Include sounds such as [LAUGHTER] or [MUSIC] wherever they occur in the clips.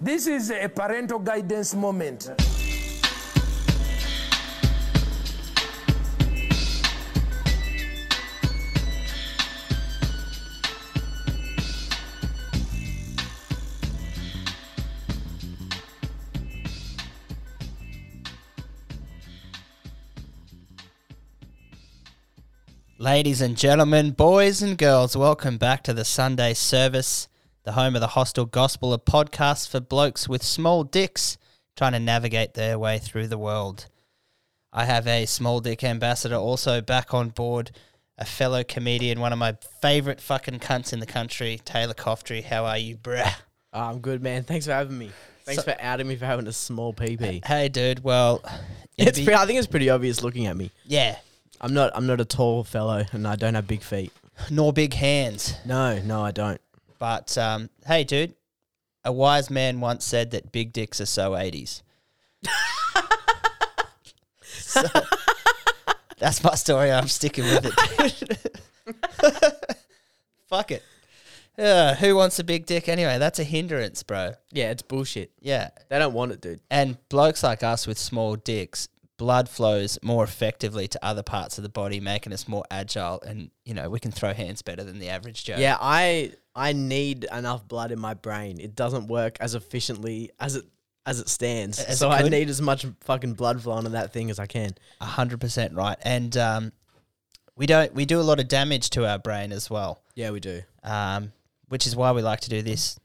This is a parental guidance moment. Ladies and gentlemen, boys and girls, welcome back to the Sunday service, the home of the Hostel Gospel, a podcast for blokes with small dicks trying to navigate their way through the world. I have a small dick ambassador also back on board, a fellow comedian, one of my favorite fucking cunts in the country, Taylor Coughtrie. How are you, bruh? Oh, I'm good, man. Thanks for having me. Thanks So- for outing me for having a small PP. Hey, dude. Well, [LAUGHS] It's be- pre- I think it's pretty obvious looking at me. yeah, I'm not. I'm not a tall fellow, and I don't have big feet. nor big hands. No, no, I don't. But um, hey, dude, a wise man once said that big dicks are so 80s. So, that's my story. I'm sticking with it. [LAUGHS] Fuck it. Uh, who wants a big dick anyway? That's a hindrance, bro. Yeah, it's bullshit. Yeah. They don't want it, dude. And blokes like us with small dicks, blood flows more effectively to other parts of the body, making us more agile. And, you know, we can throw hands better than the average Joe. Yeah, I I need enough blood in my brain. It doesn't work as efficiently as it as it stands. As so it I need as much fucking blood flowing in that thing as I can. A hundred percent right. And um, we don't we do a lot of damage to our brain as well. Yeah, we do. Um, which is why we like to do this.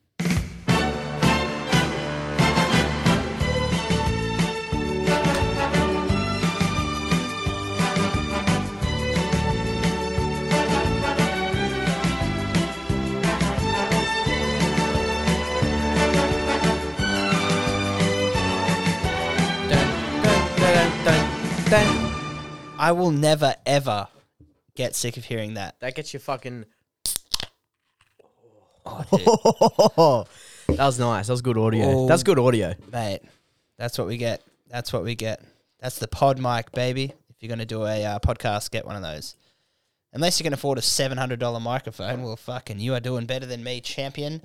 I will never ever get sick of hearing that. That gets you fucking. Oh, dude. [LAUGHS] that was nice. That was good audio. Oh. That's good audio. mate. That's what we get. That's what we get. That's the pod mic, baby. If you're going to do a uh, podcast, get one of those. Unless you can afford a $700 microphone, well, fucking, you are doing better than me, champion.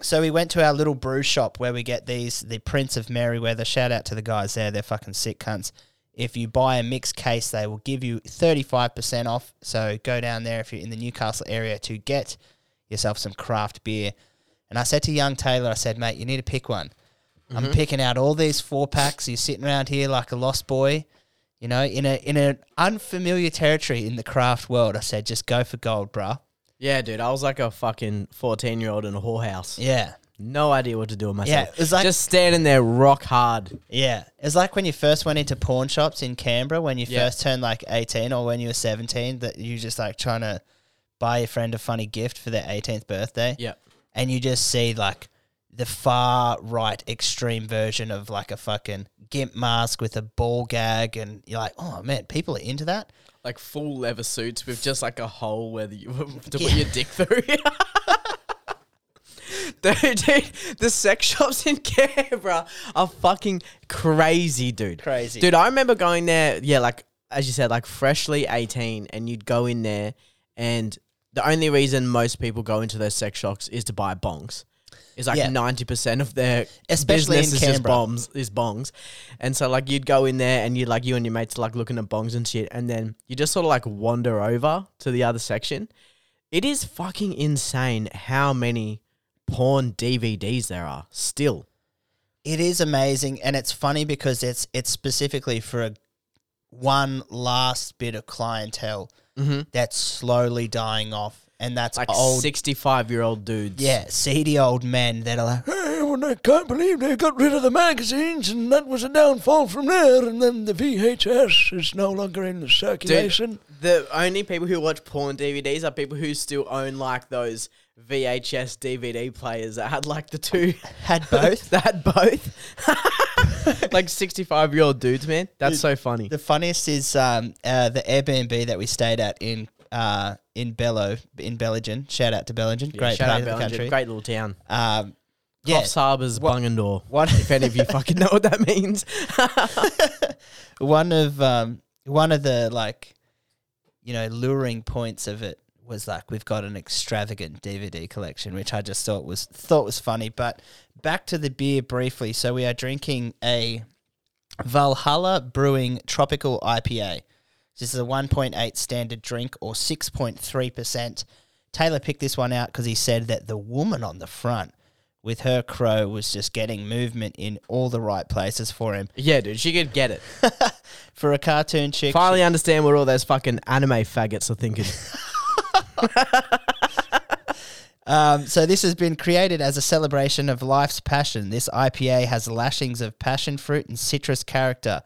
So we went to our little brew shop where we get these, the Prince of Merewether. Shout out to the guys there. They're fucking sick cunts. If you buy a mixed case, they will give you 35% off. So go down there if you're in the Newcastle area to get yourself some craft beer. And I said to young Taylor, I said, mate, you need to pick one. I'm mm-hmm. picking out all these four packs. You're sitting around here like a lost boy, you know, in a in an unfamiliar territory in the craft world. I said, just go for gold, bruh. Yeah, dude. I was like a fucking 14 year old in a whorehouse. Yeah, No idea what to do with myself. Yeah, it was like- just standing there rock hard. yeah. It's like when you first went into pawn shops in Canberra when you Yeah. first turned like 18 or when you were 17 that you just like trying to buy your friend a funny gift for their 18th birthday. Yeah. and you just see like the far right extreme version of like a fucking gimp mask with a ball gag, and you're like, oh man, people are into that. Like full leather suits with just like a hole where the, [LAUGHS] to put your dick through. [LAUGHS] [LAUGHS] dude, dude, the sex shops in Canberra are fucking crazy, dude. Crazy. Dude, I remember going there, yeah, like, as you said, like freshly 18, and you'd go in there, and the only reason most people go into those sex shops is to buy bongs. It's like Yeah. ninety percent of their Especially in business is just Canberra. bombs, is bongs, and so like you'd go in there and you'd like you and your mates are, like looking at bongs and shit, and then you just sort of like wander over to the other section. It is fucking insane how many porn DVDs there are still. It is amazing, and it's funny because it's it's specifically for a one last bit of clientele Mm-hmm. that's slowly dying off, and that's Like old. sixty-five-year-old dudes. yeah, seedy old men that are like, hey, well, I can't believe they got rid of the magazines, and that was a downfall from there, and then the VHS is no longer in the circulation. The only people who watch porn DVDs are people who still own like those VHS DVD players that had like the two [LAUGHS] Had both. [LAUGHS] that had both. [LAUGHS] like sixty-five year old dudes, man. That's so funny. The funniest is um, uh, the Airbnb that we stayed at in uh, in Bello in Bellingen. Shout out to Bellingen, great shout part out of the Bellingen, country. Great little town. Um, yeah, Coffs Harbour's What- Bungendore. one [LAUGHS] If any of you fucking know what that means. [LAUGHS] one of um, one of the like you know luring points of it was like, we've got an extravagant DVD collection, which I just thought was thought was funny. But back to the beer briefly. So we are drinking a Valhalla Brewing Tropical IPA. This is a 1.8 standard drink or 6.3%. Taylor picked this one out because he said that the woman on the front with her crow was just getting movement in all the right places for him. Yeah, dude, she could get it. [LAUGHS] For a cartoon chick, Finally understand what all those fucking anime faggots are thinking. [LAUGHS] Um, so this has been created as a celebration of life's passion. This IPA has lashings of passion fruit and citrus character.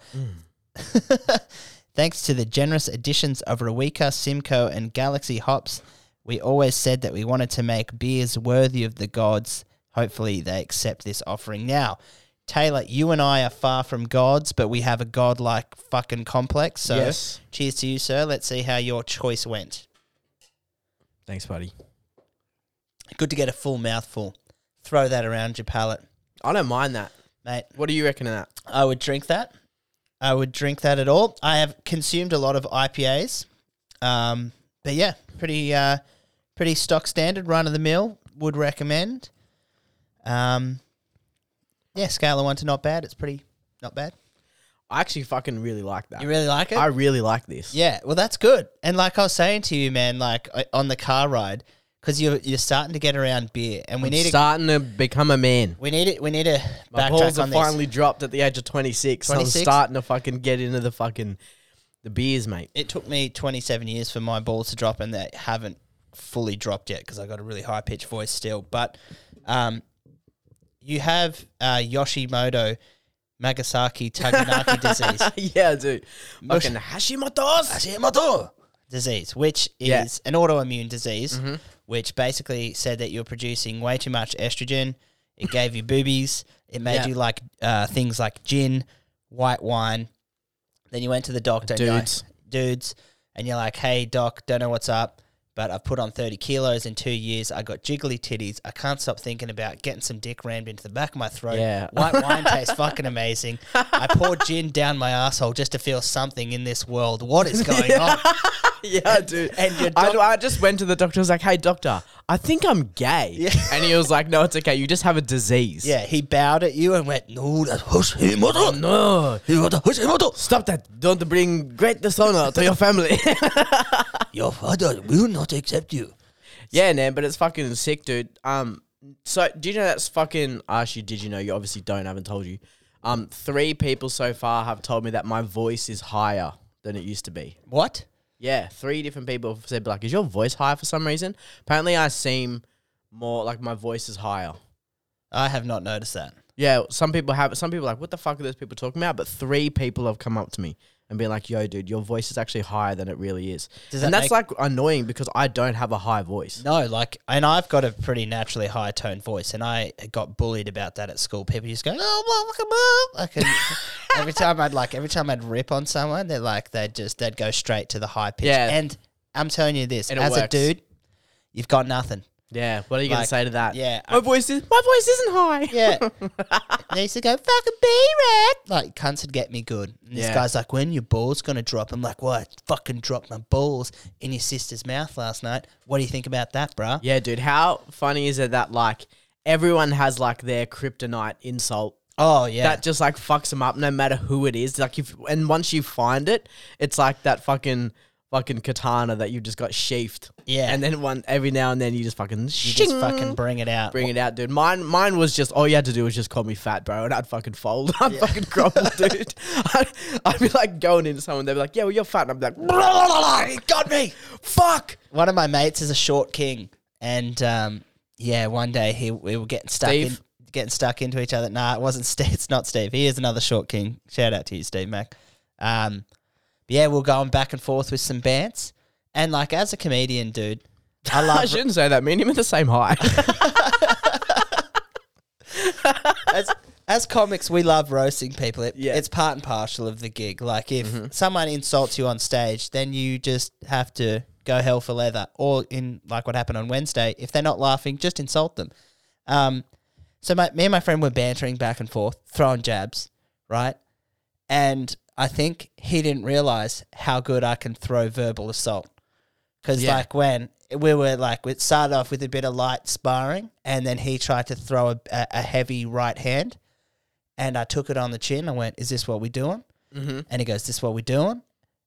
[LAUGHS] Thanks to the generous additions of Riwaka, Simcoe, and Galaxy hops, we always said that we wanted to make beers worthy of the gods. Hopefully, they accept this offering. Now, Taylor, you and I are far from gods, but we have a godlike fucking complex. So, Yes. cheers to you, sir. Let's see how your choice went. Thanks, buddy. Good to get a full mouthful. Throw that around your palate, I don't mind that. mate. What do you reckon of that? I would drink that. I would drink that at all. I have consumed a lot of IPAs, um, but yeah, pretty uh, pretty stock standard, run of the mill. Would recommend. Um, yeah, scale of one to not bad. It's pretty not bad. I actually fucking really like that. You really like it? I really like this. yeah, well, that's good. And like I was saying to you, man, like on the car ride, because you're you're starting to get around beer, and we I'm need to starting to become a man. we need it. We need to My backtrack balls on are this. finally dropped at the age of 26. So I'm 26? starting to fucking get into the fucking the beers, mate. it took me 27 years for my balls to drop, and they haven't fully dropped yet because I got a really high pitched voice still. But um, you have uh, Yoshimoto Magasaki Taganaki [LAUGHS] disease. yeah, dude. Fucking Hashimoto's. Hashimoto disease, which is Yeah. an autoimmune disease, which basically said that you're producing way too much estrogen. It gave you boobies. It made Yeah. you like uh, things like gin, white wine. Then you went to the doctor, and like- Dudes. dudes, and you're like, "Hey, doc, don't know what's up." But I've put on 30 kilos in two years. I got jiggly titties. I can't stop thinking about getting some dick rammed into the back of my throat. Yeah. White wine [LAUGHS] tastes fucking amazing. I pour gin down my asshole just to feel something in this world. What is going [LAUGHS] on? [LAUGHS] yeah, dude. and your I, doc- I just went to the doctor. I was like, "Hey, doctor, I think I'm gay." Yeah. And he was like, "No, it's okay. You just have a disease." Yeah, he bowed at you and went, No, that's Hoshimoto. No, Himoto, Hoshimoto. stop that! Don't bring great dishonor to your family. Your father will not accept you. yeah, man, but it's fucking sick, dude. Um, so do you know that's fucking? I Actually, did you know? You obviously don't. I haven't told you. Um, three people so far have told me that my voice is higher than it used to be. What? Yeah, three different people have said like, "Is your voice higher for some reason?" Apparently, I seem more like my voice is higher. I have not noticed that. Yeah, some people have. Some people are like, "What the fuck are those people talking about?" But three people have come up to me and been like, "Yo, dude, your voice is actually higher than it really is." Does that and that's like annoying because I don't have a high voice. No, like, and I've got a pretty naturally high toned voice, and I got bullied about that at school. People just go, "Oh, well, like, and [LAUGHS] every time I'd like, every time I'd rip on someone, they're like, they'd just, they'd go straight to the high pitch. Yeah. And I'm telling you this, And as a works. dude, you've got nothing. Yeah, what are you gonna Like, say to that? yeah, my voice is my voice isn't high. Yeah. [LAUGHS] they used to go, fucking be red. Like, cunts would get me good. And this guy's like, when your balls going to drop? I'm like, what? I fucking dropped my balls in your sister's mouth last night. What do you think about that, bruh? yeah, dude. How funny is it that like everyone has like their kryptonite insult Oh, yeah. that just like fucks them up no matter who it is. Like if and once you find it, it's like that fucking fucking katana that you just got sheathed. Yeah. And then one every now and then you just fucking you just fucking bring it out. bring it out, dude. Mine mine was just all you had to do was just call me fat, bro, and I'd fucking fold. [LAUGHS] I'd fucking crumble, [LAUGHS] dude. I'd, I'd be like going into someone, they'd be like, Yeah, well you're fat, and I'd be like, he got me. Fuck. One of my mates is a short king. And, um, yeah, one day he we were getting stuck Steve? in. Getting stuck into each other. Nah, it wasn't Steve. [LAUGHS] It's not Steve. He is another short king. Shout out to you, Steve Mac. Um, but yeah, we're going back and forth with some bands. And like as a comedian, dude, I [LAUGHS] I shouldn't say that. Me and him are the same height. [LAUGHS] [LAUGHS] as, as comics, we love roasting people. It, Yeah. It's part and partial of the gig. Like if someone insults you on stage, then you just have to go hell for leather. Or in like what happened on Wednesday, if they're not laughing, just insult them. Um, so my, me and my friend were bantering back and forth, throwing jabs, right? And I think he didn't realize how good I can throw verbal assault. Because Yeah. like when we were like, it started off with a bit of light sparring, and then he tried to throw a, a, heavy right hand, and I took it on the chin. I went, "Is this what we're doing?" Mm-hmm. And he goes, "This what we're doing,"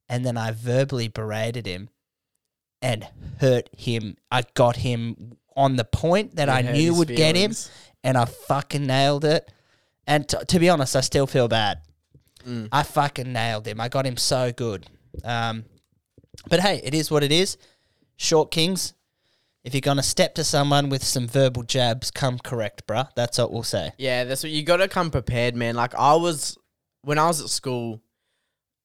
and then I verbally berated him, and hurt him. I got him on the point that I knew would get him, and I fucking nailed it. And t- to be honest, I still feel bad. Mm. I fucking nailed him. I got him so good. Um, but hey, it is what it is. Short Kings. If you're gonna step to someone with some verbal jabs, come correct, bruh. That's what we'll say. Yeah, that's what you got to come prepared, man. Like I was when I was at school,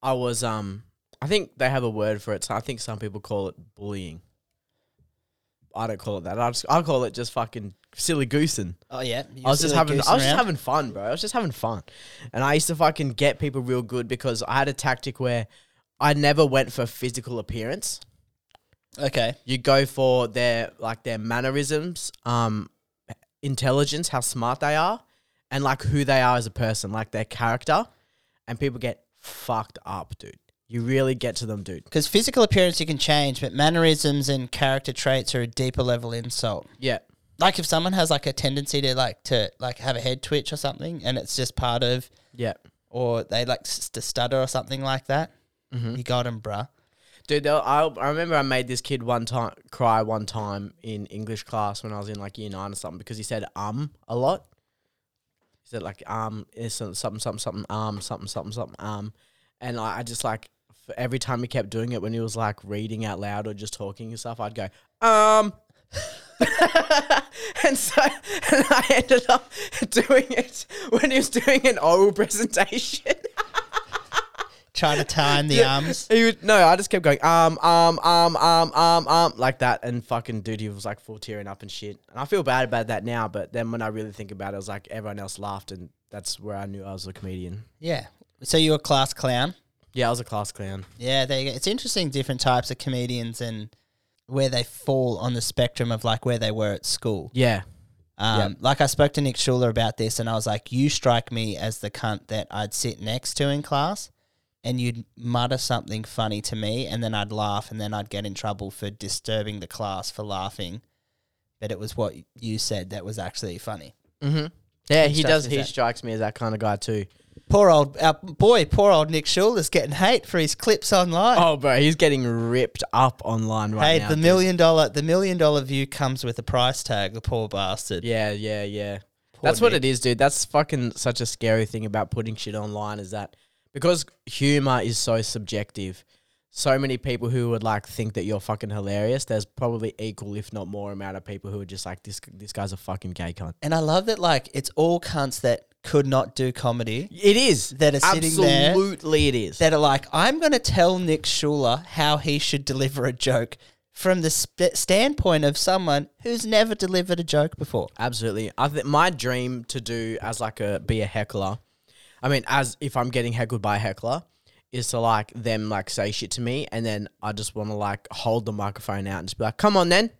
I was um I think they have a word for it. So I think some people call it bullying. I don't call it that. I just I call it just fucking silly goosing. Oh yeah, I was just having I was just having fun, bro. I was just having fun. And I used to fucking get people real good because I had a tactic where I never went for physical appearance. Okay. You go for their like their mannerisms, um, intelligence, how smart they are, and like who they are as a person, like their character. And people get fucked up, dude. You really get to them, dude. Because physical appearance you can change, but mannerisms and character traits are a deeper level insult. Yeah. Like if someone has like a tendency to like to like have a head twitch or something, and it's just part of, Yeah. or they like s- to stutter or something like that, Mhm. you got him, bruh. Dude, I, I remember I made this kid one time cry one time in English class when I was in like year nine or something because he said um a lot. He said like um something something something something um something something something um, and I, I just like f every time he kept doing it when he was like reading out loud or just talking and stuff, I'd go um. [LAUGHS] and so and I ended up doing it when he was doing an oral presentation. [LAUGHS] Trying to time the arms. He would, no, I just kept going um um um um um um like that, and fucking dude, he was like full tearing up and shit. And I feel bad about that now, but then when I really think about it, it was like everyone else laughed, and that's where I knew I was a comedian. Yeah. So you're a class clown. Yeah, I was a class clown. Yeah, there you go. It's interesting different types of comedians and where they fall on the spectrum of like where they were at school. Yeah, Um, Yeah. Like I spoke to Nick Schuler about this, and I was like, "You strike me as the cunt that I'd sit next to in class, and you'd mutter something funny to me, and then I'd laugh, and then I'd get in trouble for disturbing the class for laughing, but it was what you said that was actually funny." mm-hmm. yeah, He he does. He that. strikes me as that kind of guy too. Poor old our boy, poor old Nick Schuler's getting hate for his clips online. Oh, bro, he's getting ripped up online right hey, now. Hey, the dude. million dollar the million dollar view comes with a price tag. The poor bastard. Yeah, yeah, yeah. Poor That's what it is, dude. That's fucking such a scary thing about putting shit online is that because humor is so subjective, so many people who would like think that you're fucking hilarious, there's probably equal, if not more, amount of people who are just like this. This guy's a fucking gay cunt. And I love that like it's all cunts that could not do comedy It is that are sitting there Absolutely, it is. that are like, I'm going to tell Nick Schuler how he should deliver a joke from the sp- standpoint of someone who's never delivered a joke before. Absolutely. I think my dream to do as like a be a heckler. I mean, as if I'm getting heckled by a heckler, is to like them like say shit to me, and then I just want to like hold the microphone out and just be like, "Come on, then,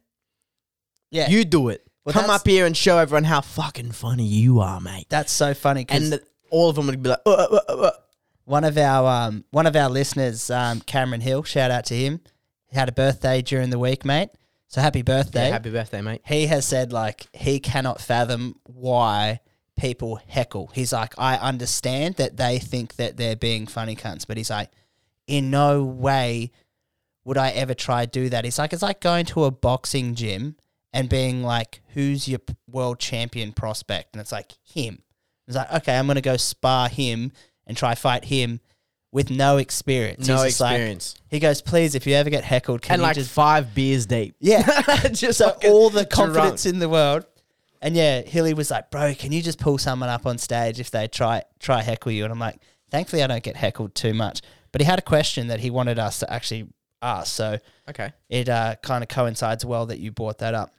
Yeah, you do it. Well, Come up here and show everyone how fucking funny you are, mate." that's so funny because And the, all of them would be like, uh, uh, uh, uh. one of our um, one of our listeners, um, Cameron Hill, shout out to him. He had a birthday during the week, mate. So happy birthday! Yeah, happy birthday, mate." he has said like he cannot fathom why people heckle. He's like, I understand that they think that they're being funny cunts, but he's like, in no way would I ever try to do that. He's like, it's like going to a boxing gym and being like, who's your world champion prospect? And it's like him. It's like, okay, I'm gonna go spar him and try fight him with no experience. No just like- experience, he goes, please, if you ever get heckled, can and you like just five beers deep. yeah, [LAUGHS] just so all the drunk. confidence in the world. And yeah, Hilly was like, "Bro, can you just pull someone up on stage if they try try heckle you?" And I'm like, "Thankfully, I don't get heckled too much." But he had a question that he wanted us to actually ask, so Okay. it uh, kind of coincides well that you brought that up.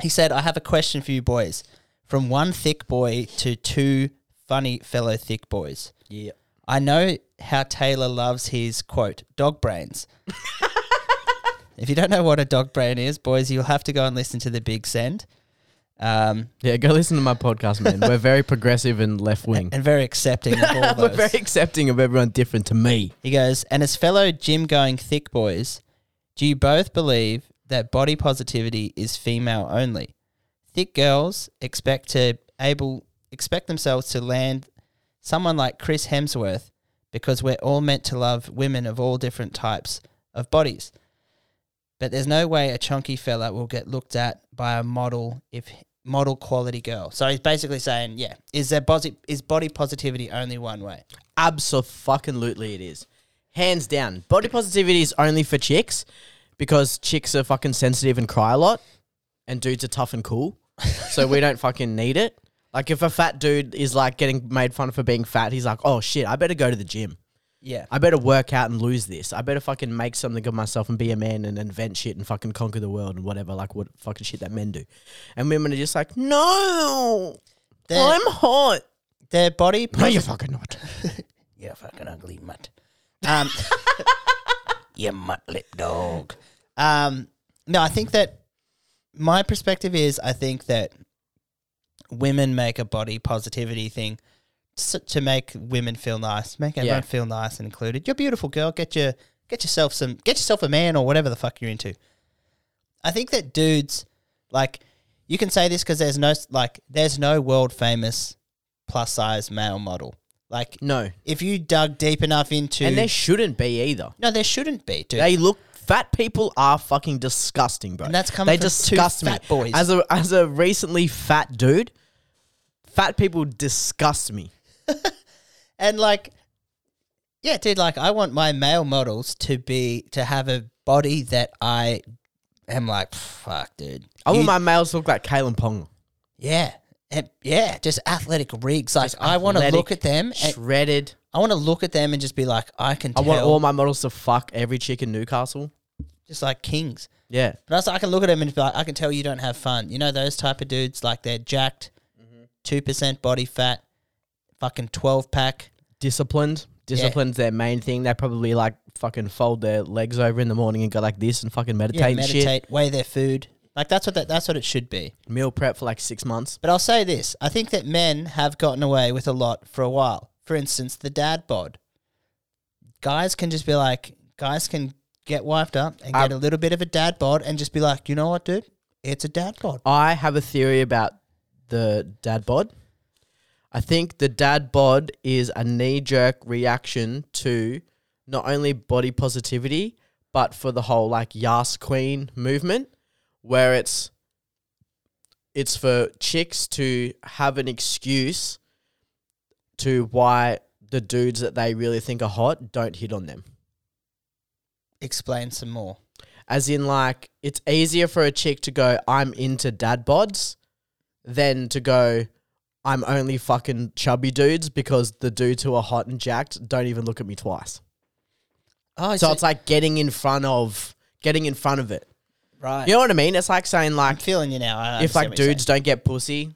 He said, "I have a question for you boys. From one thick boy to two funny fellow thick boys. Yeah. I know how Taylor loves his quote dog brains." [LAUGHS] If you don't know what a dog brain is, boys, you'll have to go and listen to the Big Send. Um, Yeah, go listen to my podcast, man. We're very progressive and left wing. [LAUGHS] and very accepting of all [LAUGHS] We're those. very accepting of everyone different to me. he goes, and as fellow gym going thick boys, do you both believe that body positivity is female only. Thick girls expect to able expect themselves to land someone like Chris Hemsworth because we're all meant to love women of all different types of bodies. But there's no way a chunky fella will get looked at by a model if model quality girl. So he's basically saying, yeah, is there body is body positivity only one way? Absolutely, it is. Hands down. Body positivity is only for chicks because chicks are fucking sensitive and cry a lot, and dudes are tough and cool. [LAUGHS] so we don't fucking need it. Like if a fat dude is like getting made fun of for being fat, he's like, oh shit, I better go to the gym. Yeah. I better work out and lose this. I better fucking make something of myself and be a man and invent shit and fucking conquer the world and whatever, like what fucking shit that men do. And women are just like, no, They're- I'm hot. Their body No, you're posi- fucking not. [LAUGHS] You're fucking ugly mutt. Um, [LAUGHS] you mutt lip dog. Um, no, I think that my perspective is I think that women make a body positivity thing to make women feel nice, make everyone Yeah. feel nice and included. You're a beautiful girl. Get your get yourself some get yourself a man or whatever the fuck you're into. I think that dudes like you can say this because there's no like there's no world famous plus size male model. Like No. if you dug deep enough into And there shouldn't be either. no, there shouldn't be, dude. They look fat people are fucking disgusting, bro. And that's coming they from disgust me. boys. As a as a recently fat dude, fat people disgust me. [LAUGHS] and like, yeah, dude. Like, I want my male models to be to have a body that I am like, fuck, dude. I want You- my males to look like Kalyn Ponga. yeah, and yeah, just athletic rigs. Like, I want to Athletic, look at them. And shredded. I want to look at them and just be like, I can. I Tell, want all my models to fuck every chick in Newcastle. just like kings. Yeah. But also, I can look at them and be like, I can tell you don't have fun. You know those type of dudes, like they're jacked, Mm-hmm. 2 percent body fat, fucking twelve pack. Disciplined. Discipline's their main thing. They probably like fucking fold their legs over in the morning and go like this and fucking meditate, Yeah, and shit. meditate, weigh their food. Like that's what that, that's what it should be. Meal prep for like six months. But I'll say this: I think that men have gotten away with a lot for a while. For instance, the dad bod. Guys can just be like, guys can get wifed up and get a little bit of a dad bod and just be like, you know what, dude, it's a dad bod. I have a theory about the dad bod. I think the dad bod is a knee jerk reaction to not only body positivity, but for the whole like Yas Queen movement, where it's it's for chicks to have an excuse to why the dudes that they really think are hot don't hit on them. Explain some more. As in, like, it's easier for a chick to go, I'm into dad bods, than to go, I'm only fucking chubby dudes because the dudes who are hot and jacked don't even look at me twice. Oh, So it's like getting in front of, getting in front of it. right. You know what I mean? It's like saying, I'm like, feeling you now. I if like dudes don't get pussy,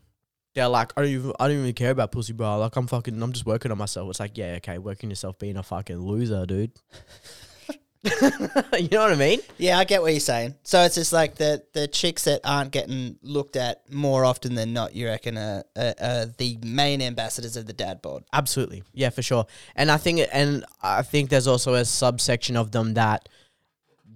they're like, I don't even, I don't even care about pussy, bro. Like, I'm fucking, I'm just working on myself. It's like, yeah, okay, working yourself being a fucking loser, dude. [LAUGHS] [LAUGHS] you know what I mean? Yeah, I get what you're saying. So it's just like the the chicks that aren't getting looked at more often than not. You reckon are, are, are the main ambassadors of the dad bod? Absolutely, yeah, for sure. And I think, and I think there's also a subsection of them that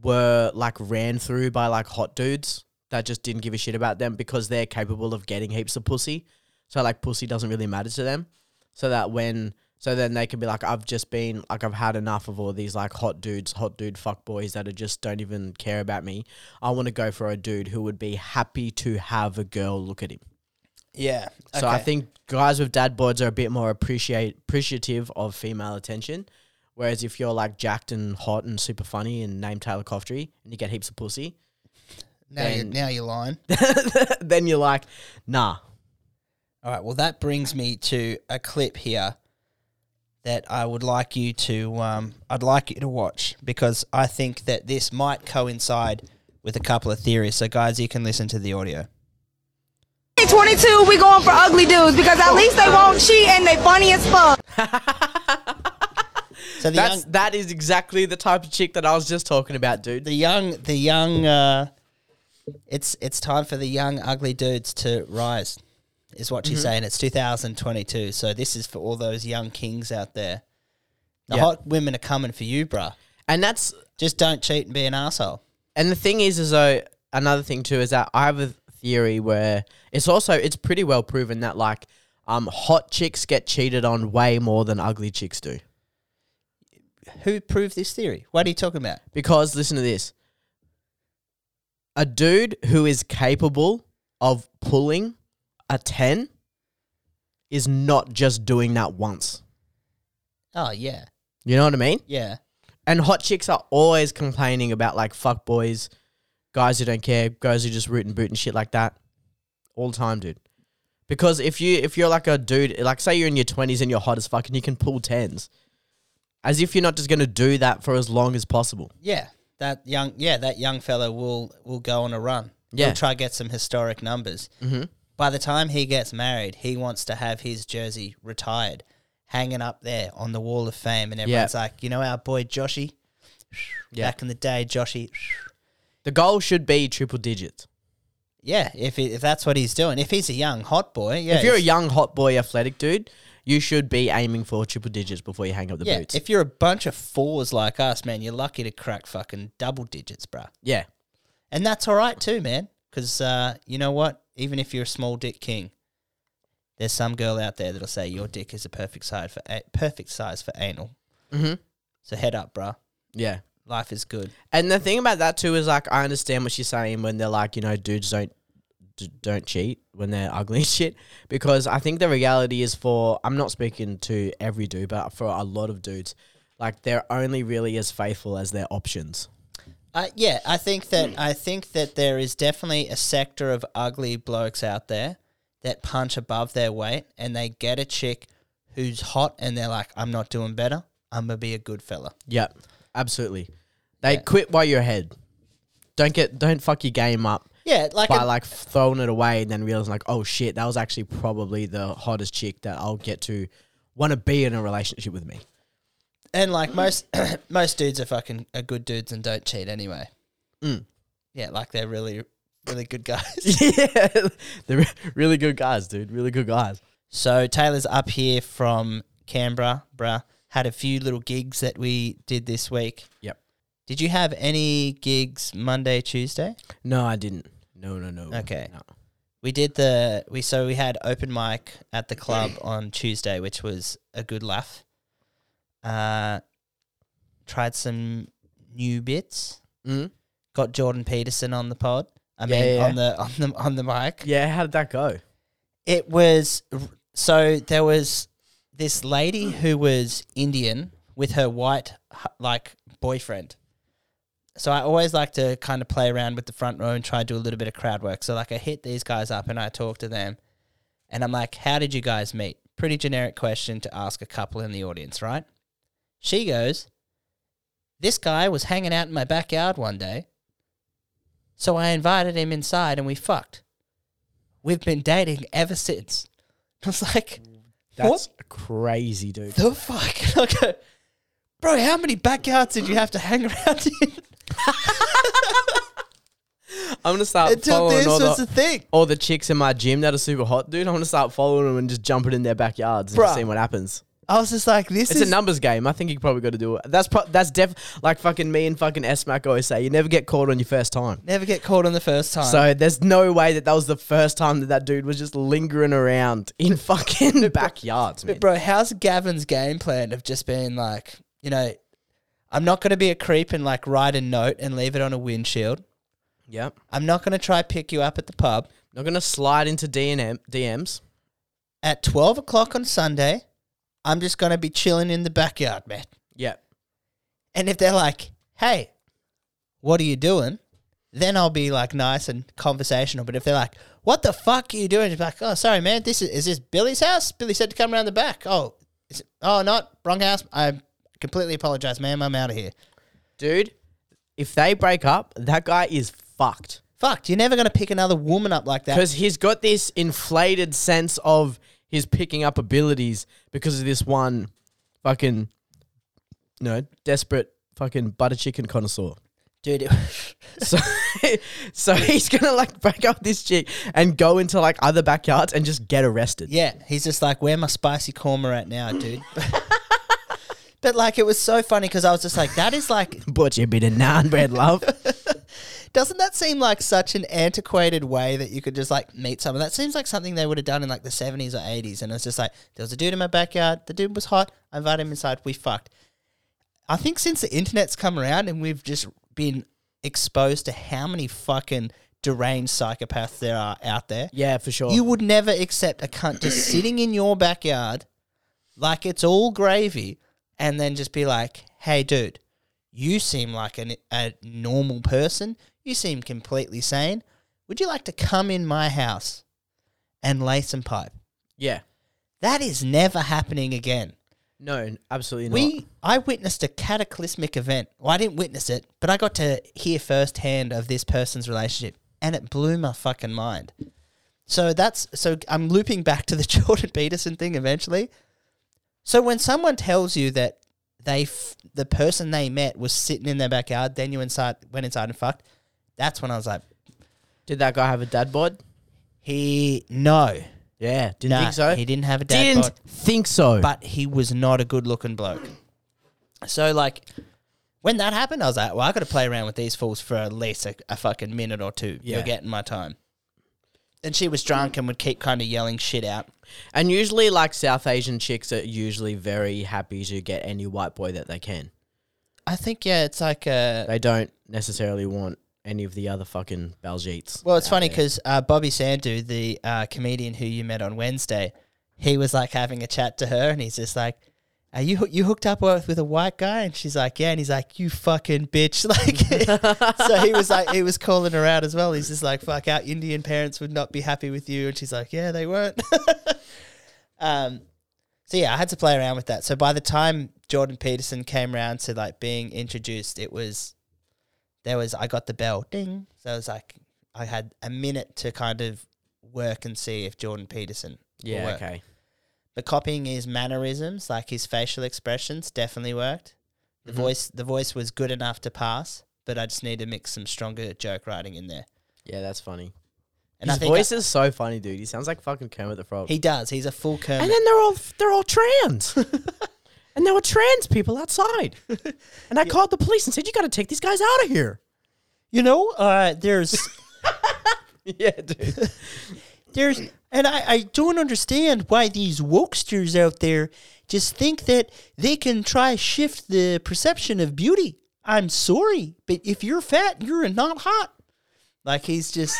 were like ran through by like hot dudes that just didn't give a shit about them because they're capable of getting heaps of pussy. So like pussy doesn't really matter to them. So that when so then they can be like, I've just been like I've had enough of all these like hot dudes, hot dude fuck boys that are just don't even care about me. I want to go for a dude who would be happy to have a girl look at him. Yeah. So I think guys with dad bods are a bit more appreciate appreciative of female attention. Whereas if you're like jacked and hot and super funny and named Taylor Coughtrie and you get heaps of pussy, now you're, now you're lying. [LAUGHS] then you're like, nah. All right. Well, that brings me to a clip here that I would like you to um, I'd like you to watch because I think that this might coincide with a couple of theories. So, guys, you can listen to the audio. 22, we going for ugly dudes because at least they won't cheat and they funny as fuck. [LAUGHS] So the That's young, that is exactly the type of chick that I was just talking about, dude. the young, the young. Uh, it's it's time for the young ugly dudes to rise. Is what Mm-hmm. she's saying. It's 2022, so this is for all those young kings out there. The Yeah. hot women are coming for you, bruh. And that's Just don't cheat and be an asshole. And the thing is, is though another thing too is that I have a theory where it's also it's pretty well proven that like um hot chicks get cheated on way more than ugly chicks do. Who proved this theory? What are you talking about? Because listen to this. A dude who is capable of pulling a 10 is not just doing that once. Oh yeah, You know what I mean? yeah. And hot chicks are always complaining about like fuck boys, guys who don't care, guys who just root and boot and shit like that. All the time, dude. Because if you if you're like a dude, like say you're in your twenties and you're hot as fuck and you can pull tens. As if you're not just gonna do that for as long as possible. Yeah, that young yeah that young fella will will go on a run. Yeah. He'll try get some historic numbers. Mm-hmm. By the time he gets married, he wants to have his jersey retired, hanging up there on the wall of fame, and everyone's like, you know, our boy Joshy. Yeah. Back in the day, Joshy. The goal should be triple digits. Yeah, if he, if that's what he's doing, if he's a young hot boy, yeah. if you're a young hot boy athletic dude, you should be aiming for triple digits before you hang up the yeah, boots. if you're a bunch of fours like us, man, you're lucky to crack fucking double digits, bruh. yeah. And that's all right too, man. Because uh, you know what? Even if you're a small dick king, there's some girl out there that'll say your dick is a perfect size for a- perfect size for anal. Mm-hmm. So head up, bruh. Yeah. Life is good. And the thing about that too is like I understand what she's saying when they're like, you know, dudes don't d- don't cheat when they're [LAUGHS] ugly and shit because I think the reality is for I'm not speaking to every dude, but for a lot of dudes, like they're only really as faithful as their options. Uh, yeah, I think that I think that there is definitely a sector of ugly blokes out there that punch above their weight and they get a chick who's hot and they're like, I'm not doing better. I'm gonna be a good fella. Yep, absolutely. They Yeah. quit while you're ahead. Don't get don't fuck your game up Yeah, like by a- like throwing it away and then realizing like, oh shit, that was actually probably the hottest chick that I'll get to want to be in a relationship with me. And like most [CLEARS THROAT] most dudes are fucking are good dudes and don't cheat anyway. Mm. Yeah, like they're really really good guys. [LAUGHS] yeah, they're really good guys, dude. Really good guys. so Taylor's up here from Canberra, bruh. Had a few little gigs that we did this week. Yep. Did you have any gigs Monday, Tuesday? No, I didn't. No, no, no. Okay. No. We did the we so we had open mic at the club [CLEARS THROAT] on Tuesday, which was a good laugh. Uh, tried some new bits. Mm? Got Jordan Peterson on the pod. I Yeah, mean, yeah. on the on the on the mic. Yeah, how did that go? It was so there was this lady who was Indian with her white like boyfriend. So I always like to kind of play around with the front row and try to do a little bit of crowd work. So like I hit these guys up and I talk to them, and I'm like, "How did you guys meet?" Pretty generic question to ask a couple in the audience, right? She goes, "This guy was hanging out in my backyard one day, so I invited him inside and we fucked. We've been dating ever since." [LAUGHS] I was like, That's crazy, dude. the fuck? [LAUGHS] And I go, bro, how many backyards did you have to hang around in [LAUGHS] I'm gonna start until following this all was the, the thing? all the chicks in my gym that are super hot, dude. I'm gonna start following them and just jumping in their backyards and Bruh. seeing what happens. I was just like, this It's is a numbers game. I think you probably got to do it. That's pro- that's def like fucking me and fucking S Mac always say. You never get caught on your first time. never get caught on the first time. So there's no way that that was the first time that that dude was just lingering around in [LAUGHS] fucking backyards, man. But bro, how's Gavin's game plan of just being like, you know, I'm not going to be a creep and like write a note and leave it on a windshield. Yep. I'm not going to try pick you up at the pub Not gonna slide into DNM DMs. at 12 o'clock on Sunday. I'm just going to be chilling in the backyard, man. Yep. And if they're like, hey, what are you doing? Then I'll be like nice and conversational. But if they're like, what the fuck are you doing? You're like, oh, sorry, man. This is, is this Billy's house? Billy said to come around the back. Oh, is it, oh, not wrong house. I completely apologize, ma'am. I'm out of here. Dude, if they break up, that guy is fucked. Fucked. you're never going to pick another woman up like that. Because he's got this inflated sense of his picking up abilities because of this one fucking, no, desperate fucking butter chicken connoisseur. Dude, it, [LAUGHS] So, [LAUGHS] so he's gonna like break up this chick and go into like other backyards and just get arrested. yeah, he's just like, where my spicy korma at now, dude? [LAUGHS] but like, it was so funny because I was just like, that is like, Butch a bit of naan bread, love. Doesn't that seem like such an antiquated way that you could just like meet someone? That seems like something they would have done in like the 70s or 80s. And it's just like, there was a dude in my backyard. The dude was hot. I invited him inside. We fucked. I think since the internet's come around and we've just been exposed to how many fucking deranged psychopaths there are out there, Yeah, for sure. you would never accept a cunt just [COUGHS] sitting in your backyard like it's all gravy and then just be like, hey, dude, you seem like an, a normal person. You seem completely sane. Would you like to come in my house and lay some pipe? yeah. That is never happening again. No, absolutely not. We, I witnessed a cataclysmic event. Well, I didn't witness it, but I got to hear firsthand of this person's relationship, and it blew my fucking mind. So that's so I'm looping back to the [LAUGHS] Jordan Peterson thing eventually. So when someone tells you that they f- the person they met was sitting in their backyard, then you inside went inside and fucked, that's when I was like, Did that guy have a dad bod? he no, Yeah, didn't think so. He didn't have a dad didn't bod. think so. but he was not a good looking bloke. So like when that happened, I was like, well, I got to play around with these fools for at least a, a fucking minute or two. Yeah. You're getting my time. And she was drunk and would keep kind of yelling shit out. and usually, like South Asian chicks are usually very happy to get any white boy that they can. I think yeah, it's like uh They don't necessarily want any of the other fucking Baljeets. well, it's out funny there. because uh, Bobby Sandu, the uh, comedian who you met on Wednesday, he was like having a chat to her, and he's just like. Are you hoo- you hooked up with, with a white guy? And she's like, yeah. And he's like, you fucking bitch. [LAUGHS] Like, so he was like, he was calling her out as well. He's just like, fuck, our Indian parents would not be happy with you. And she's like, yeah, they weren't. [LAUGHS] um, so yeah, I had to play around with that. So by the time Jordan Peterson came around to like being introduced, it was there was I got the bell ding. So it was like I had a minute to kind of work and see if Jordan Peterson. will yeah, work. okay. But copying his mannerisms, like his facial expressions, definitely worked. The Mhm. voice, the voice was good enough to pass, but I just need to mix some stronger joke writing in there. Yeah, that's funny. And His I think voice is so funny, dude. He sounds like fucking Kermit the Frog. he does. He's a full Kermit. and then they're all they're all trans. [LAUGHS] and there were trans people outside. [LAUGHS] And I called the police and said, "You got to take these guys out of here." you know, uh, there's [LAUGHS] yeah, dude. there's and I, I don't understand why these wokesters out there just think that they can try shift the perception of beauty. I'm sorry, but if you're fat, you're not hot. Like he's just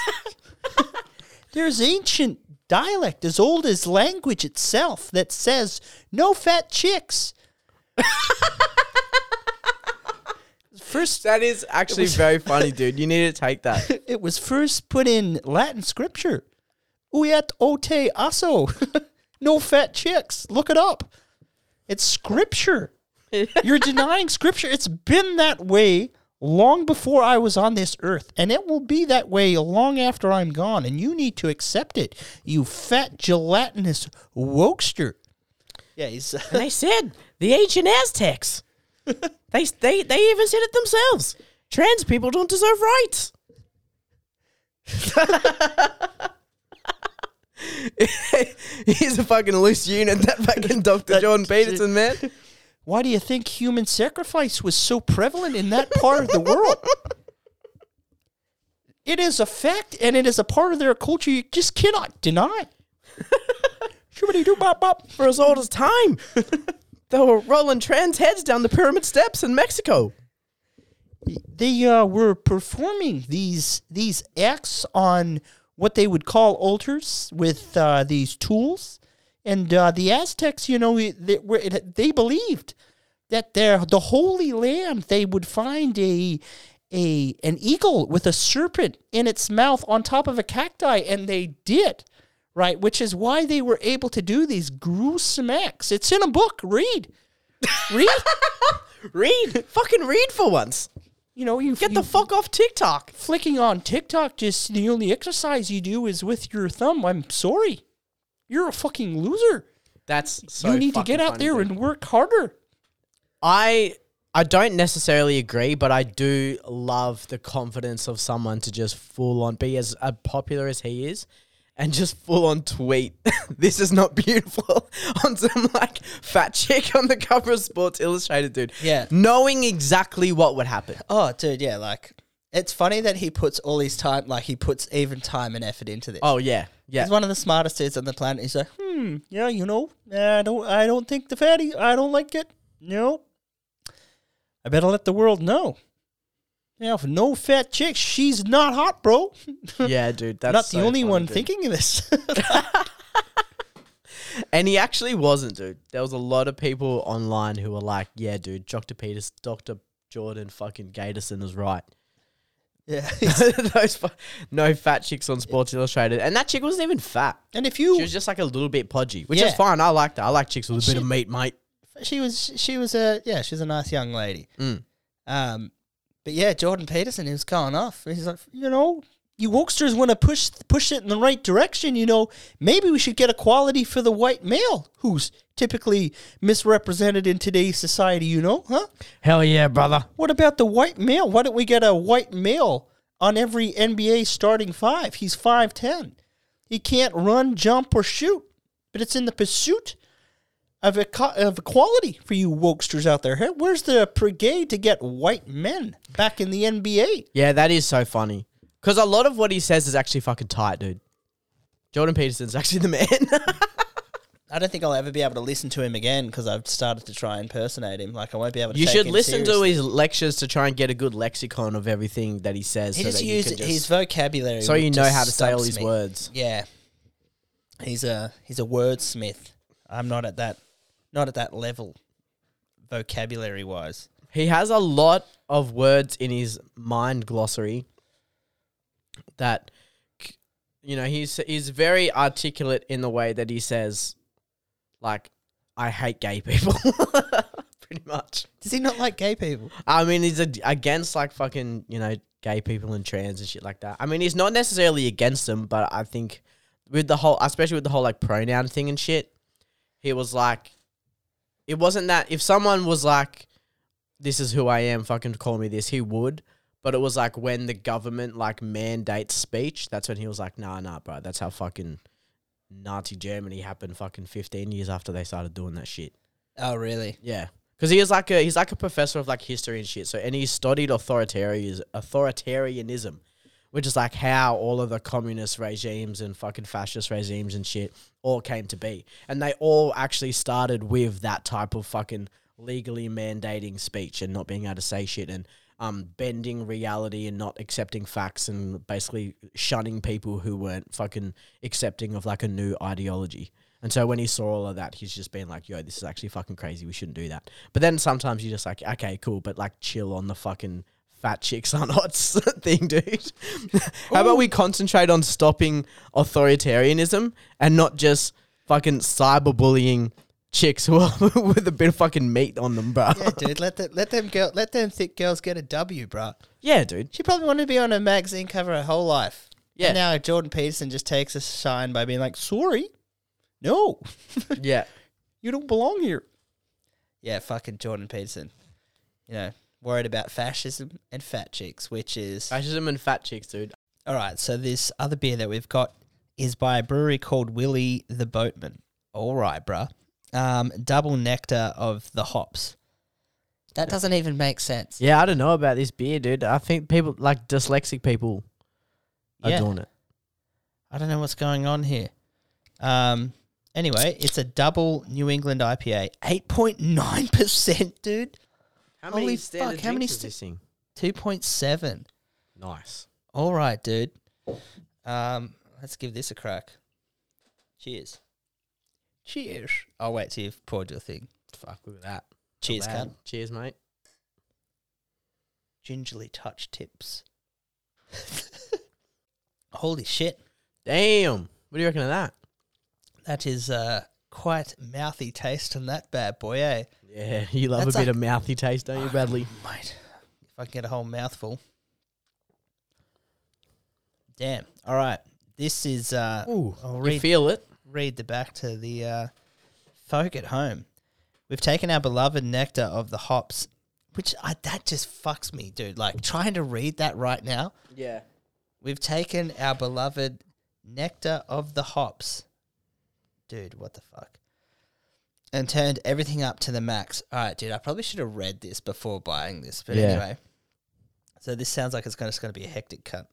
[LAUGHS] there's ancient dialect as old as language itself that says no fat chicks. First that is actually very funny, [LAUGHS] dude. You need to take that. it was first put in Latin scripture. Uyat ote aso. [LAUGHS] no fat chicks. Look it up. It's scripture. You're denying scripture. It's been that way long before I was on this earth, and it will be that way long after I'm gone, and you need to accept it, you fat gelatinous wokester. Yeah, he's. And they said the ancient Aztecs. [LAUGHS] they they they even said it themselves. Trans people don't deserve rights. [LAUGHS] He's a fucking loose unit, that fucking Dr. John Peterson, man. Why do you think human sacrifice was so prevalent in that part of the world? It is a fact, and it is a part of their culture you just cannot deny. Shibbity doo bop bop. For as old as time. They were rolling trans heads down the pyramid steps in Mexico. They uh, were performing these these acts on what they would call altars with uh, these tools, and uh, the Aztecs, you know, they, they believed that their the Holy Land they would find a a an eagle with a serpent in its mouth on top of a cacti, and they did. Right, which is why they were able to do these gruesome acts. It's in a book. Read, read. [LAUGHS] Read. fucking read for once. You know, you Get you- the fuck off TikTok. flicking on TikTok, just the only exercise you do is with your thumb. I'm sorry. You're a fucking loser. That's so you need to get out there dude. and work harder. I I don't necessarily agree, but I do love the confidence of someone to just full on be as uh, popular as he is and just full on tweet [LAUGHS] this is not beautiful [LAUGHS] on some like fat chick on the cover of Sports Illustrated, dude. Yeah. Knowing exactly what would happen. Oh, dude, yeah, like It's funny that he puts all his time, like he puts even time and effort into this. Oh yeah, yeah. He's one of the smartest dudes on the planet. He's like, hmm, yeah, you know, I don't, I don't think the fatty, I don't like it. No, I better let the world know. Yeah, if no fat chick, she's not hot, bro. [LAUGHS] yeah, dude. That's not the only funny, one dude. thinking of this. [LAUGHS] And he actually wasn't, dude. There was a lot of people online who were like, "Yeah, dude, Dr. Peters, Dr. Jordan, fucking Gatorson is right." [LAUGHS] yeah, Those fu- no fat chicks on Sports Illustrated, and that chick wasn't even fat. and if you, She was just like a little bit podgy, which Yeah. is fine. I like that. I like chicks with a bit of meat, mate. she was, she was a, yeah, she's a nice young lady. Mm. Um, but yeah, Jordan Peterson, he was going off. He's like, you know, you wokesters want to push push it in the right direction. You know, maybe we should get equality for the white male, who's typically misrepresented in today's society. You know, huh? Hell yeah, brother. What about the white male? Why don't we get a white male on every NBA starting five? He's five ten. He can't run, jump, or shoot, but it's in the pursuit of, eco- of equality for you wokesters out there. Hey, Where's the brigade to get white men back in the NBA? Yeah, that is so funny. Because a lot of what he says is actually fucking tight, dude. Jordan Peterson's [LAUGHS] actually the man. [LAUGHS] I don't think I'll ever be able to listen to him again because I've started to try and impersonate him. Like I won't be able to. you take should him listen to his lectures to try and get a good lexicon of everything that he says. He so just that you used can just- his vocabulary, so you know how to say all stumps his me. words. Yeah, he's a he's a wordsmith. I'm not at that not at that level, vocabulary wise. He has a lot of words in his mind glossary that you know, he's he's very articulate in the way that he says like I hate gay people. [LAUGHS] Pretty much. Does he not like gay people? I mean, he's a, against like fucking, you know, gay people and trans and shit like that. I mean, he's not necessarily against them, but I think with the whole, especially with the whole like pronoun thing and shit, he was like, it wasn't that if someone was like, this is who I am, fucking call me this, he would. But it was like when the government like mandates speech, that's when he was like, nah, nah, bro, that's how fucking Nazi Germany happened fucking 15 years after they started doing that shit. Oh, really? Yeah, because he is like a he's like a professor of like history and shit. So and he studied authoritarian authoritarianism, which is like how all of the communist regimes and fucking fascist regimes and shit all came to be, and they all actually started with that type of fucking legally mandating speech and not being able to say shit and um bending reality and not accepting facts and basically shunning people who weren't fucking accepting of like a new ideology. And so when he saw all of that, he's just been like, yo, this is actually fucking crazy. We shouldn't do that. But then sometimes you're just like, okay, cool, but like chill on the fucking fat chicks are not [LAUGHS] thing, dude. [LAUGHS] How about we concentrate on stopping authoritarianism and not just fucking cyberbullying chicks who are [LAUGHS] with a bit of fucking meat on them, bro. Yeah, dude. Let the, let them girl let them thick girls get a W, bro. Yeah, dude. She probably wanted to be on a magazine cover her whole life. Yeah. And now Jordan Peterson just takes a shine by being like, "Sorry, no, Yeah. you don't belong here." Yeah, fucking Jordan Peterson. You know, worried about fascism and fat chicks, which is Fascism and fat chicks, dude. all right. So this other beer that we've got is by a brewery called Willie the Boatman. All right, bruh. Um, double nectar of the hops. That doesn't even make sense. Yeah, I don't know about this beer, dude. I think people like dyslexic people are Yeah. doing it. I don't know what's going on here. Um. Anyway, it's a double New England IPA, eight point nine percent, dude. How Holy many fuck, how many drinks is this thing? Two point seven. Nice. All right, dude. Um, let's give this a crack. Cheers. Cheers. I'll wait till you've poured your thing. Fuck, look at that. Cheers, Not cunt. Cheers, mate. Gingerly touched tips. [LAUGHS] Holy shit. Damn. What do you reckon of that? That is uh quite mouthy taste on that bad boy, eh? Yeah, [LAUGHS] you love That's a bit like- of mouthy taste, don't you, Bradley? [SIGHS] Mate, if I can get a whole mouthful. Damn. All right. This is uh Ooh, I'll you read feel it? read the back to the uh, folk at home. We've taken our beloved nectar of the hops, which I, that just fucks me, dude. Like trying to read that right now. Yeah. We've taken our beloved nectar of the hops, dude. What the fuck? And turned everything up to the max. All right, dude. I probably should have read this before buying this, but Yeah. anyway. So this sounds like it's just going to be a hectic cut.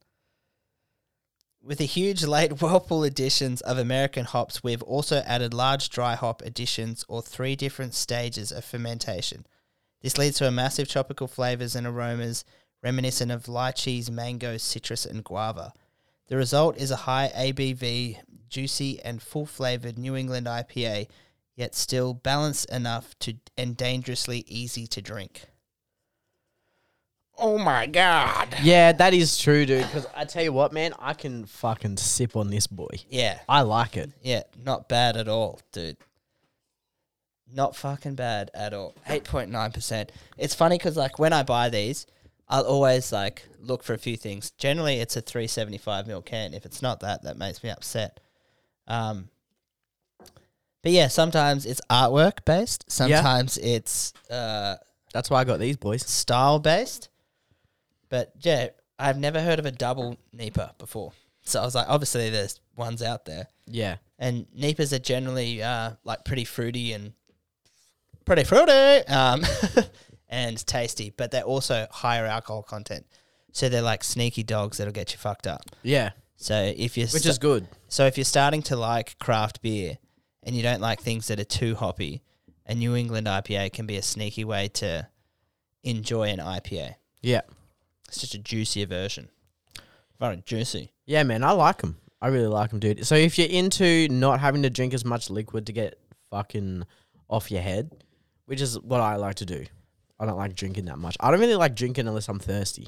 With the huge late [LAUGHS] whirlpool additions of American hops, we've also added large dry hop additions or three different stages of fermentation. This leads to a massive tropical flavors and aromas reminiscent of lychees, mango, citrus, and guava. The result is a high ABV, juicy, and full flavored New England IPA, yet still balanced enough to and dangerously easy to drink. Oh my god. Yeah, that is true, dude. Because I tell you what, man, I can fucking sip on this boy. Yeah, I like it. yeah, not bad at all, dude. Not fucking bad at all. 8.9%. It's funny because, like, when I buy these, I'll always, like, look for a few things. Generally, it's a 375 ml can. If it's not that, that makes me upset. Um, but yeah, sometimes it's artwork based. Sometimes it's uh, That's why I got these boys. style based. But yeah, I've never heard of a double NEIPA before. So I was like, obviously there's ones out there. Yeah. And NEIPAs are generally uh, like pretty fruity and pretty fruity um, [LAUGHS] and tasty, but they're also higher alcohol content. So they're like sneaky dogs that'll get you fucked up. Yeah. So if you're Which sta- is good. so if you're starting to like craft beer and you don't like things that are too hoppy, a New England IPA can be a sneaky way to enjoy an IPA. Yeah. It's just a juicier version. Very juicy. Yeah, man, I like them. I really like them, dude. So if you're into not having to drink as much liquid to get fucking off your head, which is what I like to do. I don't like drinking that much. I don't really like drinking unless I'm thirsty.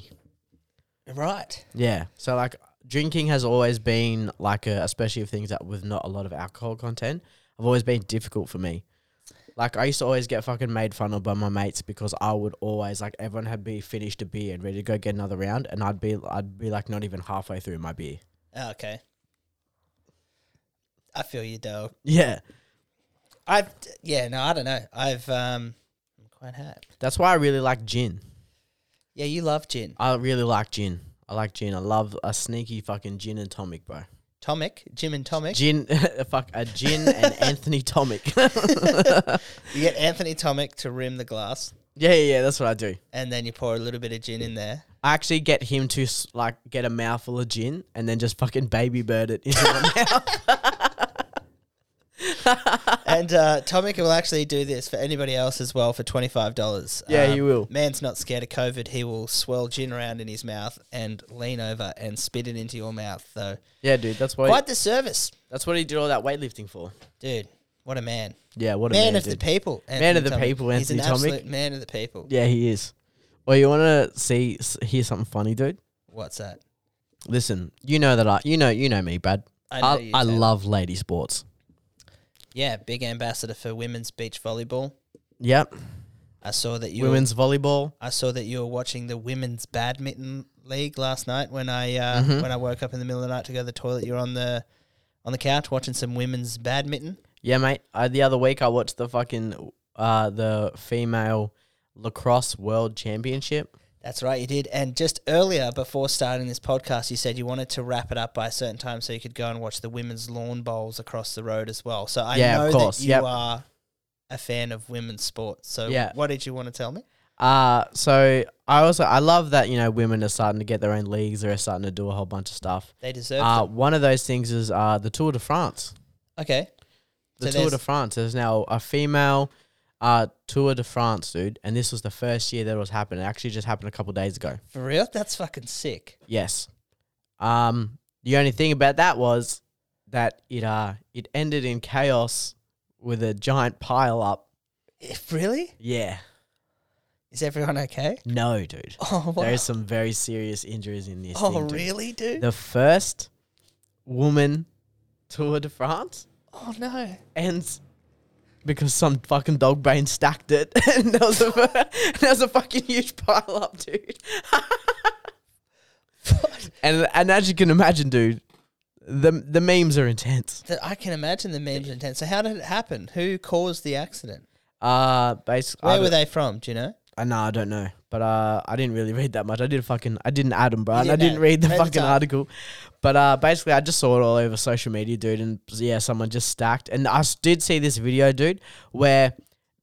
Right. Yeah. So like drinking has always been like a, especially of things that with not a lot of alcohol content, have always been difficult for me. Like I used to always get fucking made fun of by my mates because I would always like everyone had be finished a beer and ready to go get another round, and I'd be I'd be like not even halfway through my beer. Oh, okay. I feel you, though. Yeah. I've yeah, no, I don't know. I've um, I'm quite happy. That's why I really like gin. Yeah, you love gin, I really like gin. I like gin. I love a sneaky fucking gin and tonic, bro. Tomic, Jim and Tomic. Gin, [LAUGHS] uh, fuck uh, a gin and [LAUGHS] Anthony tonic. [LAUGHS] You get Anthony Tomic to rim the glass, yeah, yeah, yeah. That's what I do. and then you pour a little bit of gin in there. I actually get him to s- like get a mouthful of gin and then just fucking baby bird it into my mouth. And uh, Tomic will actually do this for anybody else as well for twenty five dollars. Yeah, he will. Man's not scared of COVID. He will swirl gin around in his mouth and lean over and spit it into your mouth. So Yeah, dude. That's what. quite the service, That's what he did all that weightlifting for. dude. What a man, Yeah, what a man, man, of the dude. people, Man of the Tomic. people, He's an Anthony Tomic. absolute man of the people. Yeah, he is. Well, you want to see hear something funny, dude? What's that? Listen, you know that I, you know, you know me, Brad. I I, I love lady sports. Yeah, big ambassador for women's beach volleyball. Yep. I saw that you Women's volleyball. I saw that you were watching the women's badminton league last night when I uh, Mhm. when I woke up in the middle of the night to go to the toilet. You're on the on the couch watching some women's badminton. Yeah, mate. I, the other week I watched the fucking uh the female lacrosse world championship. That's right, you did. And just earlier, before starting this podcast, you said you wanted to wrap it up by a certain time so you could go and watch the women's lawn bowls across the road as well. So I Yeah, know of course, that you yep. are a fan of women's sports. So Yeah. what did you want to tell me? Uh so I also I love that you know women are starting to get their own leagues. They're starting to do a whole bunch of stuff. They deserve Uh, them. one of those things is uh the Tour de France. Okay. The So Tour de France. There's now a female uh Tour de France, dude, and this was the first year that it was happening. It actually just happened a couple days ago. For real? That's fucking sick. Yes. Um, the only thing about that was that it uh it ended in chaos with a giant pile up. If really? Yeah. Is everyone okay? No, dude. [LAUGHS] Oh, wow. There's some very serious injuries in this. Oh, thing, dude. really, dude? The first woman Tour de France Oh, no. ends because some fucking dog brain stacked it, [LAUGHS] and there was a [LAUGHS] there was a fucking huge pile up, dude. [LAUGHS] and and as you can imagine, dude, the the memes are intense. I can imagine the memes are intense. So how did it happen? Who caused the accident? Uh, basically, Where were they from? Do you know? I know, I don't know, but uh, I didn't really read that much. I did fucking, I didn't add them, bro. And I didn't read the fucking article. But uh, basically, I just saw it all over social media, dude. And yeah, someone just stacked. And I did see this video, dude, where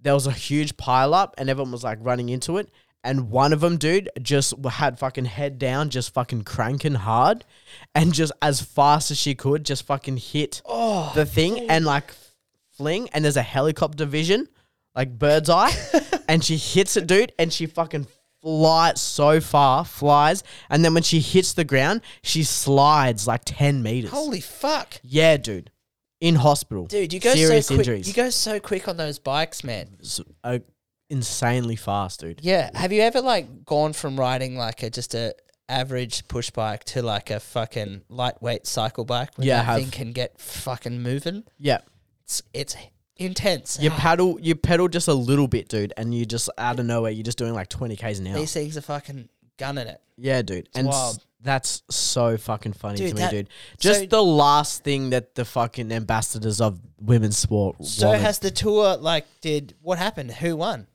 there was a huge pile up, and everyone was like running into it, and one of them, dude, just had fucking head down, just fucking cranking hard, and just as fast as she could, just fucking hit the thing and like fling. And there's a helicopter vision, like bird's eye, [LAUGHS] and she hits it, dude, and she fucking flies so far, flies, and then when she hits the ground, she slides like ten meters. Holy fuck. yeah, dude, in hospital, Dude, you go serious so quick. injuries. You go so quick on those bikes, man. S- uh, insanely fast, dude. Yeah. Have you ever like gone from riding like a just a average push bike to like a fucking lightweight cycle bike? When Yeah, I that have. thing can get fucking moving. Yeah. It's it's intense. You paddle, you pedal just a little bit, dude, and you just out of nowhere, you're just doing like 20 k's an hour. These things are fucking gunning it. Yeah, dude, and s- wild. that's so fucking funny Dude, to me, that- dude. Just so- the last thing that the fucking ambassadors of women's sport. So wanted. has the tour like did what happened? Who won?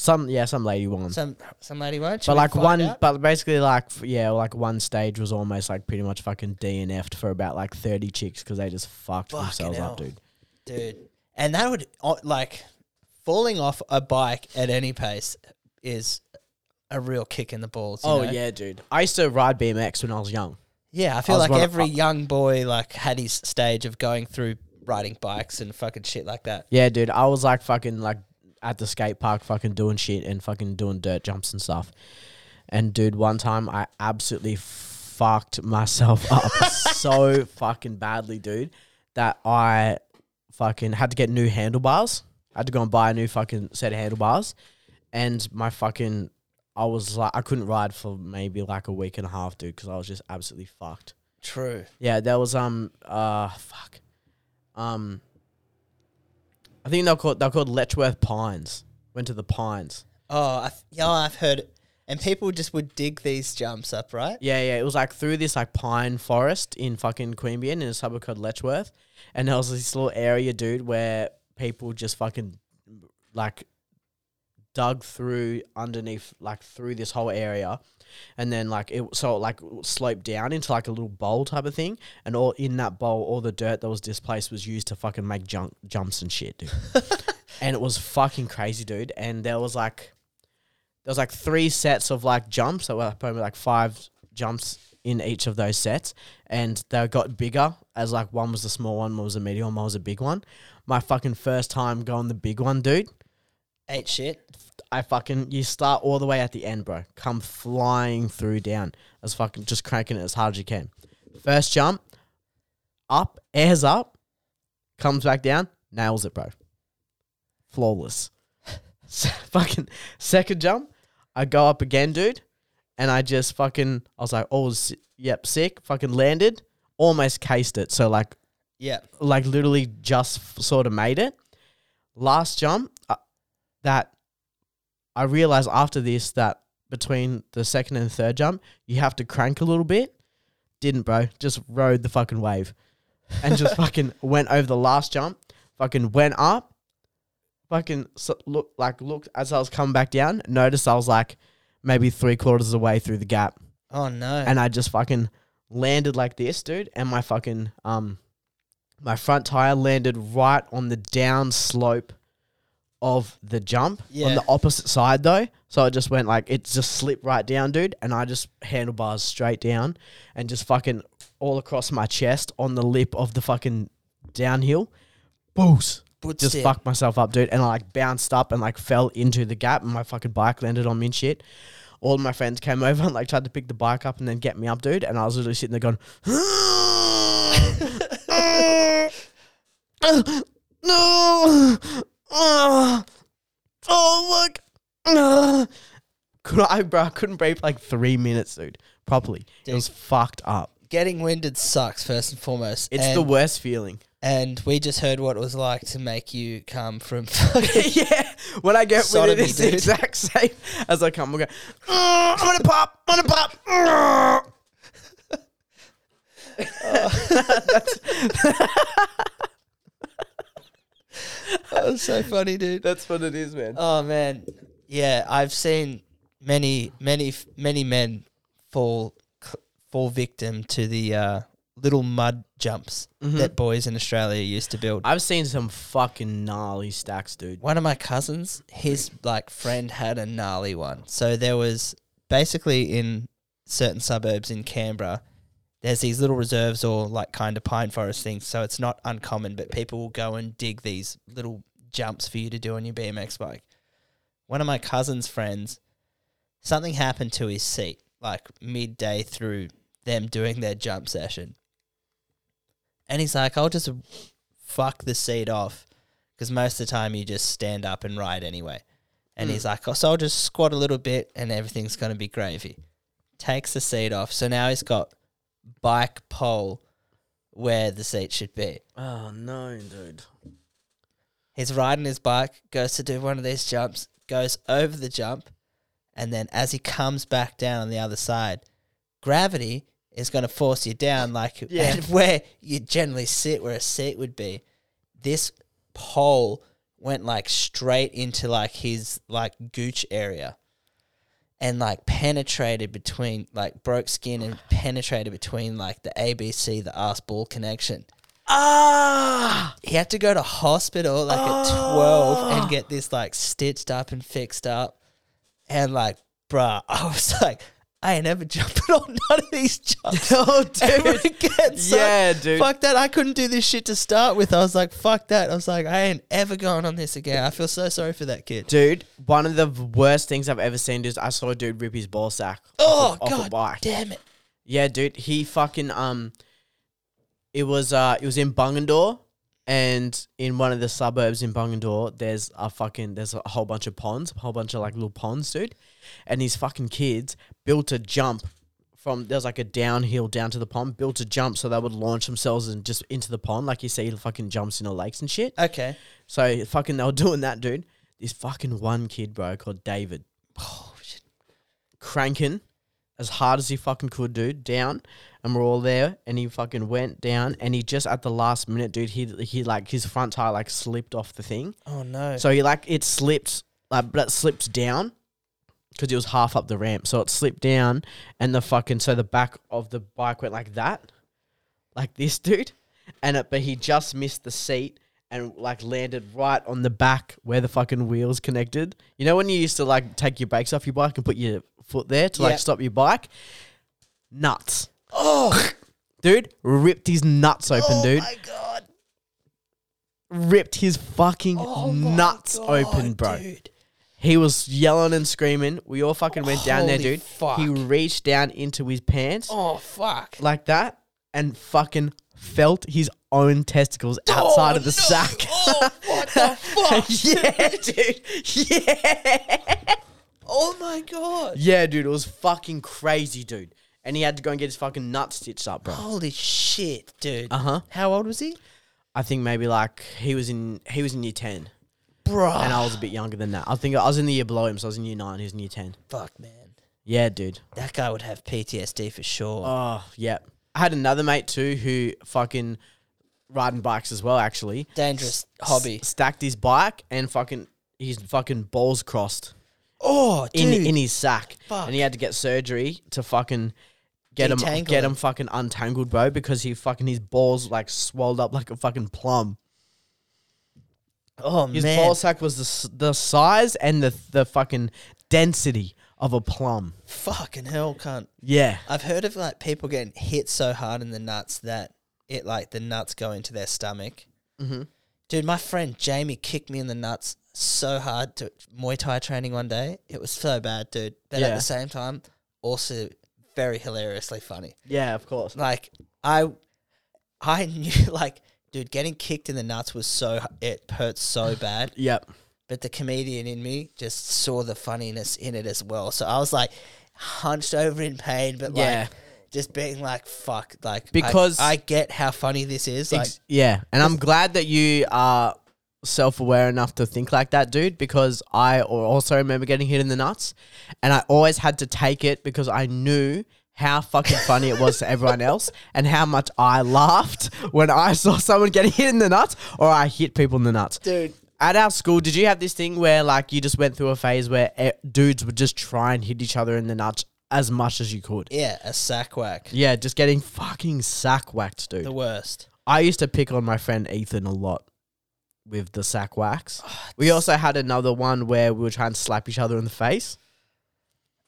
some yeah, some lady won. Some some lady won. Should but we like find one, out? but basically like f- yeah, like one stage was almost like pretty much fucking DNF'd for about like thirty chicks because they just fucked Fucking themselves hell. up, dude. dude. And that would uh, like falling off a bike at any pace is a real kick in the balls. Oh know? yeah, dude. I used to ride BMX when I was young. yeah. I feel was like every uh, young boy like had his stage of going through riding bikes and fucking shit like that. Yeah, dude. I was like fucking like at the skate park, fucking doing shit and fucking doing dirt jumps and stuff. And dude, one time I absolutely fucked myself up [LAUGHS] so fucking badly, dude, that I fucking had to get new handlebars. I had to go and buy a new fucking set of handlebars, and my fucking I was like I couldn't ride for maybe like a week and a half, dude, because I was just absolutely fucked. True. Yeah, there was um uh fuck. Um I think they're called they're called Letchworth Pines. Went to the Pines. Oh, I th- yeah, I've heard it. And people just would dig these jumps up, right? Yeah, yeah. It was like through this like pine forest in fucking Queanbeyan in a suburb called Letchworth. And there was this little area, dude, where people just fucking like dug through underneath like through this whole area. And then like it so it, like sloped down into like a little bowl type of thing. And all in that bowl all the dirt that was displaced was used to fucking make junk jumps and shit dude. [LAUGHS] And it was fucking crazy dude. And there was like there was like three sets of like jumps. That were probably like five jumps in each of those sets and they got bigger as like one was the small one one was a medium one was a big one my fucking first time going the big one dude Ate shit. I fucking you start all the way at the end, bro. Come flying through down as fucking just cranking it as hard as you can. First jump, up, airs up, comes back down, nails it, bro. Flawless. [LAUGHS] Fucking second jump, I go up again, dude, and I just fucking I was like, oh, yep, sick. Fucking landed, almost cased it. So like Yeah. like literally just f- sort of made it. Last jump, uh, that I realized after this that between the second and third jump, you have to crank a little bit. Didn't, bro. Just rode the fucking wave and just [LAUGHS] fucking went over the last jump. Fucking went up. Fucking look like looked as I was coming back down. Noticed I was like maybe three quarters of the way through the gap Oh no. and I just fucking landed like this, dude, and my fucking um my front tire landed right on the down slope of the jump on the opposite side though. So it just went like it just slipped right down, dude, and I just handlebars straight down and just fucking all across my chest on the lip of the fucking downhill. Boost. Just fucked myself up, dude, and I like bounced up and like fell into the gap, and my fucking bike landed on me and shit. All of my friends came [LAUGHS] over and like tried to pick the bike up and then get me up, dude, and I was literally sitting there going, [LAUGHS] no, oh, oh look, no. Could I, bro? I couldn't breathe for like three minutes, dude. Properly, it was fucked up. Getting winded sucks first and foremost. It's and, the worst feeling. And we just heard what it was like to make you come from. [LAUGHS] yeah, when I get with Sodomy, it's the dude. exact same as I come. I go, "Mm, I'm gonna pop, I'm gonna pop. [LAUGHS] [LAUGHS] mm." That's so funny, dude. That's what it is, man. Oh man, yeah, I've seen many, many, many men fall fall victim to the uh, little mud jumps mm-hmm. that boys in Australia used to build. I've seen some fucking gnarly stacks, dude. one of my cousins, his like friend had a gnarly one. So there was basically in certain suburbs in Canberra, there's these little reserves or like kind of pine forest things. So it's not uncommon, but people will go and dig these little jumps for you to do on your BMX bike. One of my cousin's friends, something happened to his seat, like midday through them doing their jump session. And he's like, I'll just fuck the seat off because most of the time you just stand up and ride anyway. And hmm. he's like, oh, so I'll just squat a little bit and everything's going to be gravy. Takes the seat off. So now he's got bike pole where the seat should be. Oh no, dude. He's riding his bike, goes to do one of these jumps, goes over the jump, and then as he comes back down on the other side, gravity is going to force you down like [LAUGHS] Yeah. where you generally sit, where a seat would be. This pole went like straight into like his like gooch area and like penetrated between like broke skin and penetrated between like the ABC, the ass ball connection Ah, he had to go to hospital like at 12 and get this like stitched up and fixed up. And like, bruh, [LAUGHS] I was like, I ain't ever [LAUGHS] jumping on none of these jumps. [LAUGHS] oh [LAUGHS] ever dude. again, son. Yeah, dude. Fuck that. I couldn't do this shit to start with. I was like, fuck that. I was like, I ain't ever going on this again. I feel so sorry for that kid. Dude, one of the worst things I've ever seen is I saw a dude rip his ball sack. Oh, off, a- off a God bike. damn it. Yeah, dude, he fucking um, it was uh, it was in Bungendore, and in one of the suburbs in Bungendore, there's a fucking there's a whole bunch of ponds, a whole bunch of like little ponds, dude, and these fucking kids built a jump from there's like a downhill down to the pond, built a jump so they would launch themselves and just into the pond, like you see fucking jumps into lakes and shit. Okay. So fucking they were [LAUGHS] doing that, dude. This fucking one kid, bro, called David, Oh, shit. cranking as hard as he fucking could, dude, down. And we're all there, and he fucking went down, and he just at the last minute, dude, he he like his front tire like slipped off the thing, Oh, no. so he like it slipped, like but it slipped down because it was half up the ramp, so it slipped down, and the fucking so the back of the bike went like that, like this, [LAUGHS] dude, and it, but he just missed the seat. And like landed right on the back where the fucking wheels connected. You know when you used to like take your brakes off your bike and put your foot there to like Yep. stop your bike? Nuts. Oh, dude, ripped his nuts open, oh dude. Oh my God. Ripped his fucking Oh, my nuts God, open, bro. Dude. He was yelling and screaming. We all fucking went down there, Holy dude. fuck. He reached down into his pants Oh, fuck. like that and fucking felt his own testicles outside of the Oh, sack. Oh, what the [LAUGHS] fuck? yeah, dude. Yeah. Oh, my God. Yeah, dude. It was fucking crazy, dude. And he had to go and get his fucking nuts stitched up, bro. Holy shit, dude. Uh huh. How old was he? I think maybe like he was in he was in year ten, Bro. and I was a bit younger than that. I think I was in the year below him, so I was in year nine. He was in year ten. Fuck, man. Yeah, dude. That guy would have PTSD for sure. Oh, yeah. I had another mate too who fucking riding bikes as well. Actually, Dangerous hobby. S- stacked his bike and fucking his fucking balls crossed Oh, in dude. in his sack, Fuck. and he had to get surgery to fucking. Get him, Detangle get him. him fucking untangled, bro, because he fucking his balls like swelled up like a fucking plum. oh, His man. ball sack was the s- the size and the the fucking density of a plum. Fucking hell, cunt. Yeah. I've heard of like people getting hit so hard in the nuts that it like the nuts go into their stomach. Mm-hmm. Dude, my friend Jamie kicked me in the nuts so hard to Muay Thai training one day. It was so bad, dude. But at the same time, also very hilariously funny. Yeah, of course. Like I, I [LAUGHS] knew like, dude, getting kicked in the nuts was so it hurt so bad. Yep. But the comedian in me just saw the funniness in it as well. So I was like hunched over in pain, but Yeah. like just being like, fuck, like Because- I, get how funny this is. Like, Ex- yeah, and I'm glad that you are self-aware enough to think like that, dude. Because I al- also remember getting hit in the nuts, and I always had to take it because I knew how fucking funny it was to [LAUGHS] everyone else, and how much I laughed when I saw someone getting hit in the nuts, or I hit people in the nuts. dude, At our school, did you have this thing where like you just went through a phase where eh, dudes would just try and hit each other in the nuts as much as you could. Yeah, a sack whack. Yeah, just getting fucking sack whacked, dude. The worst. I used to pick on my friend Ethan a lot with the sack wax. Oh, We also had another one where we were trying to slap each other in the face.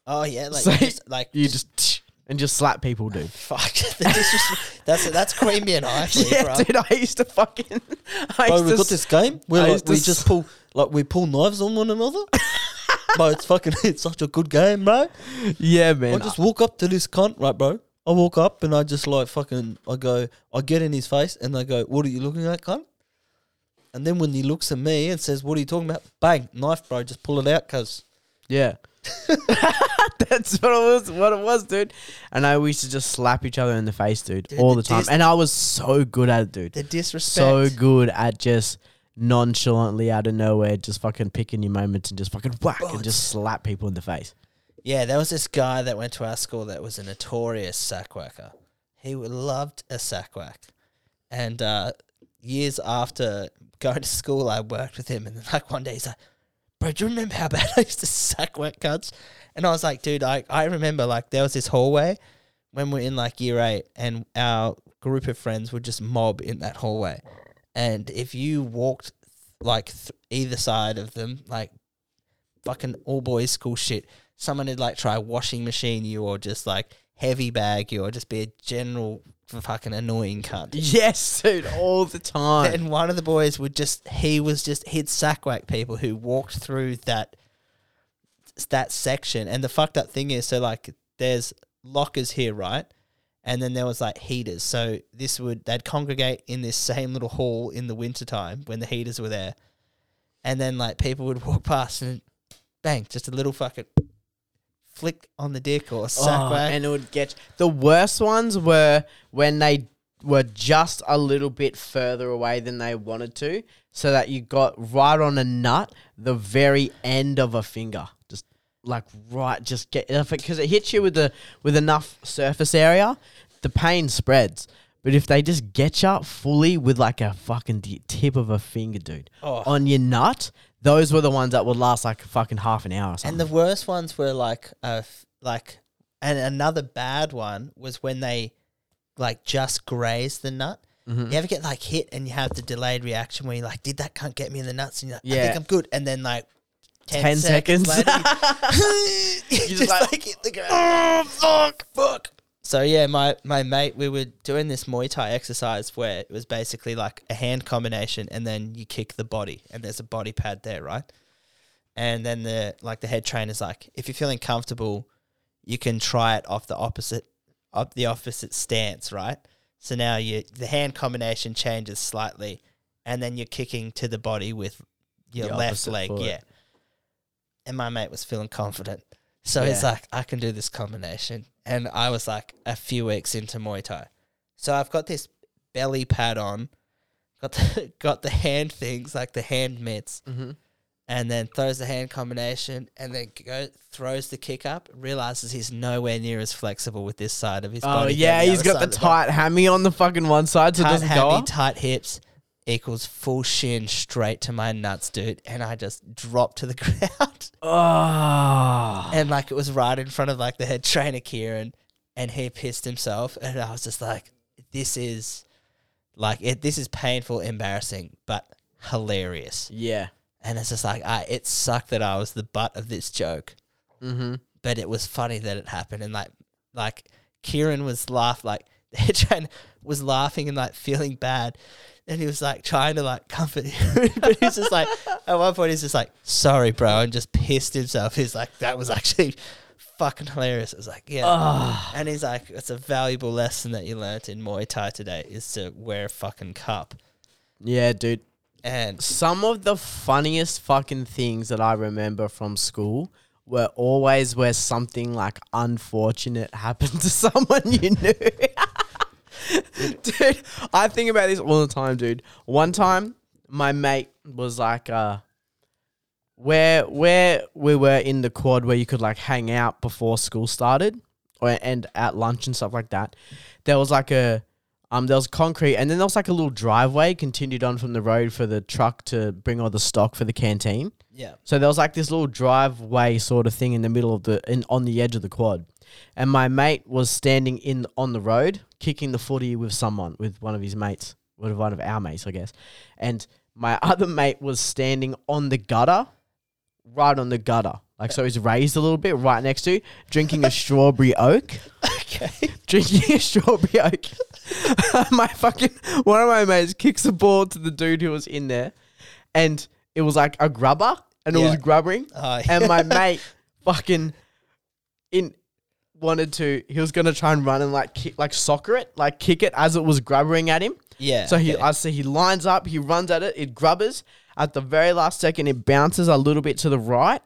Oh yeah, like So just, like [LAUGHS] You just and just slap people, dude. [LAUGHS] fuck. [LAUGHS] disres- that's that's creamy and [LAUGHS] icy, yeah, bro. dude. I used to fucking. I Bro, we to got this game where like, we just pull like we pull knives on one another. bro, it's fucking it's such a good game, bro. Yeah, man. I just walk up to this cunt, right, bro? I walk up and I just like fucking I go I get in his face and I go, What are you looking at, cunt? And then when he looks at me and says, What are you talking about? Bang, knife, bro, just pull it out, cuz Yeah. [LAUGHS] That's what it was. What it was, dude. And I used to just slap each other in the face, dude, Dude, all the the time. dis- and I was so good at it, dude. The disrespect. So good at just nonchalantly out of nowhere, just fucking picking your moments and just fucking whack and just slap people in the face. Yeah, there was this guy that went to our school that was a notorious sack whacker. He loved a sack whack. And uh, years after going to school, I worked with him. And then, like, one day he's like, Bro, do you remember how [LAUGHS] bad I used to sack wet cuts? And I was like, Dude, I, I remember, like, there was this hallway when we are in, like, year eight, and our group of friends would just mob in that hallway. And if you walked, like, th- either side of them, like, fucking all boys school shit, someone would like try washing machine you or just like heavy bag you or just be a general fucking annoying cunt. [LAUGHS] Yes, dude, all the time. And one of the boys would just he was just he'd sackwhack people who walked through that that section. And the fucked up thing is so like there's lockers here, right? And then there was like heaters. So this would they'd congregate in this same little hall in the wintertime when the heaters were there. And then like people would [LAUGHS] walk past and bang, just a little fucking flick on the dick or sack Oh, whack. and it would get the worst ones were when they were just a little bit further away than they wanted to, so that you got right on a nut, the very end of a finger, just like right, just get because it hits you with the with enough surface area, the pain spreads. But if they just get you fully with like a fucking tip of a finger, dude, Oh. on your nut, those were the ones that would last like fucking half an hour or something. And the worst ones were like, uh, f- like, and another bad one was when they, like, just graze the nut. Mm-hmm. You ever get like hit and you have the delayed reaction where you're like, did that cunt get me in the nuts? And you're like, I Yeah. think I'm good. And then like, 10, 10 seconds, seconds. later, you, [LAUGHS] [LAUGHS] just like, hit the ground. Oh, fuck, fuck. So yeah, my, my mate, we were doing this Muay Thai exercise where it was basically like a hand combination and then you kick the body and there's a body pad there, right? And then the like the head trainer's like, if you're feeling comfortable, you can try it off the opposite up the opposite stance, right? So now you the hand combination changes slightly, and then you're kicking to the body with your The left leg, foot. yeah. And my mate was feeling confident, so he's Yeah. like, I can do this combination, and I was like a few weeks into Muay Thai, so I've got this belly pad on, got the [LAUGHS] got the hand things like the hand mitts, Mhm. and then throws the hand combination, and then go throws the kick up. Realizes he's nowhere near as flexible with this side of his Oh body. yeah, he's other got side the of tight hammy on the fucking one side, so it tight doesn't go hammy, up. tight hips equals full shin straight to my nuts, dude. And I just dropped to the [LAUGHS] ground, Oh, and like it was right in front of like the head trainer Kieran, and he pissed himself, and I was just like, this is like it. This is painful, embarrassing, but hilarious. yeah. And it's just like, I, it sucked that I was the butt of this joke, Mm-hmm. but it was funny that it happened. And like, like Kieran was laugh, like [LAUGHS] the head trainer was laughing and like feeling bad. And he was like trying to like comfort him, [LAUGHS] but he's just like, at one point he's just like, sorry, bro, and just pissed himself. He's like, that was actually fucking hilarious. It was like, yeah. And he's like, it's a valuable lesson that you learnt in Muay Thai today is to wear a fucking cup. Yeah, dude. And Some of the funniest fucking things that I remember from school were always where something like unfortunate happened to [LAUGHS] someone you knew. [LAUGHS] [LAUGHS] dude, I think about this all the time, dude. One time, my mate was like, uh, where where we were in the quad where you could like hang out before school started, or and at lunch and stuff like that. There was like a Um, there was concrete, and then there was like a little driveway continued on from the road for the truck to bring all the stock for the canteen. Yeah. So there was like this little driveway sort of thing in the middle of the in on the edge of the quad, and my mate was standing in on the road kicking the footy with someone with one of his mates, with one of our mates, I guess, and my [LAUGHS] other mate was standing on the gutter, right on the gutter, like so he's raised a little bit right next to, drinking a [LAUGHS] strawberry oak, Okay. [LAUGHS] drinking a strawberry oak. my fucking one of my mates kicks the ball to the dude who was in there, and it was like a grubber, and it Yeah. was grubbering, Oh, and my mate fucking in wanted to. He was gonna try and run and like kick, like soccer it, like kick it as it was grubbering at him. yeah. So he, okay. I see he lines up, he runs at it, it grubbers. At the very last second, it bounces a little bit to the right,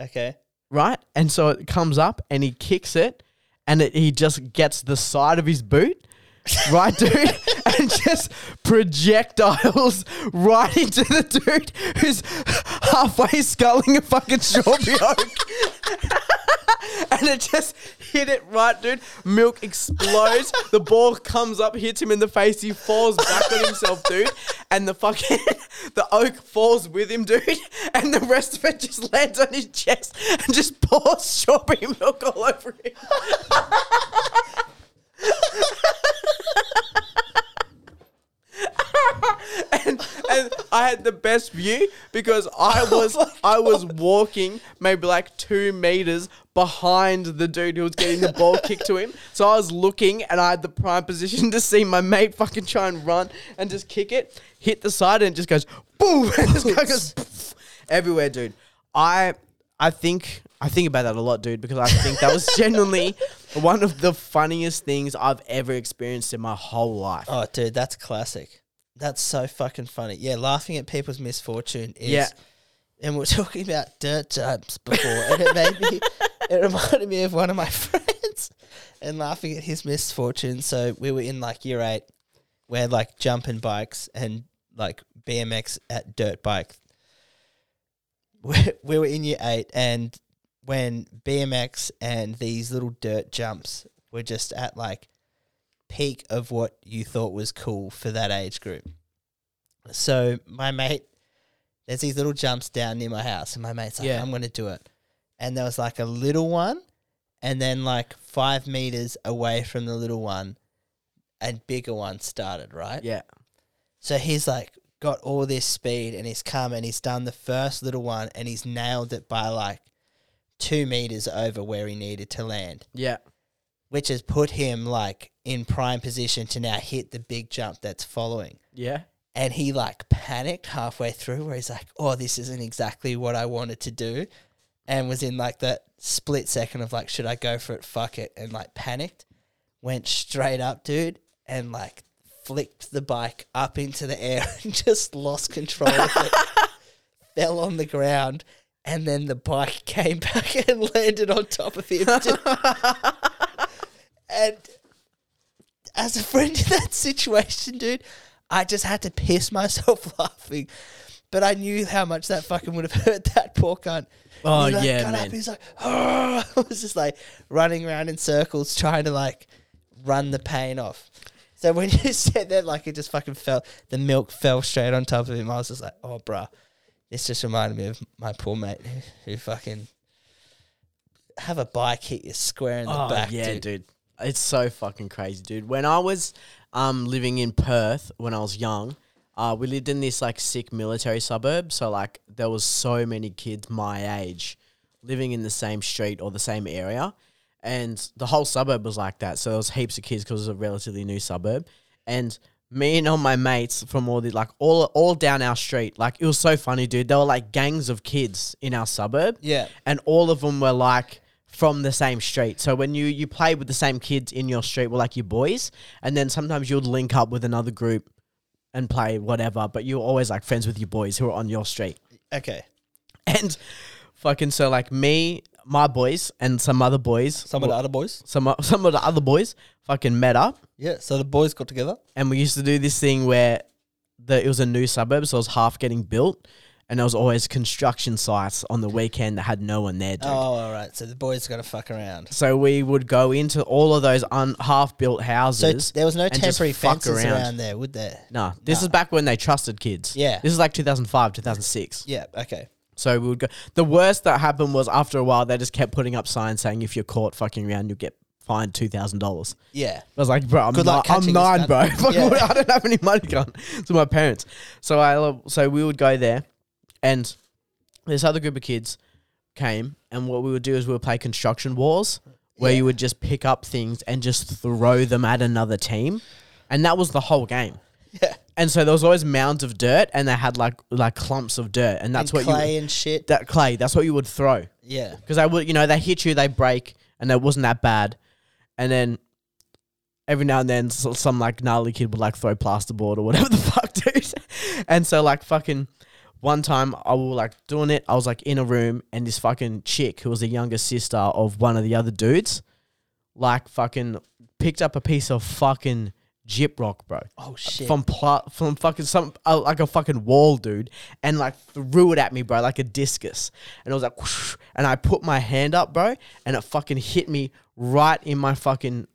okay. right, and so it comes up and he kicks it, and it, he just gets the side of his boot. [LAUGHS] right, dude, and just projectiles [LAUGHS] right into the dude who's [LAUGHS] halfway sculling a fucking oak. [LAUGHS] and it just hit it right, dude. Milk explodes. the ball comes up, hits him in the face. He falls back on himself, dude. And the fucking [LAUGHS] the oak falls with him, dude. And the rest of it just lands on his chest and just pours strawberry milk all over him. [LAUGHS] and, and I had the best view because I was I was walking maybe like two meters behind the dude who was getting the ball kicked to him. [LAUGHS] So I was looking and I had the prime position to see my mate fucking try and run and just kick it, hit the side and it just goes boom [LAUGHS] and this guy goes poof everywhere, dude. I I think I think about that a lot, dude, because I think that was genuinely [LAUGHS] one of the funniest things I've ever experienced in my whole life. Oh, dude, that's classic. That's so fucking funny. Yeah, laughing at people's misfortune is. Yeah. And we are [LAUGHS] talking about dirt jumps before, and it made me. It reminded me of one of my [LAUGHS] friends, and laughing at his misfortune. So we were in like year eight, where like jumping bikes and like BMX at dirt bike. We, we were in year eight, and when BMX and these little dirt jumps were just at like peak of what you thought was cool for that age group. So my mate, there's these little jumps down near my house, and my mate's like, Yeah. "I'm gonna do it," and there was like a little one, and then like five meters away from the little one, a bigger one started. Right. Yeah. So he's like got all this speed, and he's come and he's done the first little one, and he's nailed it by like two meters over where he needed to land Yeah. which has put him like in prime position to now hit the big jump that's following. Yeah. And he like panicked halfway through where he's like, oh, this isn't exactly what I wanted to do. And was in like that split second of like, should I go for it? Fuck it. And like panicked, went straight up, dude, and like flicked the bike up into the air [LAUGHS] and just lost control of it. [LAUGHS] Fell on the ground. And then the bike [LAUGHS] came back and landed on top of him. And as a friend in that situation, dude, I just had to piss myself [LAUGHS] laughing. But I knew how much that fucking would have hurt that poor cunt. Oh, like, yeah, up, man. he's like, oh, [LAUGHS] I was just like running around in circles trying to like run the pain off. So when [LAUGHS] you said that, like it just fucking fell, the milk fell straight on top of him. I was just like, oh, bruh. This just reminded me of my poor mate who, who fucking have a bike hit you square in the Oh back, yeah, dude. dude. It's so fucking crazy, dude. When I was um living in Perth when I was young, uh, we lived in this like sick military suburb. So like there was so many kids my age living in the same street or the same area, and the whole suburb was like that. So there was heaps of kids because it was a relatively new suburb, and me and all my mates from all the like all all down our street, like it was so funny, dude. There were like gangs of kids in our suburb, Yeah. and all of them were like from the same street. So when you you play with the same kids in your street, were like your boys, and then sometimes you'd link up with another group and play whatever. But you were always like friends with your boys who are on your street. Okay. And fucking so like me, my boys, and some other boys, Some of the other boys. some uh, [LAUGHS] some of the other boys, fucking met up, Yeah. So the boys got together. and we used to do this thing where the it was a new suburb, so it was half getting built. And there was always construction sites on the weekend that had no one there, dude. Oh, all right. So the boys got to fuck around. So we would go into all of those un- half-built houses. So houses. there was no and just temporary fuck fences around. there, would there? no, this is back when they trusted kids. Yeah. This is like 2005, 2006. Yeah. Okay. So we would go. The worst that happened was after a while they just kept putting up signs saying if you're caught fucking around, you'll get fined two thousand dollars. Yeah. I was like, bro, I'm, Good ni- luck I'm catching nine, bro. cunt. [LAUGHS] Fuck, Yeah. I don't have any money gone [LAUGHS] to my parents. So I lo- so we would go there, and this other group of kids came, and what we would do is we would play construction wars, where you would just pick up things and just throw them at another team, and that was the whole game. Yeah. And so there was always mounds of dirt, and they had like like clumps of dirt, and that's and what clay you and shit. that clay. That's what you would throw yeah. because they would, you know, they hit you, they break, and it wasn't that bad. And then every now and then, so, some like gnarly kid would like throw plasterboard or whatever [LAUGHS] the fuck, dude. and so like fucking one time, I was like doing it. I was like in a room, and this fucking chick who was the younger sister of one of the other dudes, like fucking picked up a piece of fucking Gyprock, bro Oh shit. from pla- from fucking some uh, like a fucking wall, dude, and like threw it at me, bro, like a discus, and I was like, whoosh, and I put my hand up, bro, and it fucking hit me right in my fucking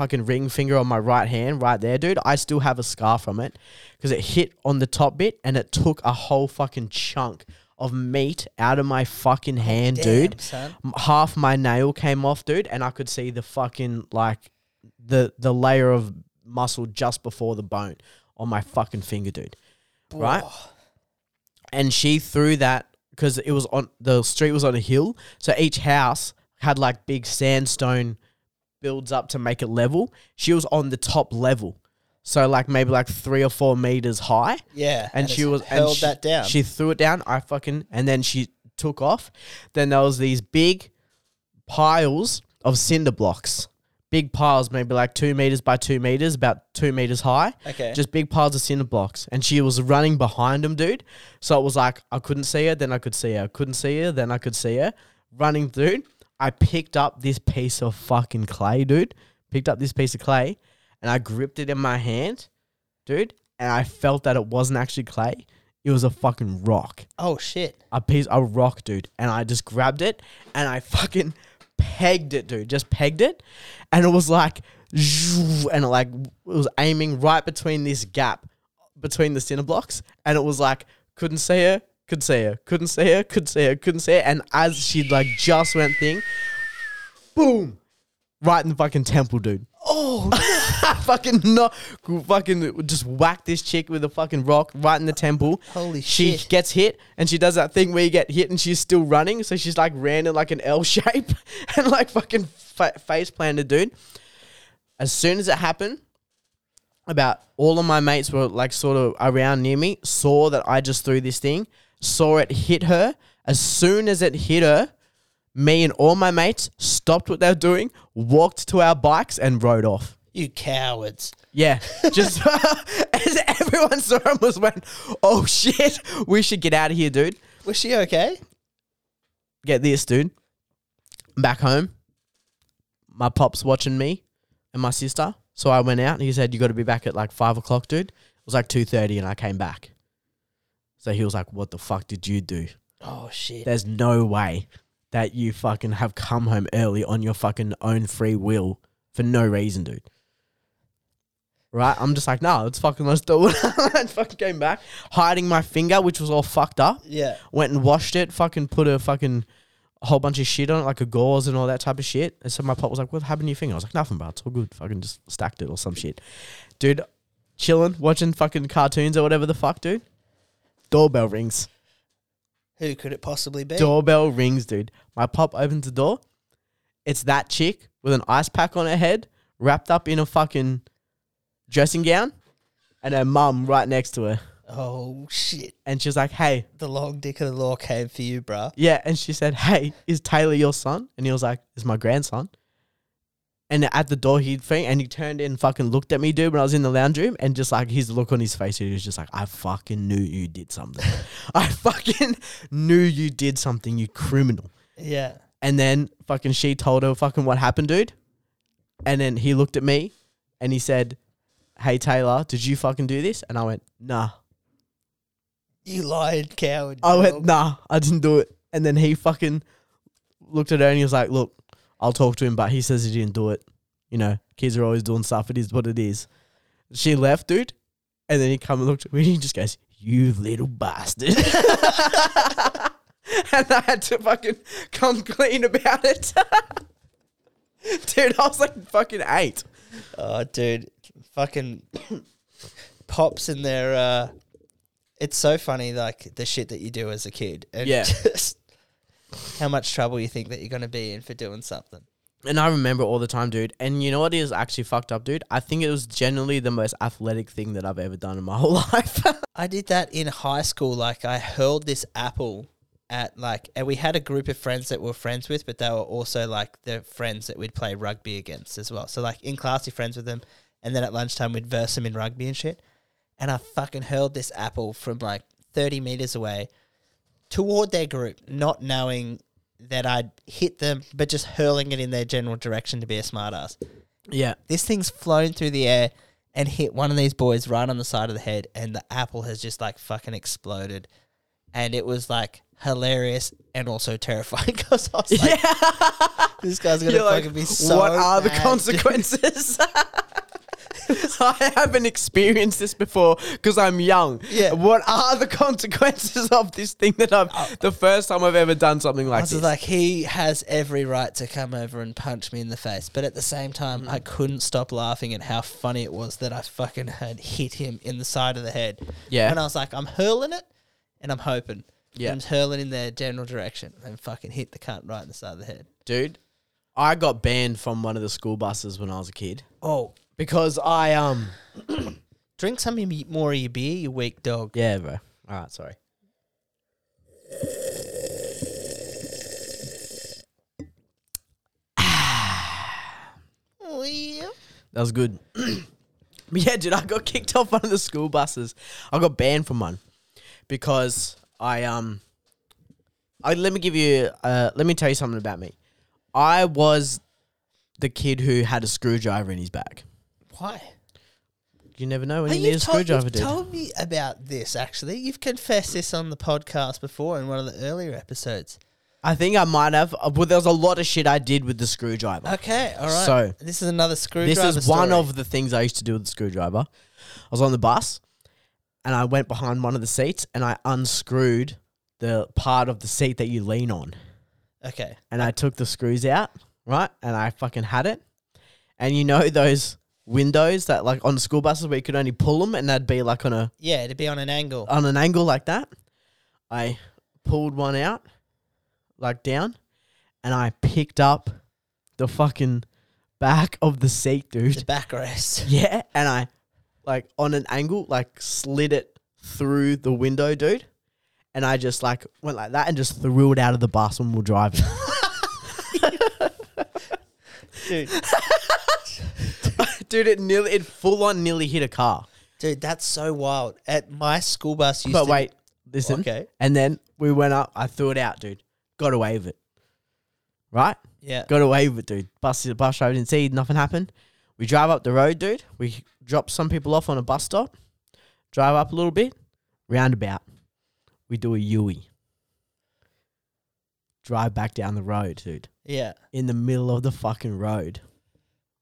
fucking ring finger on my right hand, right there, dude. I still have a scar from it because it hit on the top bit, and it took a whole fucking chunk of meat out of my fucking oh, hand, Damn, dude son. half my nail came off, dude, and I could see the fucking like the the layer of muscle just before the bone on my fucking finger, dude. Right? And she threw that because it was on the street was on a hill, so each house had like big sandstone builds up to make it level. She was on the top level. So like maybe like three or four meters high Yeah. and, she was held and she, that down. She threw it down. I fucking and then she took off. Then there was these big piles of cinder blocks, big piles, maybe like two meters by two meters, about two meters high. Okay. just big piles of cinder blocks, and she was running behind them, dude. So it was like I couldn't see her, then I could see her, couldn't see her, then I could see her, running, dude. I picked up this piece of fucking clay, dude. Picked up this piece of clay, and I gripped it in my hand, dude. And I felt that it wasn't actually clay; it was a fucking rock oh shit. a piece a rock, dude, and I just grabbed it and I fucking pegged it, dude. Just pegged it, and it was like, and it like it was aiming right between this gap between the cinder blocks, and it was like couldn't see her, could see her, couldn't see her, could see her, couldn't see her, and as she like just went thing, boom, right in the fucking temple, dude. Oh, [LAUGHS] fucking no, fucking just whack this chick with a fucking rock right in the temple. Holy she shit. She gets hit, and she does that thing where you get hit and she's still running, so she's like ran in like an L [LAUGHS] shape and like fucking fa- face planted, dude. As soon as it happened, about all of my mates were like sort of around near me, saw that I just threw this thing, saw it hit her. As soon as it hit her, me and all my mates stopped what they were doing, walked to our bikes, and rode off. You cowards. Yeah, just [LAUGHS] as everyone saw him was went, oh shit, we should get out of here, dude. Was she okay? Get this, dude. Back home, my pop's watching me and my sister. So I went out and he said, You gotta be back at like five o'clock, dude. It was like two thirty and I came back. So he was like, What the fuck did you do? Oh shit. There's no way that you fucking have come home early on your fucking own free will for no reason, dude. Right? I'm just like, no, it's fucking let's do it. and fucking came back, hiding my finger, which was all fucked up. yeah. Went and washed it, fucking put a fucking whole bunch of shit on it, like a gauze and all that type of shit. And so my pop was like, What happened to your finger? I was like, Nothing, bro. It's all good. Fucking just stacked it or some shit. Dude, chilling, watching fucking cartoons or whatever the fuck, dude. Doorbell rings. Who could it possibly be? Doorbell rings, dude. My pop opens the door. It's that chick with an ice pack on her head, wrapped up in a fucking dressing gown, and her mum right next to her. Oh shit. And she's like, "Hey, The long dick of the law came for you, bruh. yeah." And she said, "Hey, is Taylor your son?" And he was like, "Is my grandson." And at the door, he thing, and he turned in, and fucking looked at me, dude, when I was in the lounge room, and just like his look on his face, he was just like, "I fucking knew you did something. [LAUGHS] I fucking knew you did something, you criminal." Yeah. And then fucking she told her fucking what happened, dude. And then he looked at me and he said, Hey Taylor, did you fucking do this? And I went, Nah. You lying coward. I went, nah, I didn't do it. And then he fucking looked at her and he was like, look, I'll talk to him, but he says he didn't do it. You know, kids are always doing stuff. It is what it is. She left, dude. And then he come and looked at me and he just goes, you little bastard. [LAUGHS] and I had to fucking come clean about it. [LAUGHS] dude, I was like fucking eight. Oh, dude, fucking pops in there. Uh, it's so funny, like the shit that you do as a kid, and Yeah. [LAUGHS] just how much trouble you think that you're gonna be in for doing something. And I remember all the time, dude. And you know what is actually fucked up, dude? I think it was generally the most athletic thing that I've ever done in my [LAUGHS] whole life. [LAUGHS] I did that in high school. Like I hurled this apple at like, and we had a group of friends that we were friends with, but they were also like the friends that we'd play rugby against as well. So like in class, you're friends with them, and then at lunchtime we'd verse them in rugby and shit. And I fucking hurled this apple from like 30 meters away toward their group, not knowing that I'd hit them, but just hurling it in their general direction to be a smartass. yeah. This thing's flown through the air and hit one of these boys right on the side of the head, and the apple has just like fucking exploded. And it was like hilarious and also terrifying [LAUGHS] because I was like, this guy's gonna You're like, fucking be so. what are the consequences? [LAUGHS] [LAUGHS] I haven't experienced this before because I'm young. Yeah. What are the [LAUGHS] consequences of this thing that I've oh. the first time I've ever done something I like was this? like, he has every right to come over and punch me in the face. But at the same time, I mm. couldn't stop laughing at how funny it was that I fucking had hit him in the side of the head. Yeah. And I was like, I'm hurling it and I'm hoping. Yeah. I'm hurling in their general direction and fucking hit the cunt right in the side of the head. Dude, I got banned from one of the school buses when I was a kid Oh, because I um [COUGHS] drink some of your- more of your beer, you weak dog. yeah, bro. All right, sorry. Oh, [COUGHS] yeah. That was good. [COUGHS] but yeah, dude, I got kicked off one of the school buses. I got banned from one because I um I let me give you uh let me tell you something about me. I was the kid who had a screwdriver in his bag. Why? You never know when Hey, you need a you've told- screwdriver, you've dude. told me about this actually. You've confessed this on the podcast before in one of the earlier episodes. I think I might have. uh, Well, there was a lot of shit I did with the screwdriver. Okay, all right. So, this is another screwdriver. This is one story. of the things I used to do with the screwdriver. I was on the bus and I went behind one of the seats and I unscrewed the part of the seat that you lean on. Okay. And I took the screws out, right? And I fucking had it. And you know those windows that like on the school buses where you could only pull them and they'd be like on a Yeah, to be on an angle. on an angle like that. I pulled one out, like down, and I picked up the fucking back of the seat, dude. the backrest. [LAUGHS] Yeah, and I like on an angle, like slid it through the window, dude. And I just like went like that and just threw it out of the bus when we were driving. [LAUGHS] Dude, [LAUGHS] dude, it nearly it full on nearly hit a car. dude, that's so wild. At my school bus used But to wait, listen. Okay. And then we went up, I threw it out, dude. Got away with it. Right? Yeah. Got away with it, dude. Bus bus driver didn't see, nothing happened. We drive up the road, dude. We drop some people off on a bus stop, drive up a little bit, roundabout. We do a Yui. Drive back down the road, dude. Yeah. In the middle of the fucking road.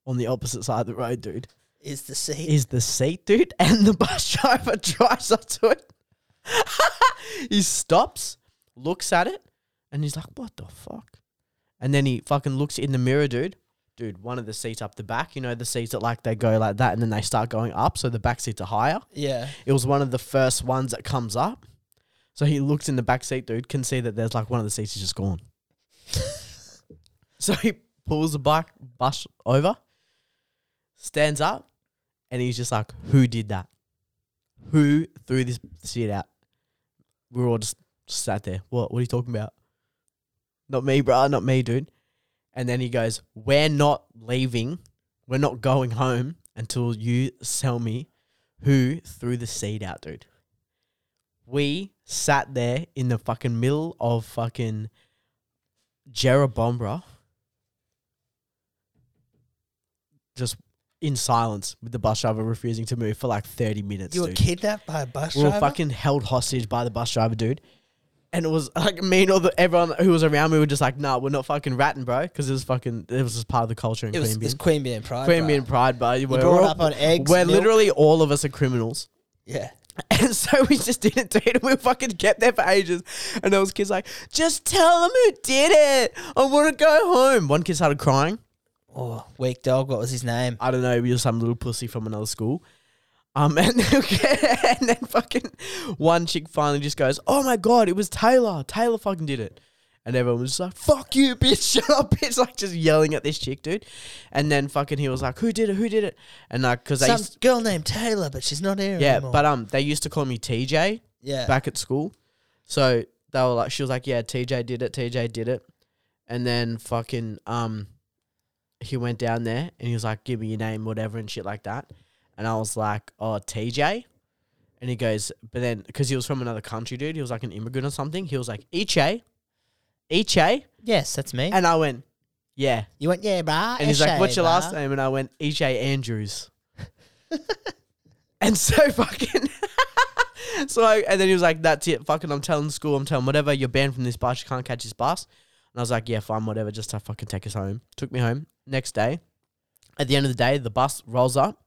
On the opposite side of the road, dude. Is the seat. Is the seat, dude, [LAUGHS] and the bus [LAUGHS] driver drives up to it. [LAUGHS] he stops, looks at it, and he's like, "What the fuck?" And then he fucking looks in the mirror, dude. Dude, one of the seats up the back, you know, the seats that like they go like that, and then they start going up, so the back seats are higher. yeah. It was one of the first ones that comes up. So he looks in the back seat, dude, can see that there's like one of the seats is just gone. so he pulls the bike bus over, stands up, and he's just like, Who did that? Who threw this shit out? We are all just sat there. What what are you talking about? Not me, bro, not me, dude. And then he goes, We're not leaving. We're not going home until you tell me who threw the seed out, dude. We sat there in the fucking middle of fucking Jerrabomberra. Just in silence with the bus driver refusing to move for like 30 minutes. You were dude. kidnapped by a bus driver. we were driver. fucking held hostage by the bus driver, dude. And it was [LAUGHS] like me and all the everyone who was around me were just like, nah, we're not fucking ratting, bro, because it was fucking it was just part of the culture in it was, Queanbeyan. it's Queanbeyan Pride. Queanbeyan bro. Pride, bro. We're, brought all- up on eggs, We're milk. literally all of us are criminals. Yeah. [LAUGHS] And so we just didn't do it. And we fucking kept there for ages. And there was kids like, just tell them who did it. I want to go home. One kid started crying. Oh, weak dog. What was his name? I don't know, he was some little pussy from another school. Um, [LAUGHS] and, and then fucking one chick finally just goes, "Oh my god, it was Taylor. Taylor fucking did it." And everyone was just like, "Fuck you, bitch! [LAUGHS] Shut up, bitch!" Like just yelling at this chick, dude. And then fucking he was like, "Who did it? Who did it?" And like, cause they Some used girl named Taylor, but she's not here yeah, anymore. but um, they used to call me TJ yeah. back at school. So they were like, she was like, "Yeah, TJ did it. TJ did it." And then fucking um, he went down there and he was like, "Give me your name, whatever, and shit like that." And I was like, "Oh, TJ." And he goes, but then because he was from another country, dude, he was like an immigrant or something. He was like, "Iche, Iche," yes, that's me. and I went, "Yeah." you went, yeah, bro. And he's like, "What's your last name?" And I went, "Iche Andrews." [LAUGHS] and so fucking. [LAUGHS] so I, and then he was like, "That's it, fucking." I'm telling school, I'm telling whatever. You're banned from this bus. You can't catch this bus. I was like, "Yeah, fine, whatever. Just to fucking take us home." Took me home. Next day, at the end of the day, the bus rolls up,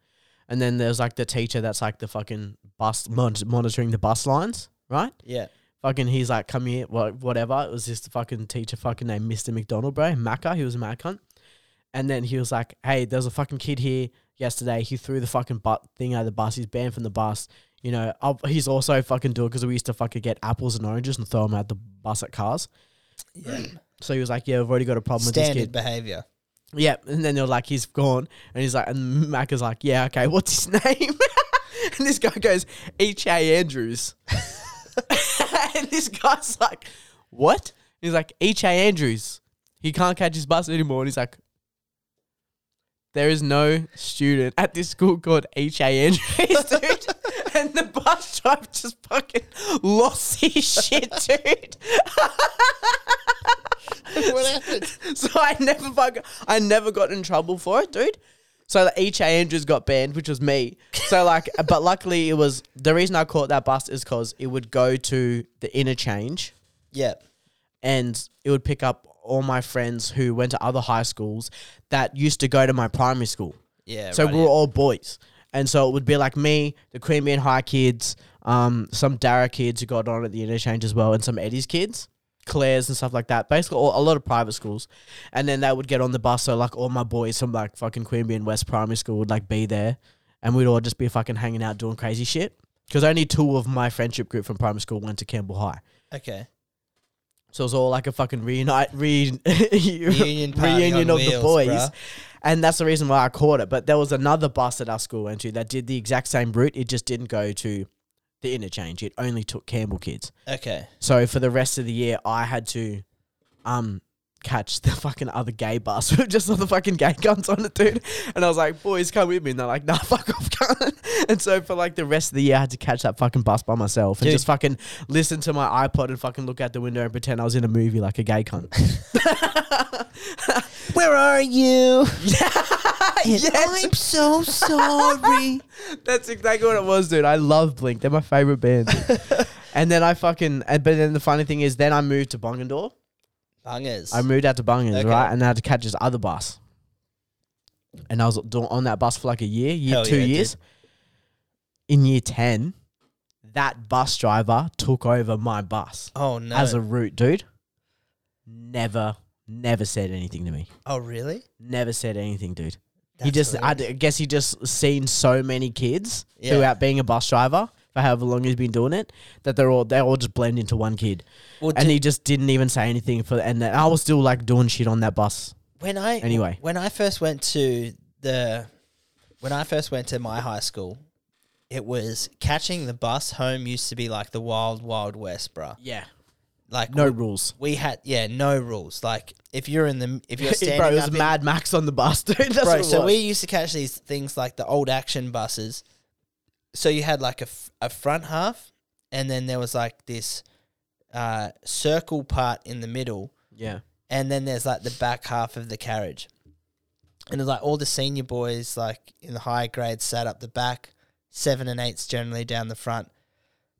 and then there's like the teacher that's like the fucking bus mon- monitoring the bus lines, right? Yeah. Fucking, he's like, come here, wha- whatever. It was this fucking teacher, fucking named Mr. McDonald, bro. Macca, he was a mad cunt. And then he was like, hey, there's a fucking kid here yesterday. He threw the fucking butt thing out of the bus. He's banned from the bus. You know, I'll, he's also fucking doing because we used to fucking get apples and oranges and throw them out the bus at cars. Yeah. So he was like, yeah, we've already got a problem with this Standard kid. behavior. Yeah, and then they're like, he's gone, and he's like, and Mac is like, yeah, okay, what's his [LAUGHS] name? [LAUGHS] and this guy goes, H. A. Andrews, [LAUGHS] and this guy's like, what? He's like, H. A. Andrews, he can't catch his bus anymore, and he's like, there is no student at this school called H. A. Andrews, dude. And the bus driver just fucking lost his shit, dude. [LAUGHS] what happened? [LAUGHS] So I never fuck, I never got in trouble for it, dude. So the H. A. Andrews got banned, which was me. So like, [LAUGHS] but luckily it was the reason I caught that bus is because it would go to the interchange Yeah. and it would pick up all my friends who went to other high schools that used to go to my primary school. Yeah. So right, we were yeah. all boys. And so it would be like me, the Queanbeyan High kids, um, some Dara kids who got on at the interchange as well, and some Eddie's kids, Clare's and stuff like that. Basically, all, a lot of private schools. And then they would get on the bus. So, like, all my boys from like fucking Queanbeyan and West Primary School would like be there. And we'd all just be fucking hanging out doing crazy shit. Because only two of my friendship group from primary school went to Campbell High. Okay. So it was all like a fucking reunite, [LAUGHS] re- Reunion reunion on of the boys. bruh. And that's the reason why I caught it. But there was another bus that our school went to that did the exact same route. It just didn't go to the interchange. It only took Campbell kids. Okay. So for the rest of the year, I had to um catch the fucking other gay bus [LAUGHS] with just all the fucking gay guns on it, dude. And I was like, boys, come with me. And they're like, nah, [LAUGHS] fuck off, cunt. And so for like the rest of the year, I had to catch that fucking bus by myself and Dude. just fucking listen to my iPod and fucking look out the window and pretend I was in a movie like a gay cunt. [LAUGHS] Where are you? yes. I'm so sorry. That's exactly what it was, dude. I love Blink. They're my favorite band. and then I fucking, and, but then the funny thing is, then I moved to Bungendore. Bungers. I moved out to Bungers, Okay. right? And I had to catch this other bus. And I was on that bus for like a year, year, Hell two yeah, years. In year 10, that bus driver took over my bus oh no. as a route, dude. Never, never said anything to me. oh really? Never said anything, dude. he That's just, I hilarious. d- guess he just seen so many kids Yeah. throughout being a bus driver for however long he's been doing it that they're all they all just blend into one kid, Well, and did- he just didn't even say anything for. And I was still like doing shit on that bus. when I Anyway. when I first went to the when I first went to my high school, it was catching the bus home used to be like the wild wild west, bruh. Yeah, Like no we, rules. we had yeah no rules. Like if you're in the if you're standing [LAUGHS] Bro, it was in- Mad Max on the bus, [LAUGHS] dude. Bro, so was. we used to catch these things like the old action buses. So you had like a, f- a front half, and then there was like this uh, circle part in the middle, yeah, and then there's like the back half of the carriage. and it was like all the senior boys, like in the higher grades, sat up the back, seven and eights generally down the front.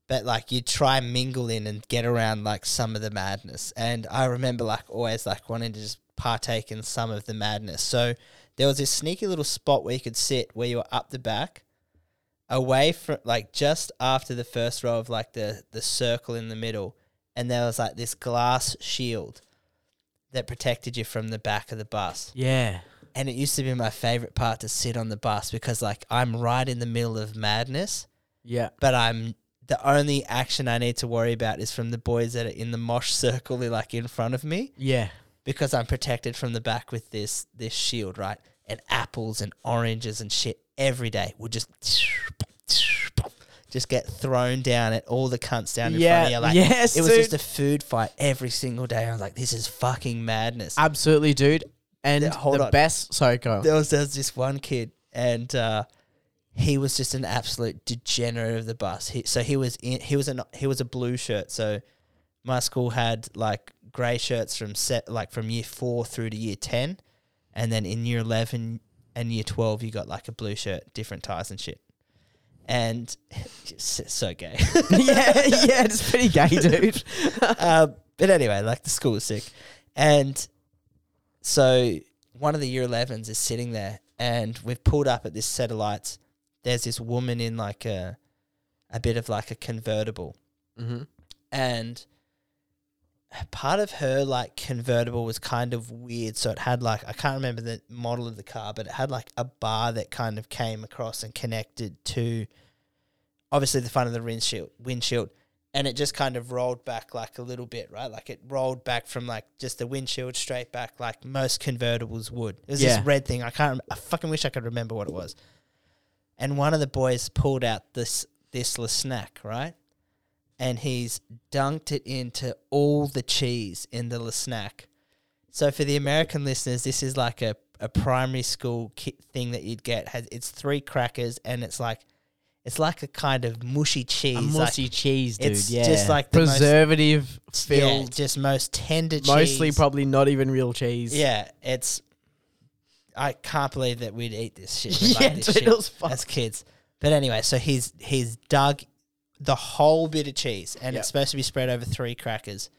But like you try and mingle in and get around like some of the madness. And I remember like always like wanting to just partake in some of the madness. So there was this sneaky little spot where you could sit where you were up the back, away from like just after the first row of like the the circle in the middle, and there was like this glass shield that protected you from the back of the bus. Yeah. And it used to be my favorite part to sit on the bus because like I'm right in the middle of madness, Yeah. but I'm the only action I need to worry about is from the boys that are in the mosh [LAUGHS] circle, like in front of me Yeah. because I'm protected from the back with this this shield, right? And apples and oranges and shit every day would just just get thrown down at all the cunts down in front of you. Like yes, it was dude. just a food fight every single day. I was like, this is fucking madness. Absolutely, dude. And Yeah, the on. best. Sorry, go. there was there was this one kid and uh, he was just an absolute degenerate of the bus. He, so he was in he was a he was a blue shirt. So my school had like grey shirts from set like from year four through to year ten, and then in year eleven and year twelve you got like a blue shirt, different ties and shit. And [LAUGHS] so gay. [LAUGHS] yeah, yeah, it's pretty gay, dude. um, [LAUGHS] but anyway, like the school was sick, and so one of the year 11s is sitting there, and we've pulled up at this set of lights. There's this woman in like a a bit of like a convertible, mm-hmm. and part of her like convertible was kind of weird. So it had like I can't remember the model of the car, but it had like a bar that kind of came across and connected to obviously the front of the windshield windshield. And it just kind of rolled back like a little bit, right? Like it rolled back from like just the windshield straight back, like most convertibles would. It was Yeah. this red thing. I can't. rem- I fucking wish I could remember what it was. And one of the boys pulled out this this little snack, right? And he's dunked it into all the cheese in the snack. So for the American listeners, this is like a, a primary school kit thing that you'd get. Has it's three crackers and it's like it's like a kind of mushy cheese. A like- mushy cheese, dude. it's yeah, just like the most- preservative yeah, filled. just most tender cheese. mostly probably not even real cheese. Yeah, it's. I can't believe that we'd eat this shit. [LAUGHS] Yeah, like this dude, shit it was fuck- as kids. But anyway, so he's he's dug the whole bit of cheese, and Yep. it's supposed to be spread over three crackers.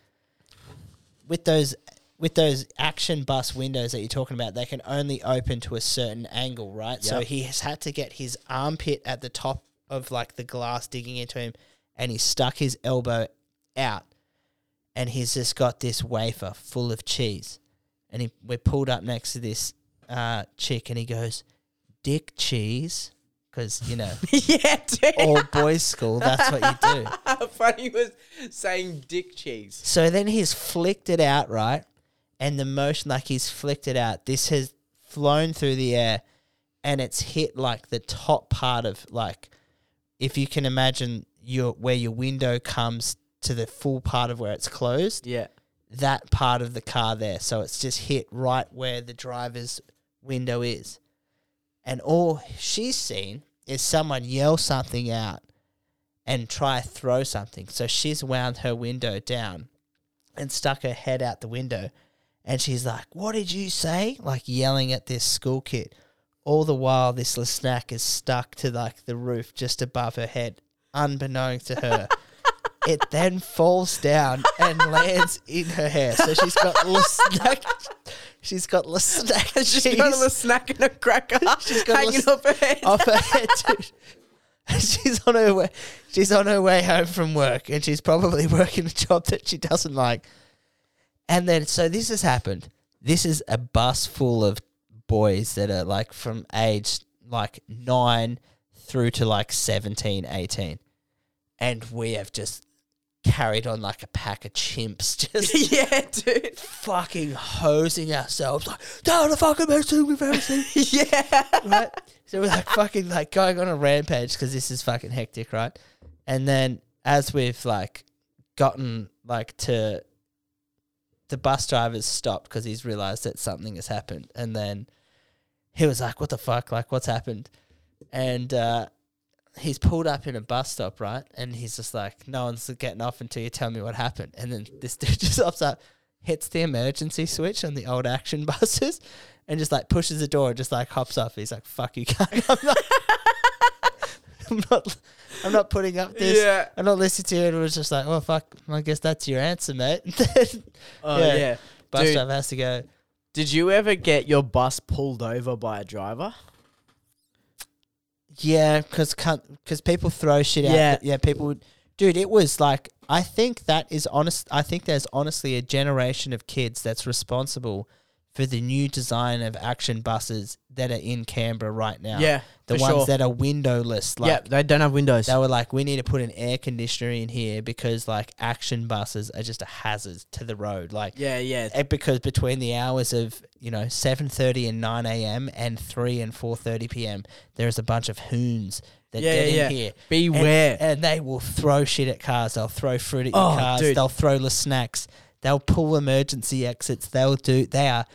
With those with those action bus windows that you're talking about, they can only open to a certain angle, right? So Yep. he has had to get his armpit at the top of like the glass digging into him, and he stuck his elbow out, and he's just got this wafer full of cheese, and he we're pulled up next to this uh, chick, and he goes, "Dick cheese," because you know [LAUGHS] yeah, dude. all boys school. That's what you do. [LAUGHS] How funny was saying dick cheese. So then he's flicked it out, right? And the motion, like he's flicked it out, this has flown through the air and it's hit like the top part of like, if you can imagine your where your window comes to the full part of where it's closed, Yeah. that part of the car there. So it's just hit right where the driver's window is. And all she's seen is someone yell something out and try throw something. So she's wound her window down and stuck her head out the window. And she's like, What did you say? Like yelling at this school kid. All the while, this little snack is stuck to like the roof just above her head, unbeknownst to her. [LAUGHS] it then falls down and lands in her hair. So she's got little snack. She's got little snack [LAUGHS] She's cheese got a little snack and a cracker [LAUGHS] She's got hanging off her head. off her head, dude. [LAUGHS] she's on her way. She's on her way home from work, and she's probably working a job that she doesn't like. And then, so this has happened. This is a bus full of boys that are like from age like nine through to like 17, 18. And we have just carried on like a pack of chimps, [LAUGHS] just [LAUGHS] yeah, dude. fucking hosing ourselves like, "They're the fucking best thing we've ever seen." [LAUGHS] Yeah. right? So we're like fucking like going on a rampage because this is fucking hectic, right? And then as we've like gotten like to the bus driver's stopped because he's realized that something has happened, and then he was like, "What the fuck? Like, what's happened?" And uh, he's pulled up in a bus stop, right? And he's just like, "No one's getting off until you tell me what happened." And then this [LAUGHS] dude just hops up, hits the emergency switch on the old action [LAUGHS] buses, and just like pushes the door, and just like hops off. He's like, "Fuck you, [LAUGHS] cunt. I'm not, I'm not, I'm not putting up this. Yeah. I'm not listening to it." It was just like, "Oh fuck, I guess that's your answer, mate." Oh Yeah. yeah. Bus Dude. driver has to go. Did you ever get your bus pulled over by a driver? Yeah, because because people throw shit out. Yeah. yeah. People would, dude. It was like I think that is honest. I think there's honestly a generation of kids that's responsible for the new design of action buses that are in Canberra right now. Yeah, the ones sure. that are windowless. Like yeah, they don't have windows. they were like, we need to put an air conditioner in here because like action buses are just a hazard to the road. Like yeah, yeah. Eh, because between the hours of you know seven thirty and nine a.m. and three and four thirty p.m. there is a bunch of hoons that Yeah, get yeah, in yeah. here. Beware. and, and they will throw shit at cars. They'll throw fruit at your Oh, cars. dude. They'll throw the snacks. They'll pull emergency exits. They'll do. They are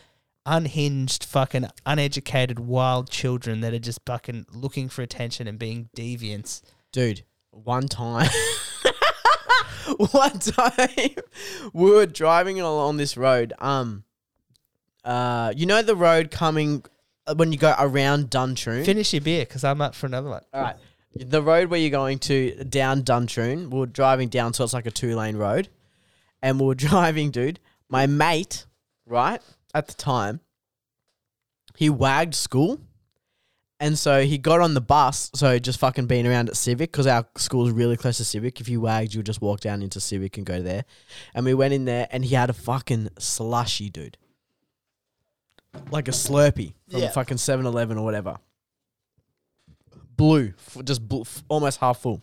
unhinged, fucking uneducated, wild children that are just fucking looking for attention and being deviants. Dude, one time, [LAUGHS] one time, [LAUGHS] we were driving along this road. Um, uh, you know the road coming uh, when you go around Duntroon. Finish your beer because I'm up for another one. All right, the road where you're going to down Duntroon. We're driving down, so it's like a two lane road, and we're [LAUGHS] driving, dude. My mate, right at the time, he wagged school. And so he got on the bus, so just fucking being around at Civic, because our school is really close to Civic. If you wagged, you would just walk down into Civic and go there. And we went in there, and he had a fucking slushy, dude. Like a Slurpee from Yeah. fucking 7 Eleven or whatever. Blue, f- just f- almost half full.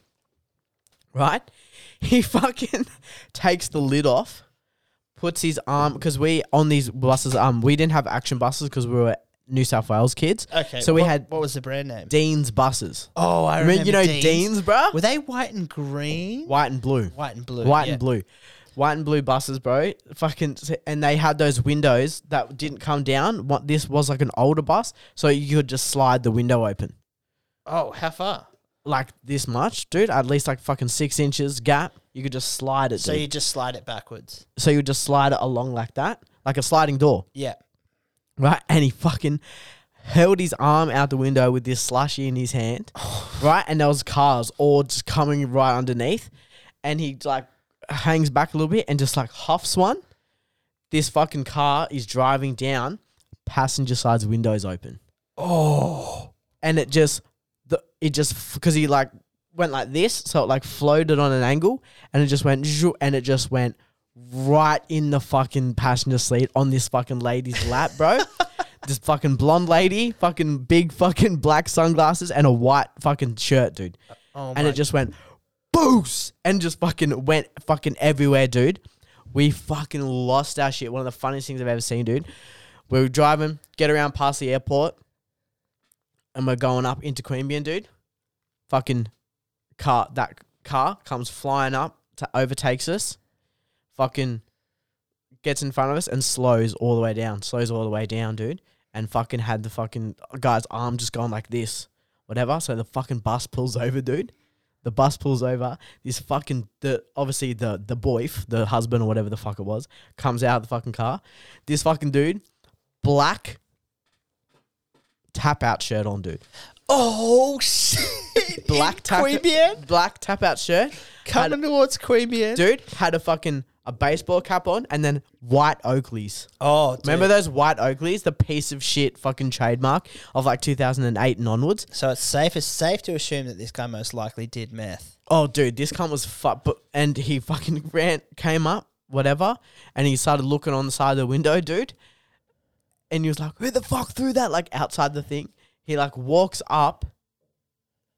Right? [LAUGHS] He fucking [LAUGHS] takes the lid off, puts his arm, because we, on these buses, um, we didn't have action buses because we were New South Wales kids. Okay, So we what- had what was the brand name? Deane's buses. Oh, I remember. you know Deane's. Deane's, bruh? Were they white and green? White and blue. White and blue. White yeah. and blue. White and blue buses, bro. Fucking, and they had those windows that didn't come down. What this was like an older bus, so you could just slide the window open, Oh, how far? like this much, dude. At least like fucking six inches gap. You could just slide it. So dude. you just slide it backwards. so you just slide it along like that, like a sliding door, Yeah. right? And he fucking held his arm out the window with this slushy in his hand, [SIGHS] right? And there was cars all just coming right underneath, and he like hangs back a little bit and just like huffs one. This fucking car is driving down, passenger side's windows open. Oh, and it just the it just because he like went like this, so it like floated on an angle, and it just went and it just went right in the fucking passenger seat on this fucking lady's lap, bro. [LAUGHS] this fucking blonde lady, fucking big fucking black sunglasses, and a white fucking shirt, dude. Uh, oh and it just went boost and just fucking went fucking everywhere, dude. We fucking lost our shit. One of the funniest things I've ever seen, dude. We were driving, get around past the airport, and we're going up into Queanbeyan, dude. Fucking car, that car comes flying up to overtakes us. Fucking gets in front of us and slows all the way down. Slows all the way down, dude. And fucking had the fucking guy's arm just going like this, whatever. So the fucking bus pulls over, dude. The bus pulls over. This fucking the obviously the the boyf, the husband or whatever the fuck it was, comes out of the fucking car. This fucking dude, black tap out shirt on, dude. Oh shit! Black tap Queanbeyan black tap out shirt. Had- coming towards Queanbeyan. dude had a fucking a baseball cap on and then white Oakleys. Oh, dude. Remember those white Oakleys, the piece of shit fucking trademark of like 2008 and onwards? So it's safe. It's safe to assume that this guy most likely did meth. Oh, dude, this cunt was fuck. And he fucking [LAUGHS] ran, came up, whatever, and he started looking on the side of the window, dude. And he was like, "Who the fuck threw that?" Like outside the thing. He like walks up,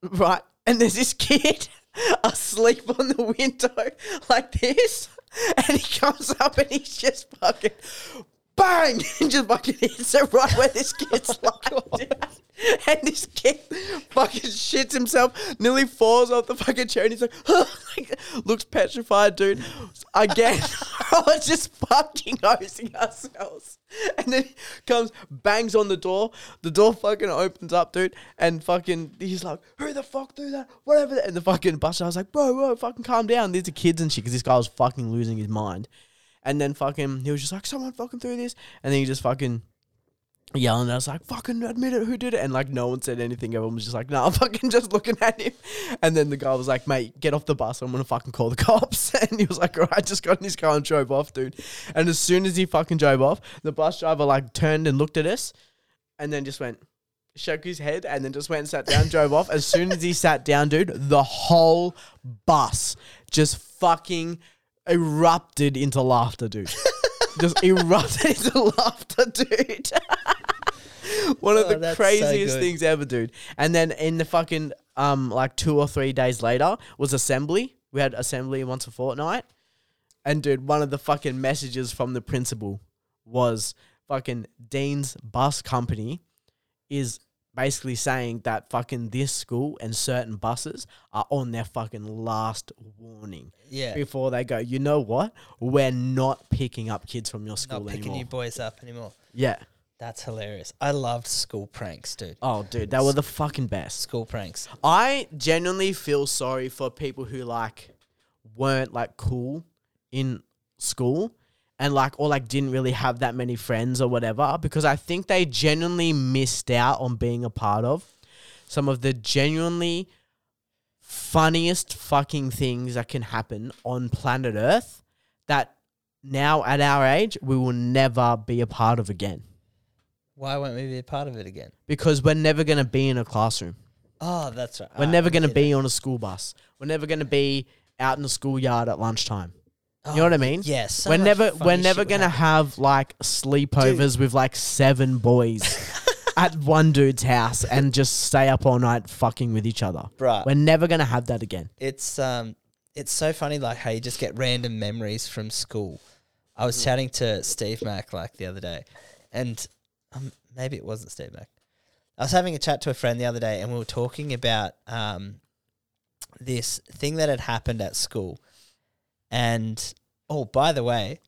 right, and there's this kid [LAUGHS] asleep on the window [LAUGHS] like this, and he comes up and he's just fucking. Bang! [LAUGHS] And just fucking hits it right where this kid's [LAUGHS] oh lying down. [LAUGHS] And this kid fucking shits himself, nearly falls off the fucking chair, and he's like, oh like, looks petrified, dude. Again, I was just fucking hosing ourselves. And then he comes, bangs on the door. The door fucking opens up, dude. And fucking, he's like, who the fuck threw that? Whatever. And the fucking bus, I was like, bro, bro, fucking calm down. These are kids and shit, because this guy was fucking losing his mind. And then fucking, he was just like, someone fucking threw this. And then he just fucking yelling. I was like, fucking admit it, who did it? And like, no one said anything. Everyone was just like, nah, I'm fucking just looking at him. And then the guy was like, mate, get off the bus. I'm going to fucking call the [LAUGHS] cops. [LAUGHS] And he was like, all right, just got in his car and drove off, dude. And as soon as he fucking drove off, the bus driver like turned and looked at us and then just went, shook his head and then just went and sat down, drove off. As soon as he sat down, dude, the whole bus just fucking erupted into laughter, dude. [LAUGHS] just erupted into laughter, dude. [LAUGHS] One of Oh, the that's so craziest good. things ever, dude. And then in the fucking um like two or three days later was assembly. We had assembly once a fortnight. And dude, one of the fucking messages from the principal was fucking Deane's bus company is basically saying that fucking this school and certain buses are on their fucking last warning Yeah. before they go. You know what? We're not picking up kids from your school anymore. Not picking anymore. you boys up anymore. yeah. That's hilarious. I loved school pranks, dude. Oh, dude, that were the fucking best. School pranks. I genuinely feel sorry for people who like weren't like cool in school and like or like didn't really have that many friends or whatever because I think they genuinely missed out on being a part of some of the genuinely funniest fucking things that can happen on planet Earth that now at our age we will never be a part of again Why won't we be a part of it again? because we're never going to be in a classroom. Oh, that's right. We're Ah, never going to be on a school bus. We're never going to be out in the schoolyard at lunchtime. You know what I mean? Yes. so we're much never funny we're shit never would going to happen. have like sleepovers with like seven boys [LAUGHS] at one dude's house and just stay up all night fucking with each other. Bruh. We're never going to have that again. it's um it's so funny like how you just get random memories from school. I Mm. was chatting to Steve Mack like the other day, and um, maybe it wasn't Steve Mack. I was having a chat to a friend the other day, and we were talking about um this thing that had happened at school. And oh, by the way,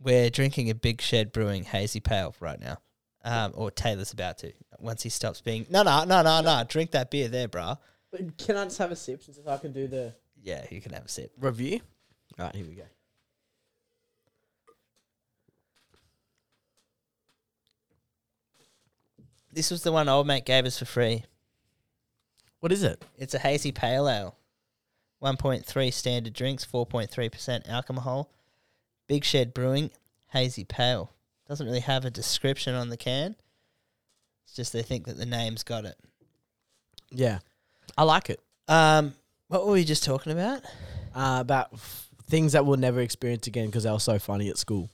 we're drinking a Big Shed Brewing Hazy Pale right now. Um, or Taylor's about to once he stops being. No, no, no, no, no. Drink that beer there, bruh. Can I just have a sip since I can do the Yeah, you can have a sip. review? All right, here we go. This was the one old mate gave us for free. What is it? It's a hazy pale ale. 1.3 standard drinks, 4.3% alcohol. Big Shed Brewing, hazy pale. Doesn't really have a description on the can. It's just they think that the name's got it. Yeah. I like it. Um, what were we just talking about? uh, about f- things that we'll never experience again because they were so funny at school.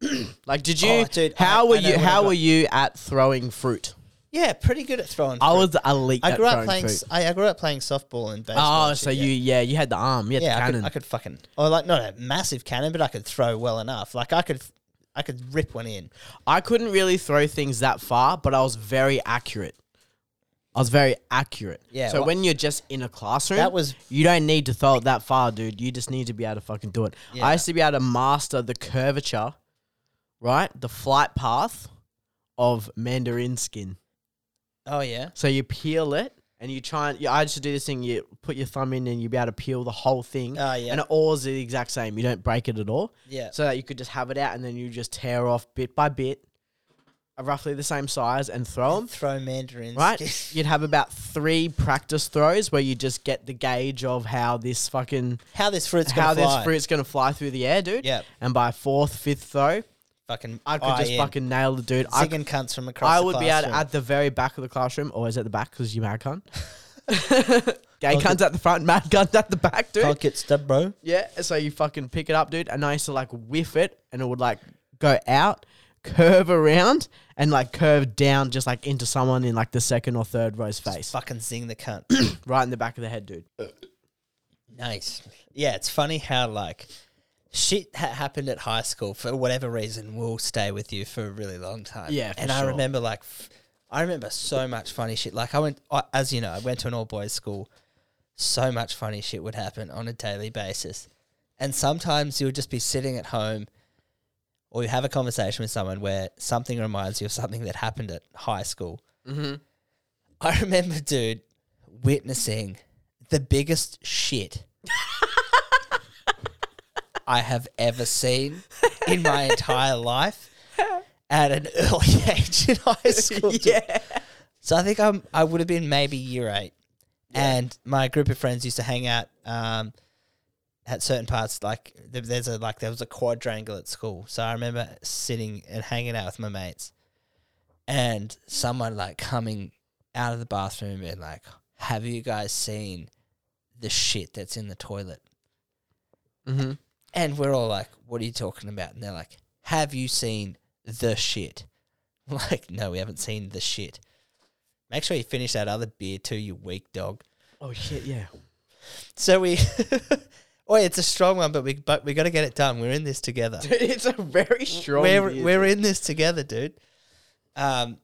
[CLEARS THROAT] like, did you? Oh, dude, how I- were I you? How were you at throwing fruit? Yeah, pretty good at throwing. I fruit. was elite. I grew up playing. s- I, I grew up playing softball and baseball. Oh, and so shit, you? yeah. Yeah, you had the arm. You had yeah, the I cannon. could, I could fucking, or like not a massive cannon, but I could throw well enough. Like I could, I could rip one in. I couldn't really throw things that far, but I was very accurate. I was very accurate. Yeah, So wha- when you're just in a classroom, That was- you don't need to throw it that far, dude. You just need to be able to fucking do it. Yeah. I used to be able to master the curvature, right? The flight path of mandarin skin. Oh yeah, So you peel it and you try and you, I used to do this thing. You put your thumb in and you be able to peel the whole thing. Oh, yeah. And it all is the exact same. You don't break it at all. yeah. So that you could just have it out and then you just tear off bit by bit, uh, roughly the same size, and throw them. throw mandarins. Right? [LAUGHS] You'd have about three practice throws where you just get the gauge of how this fucking how this fruit's how gonna fly. this fruit's gonna fly through the air, dude. Yep. And by fourth, fifth throw, fucking. I could just fucking nail the dude. I zigging cunts from across. I the would be at, classroom. at the very back of the classroom, always at the back because you mad cunt. [LAUGHS] Gay cunts at the front, mad cunts at the back, dude. Can't get stabbed, bro. Yeah, so you fucking pick it up, dude. And I used to like whiff it and it would like go out, curve around, and like curve down just like into someone in like the second or third row's face. fucking zing the cunt. [COUGHS] Right in the back of the head, dude. nice. Yeah, it's funny how like shit ha- happened at high school for whatever reason will stay with you for a really long time. Yeah, and I remember like. F- I remember so much funny shit. Like I went, I, as you know, I went to an all boys school. So much funny shit would happen on a daily basis, and sometimes you'll just be sitting at home, or you have a conversation with someone where something reminds you of something that happened at high school. Mm-hmm. I remember, dude, witnessing the biggest shit I have ever seen in my entire life at an early [LAUGHS] age in high school. yeah. [LAUGHS] So I think I'm I would have been maybe year eight, and my group of friends used to hang out um, at certain parts. Like there- there's a like there was a quadrangle at school, so I remember sitting and hanging out with my mates, and someone like coming out of the bathroom and like, "Have you guys seen the shit that's in the toilet?" Mm-hmm. And we're all like, "What are you talking about?" And they're like, "Have you seen the shit?" I'm [LAUGHS] like, no, we haven't seen the shit. Make sure you finish that other beer too, you weak dog. Oh shit, yeah. So we, [LAUGHS] oh, it's a strong one, but we but we got to get it done. We're in this together. [LAUGHS] it's a very strong. we're beer, we're dude. in this together, dude. Um.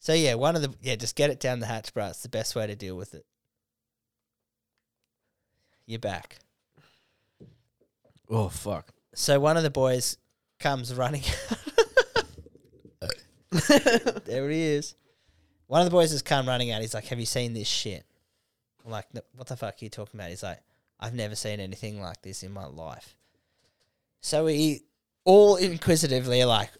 So yeah, one of the yeah, just get it down the hatch, bro. It's the best way to deal with it. You're back. Oh fuck. So one of the boys comes running. Out [LAUGHS] there he is. One of the boys has come running out. He's like, "Have you seen this shit?" I'm like, "No, "What the fuck are you talking about?" He's like, "I've never seen anything like this in my life." So we all inquisitively are like,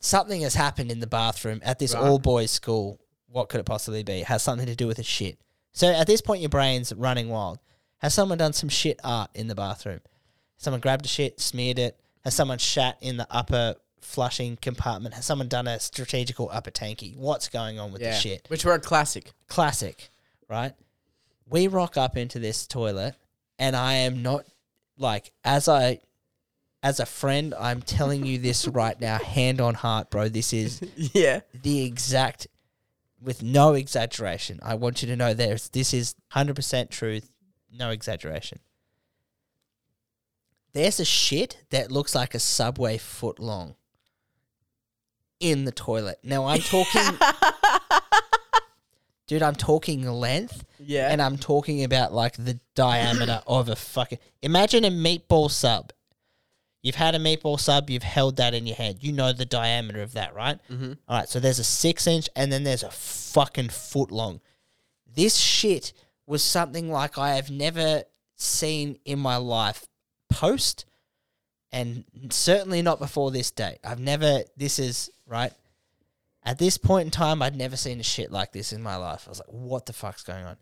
"Something has happened in the bathroom at this Right. all boys school. What could it possibly be? It has something to do with the shit." So at this point, your brain's running wild. Has someone done some shit art in the bathroom? Someone grabbed a shit, smeared it. Has someone shat in the upper flushing compartment? Has someone done a strategical upper tanky? What's going on with Yeah. the shit? Which were a classic. Classic, right? We rock up into this toilet, and I am not like as I, as a friend, I'm telling you this [LAUGHS] right now, hand on heart, bro. This is [LAUGHS] Yeah. the exact, with no exaggeration. I want you to know there's this is hundred percent truth, no exaggeration. There's a shit that looks like a subway foot long in the toilet. Now I'm talking, [LAUGHS] dude. I'm talking length, Yeah. and I'm talking about like the diameter [LAUGHS] of a fucking. Imagine a meatball sub. You've had a meatball sub. You've held that in your hand. You know the diameter of that, right? Mhm. All right. So there's a six inch, and then there's a fucking foot long. This shit was something like I have never seen in my life post, and certainly not before this date. I've never. This is right. At this point in time, I'd never seen a shit like this in my life. I was like, what the fuck's going on?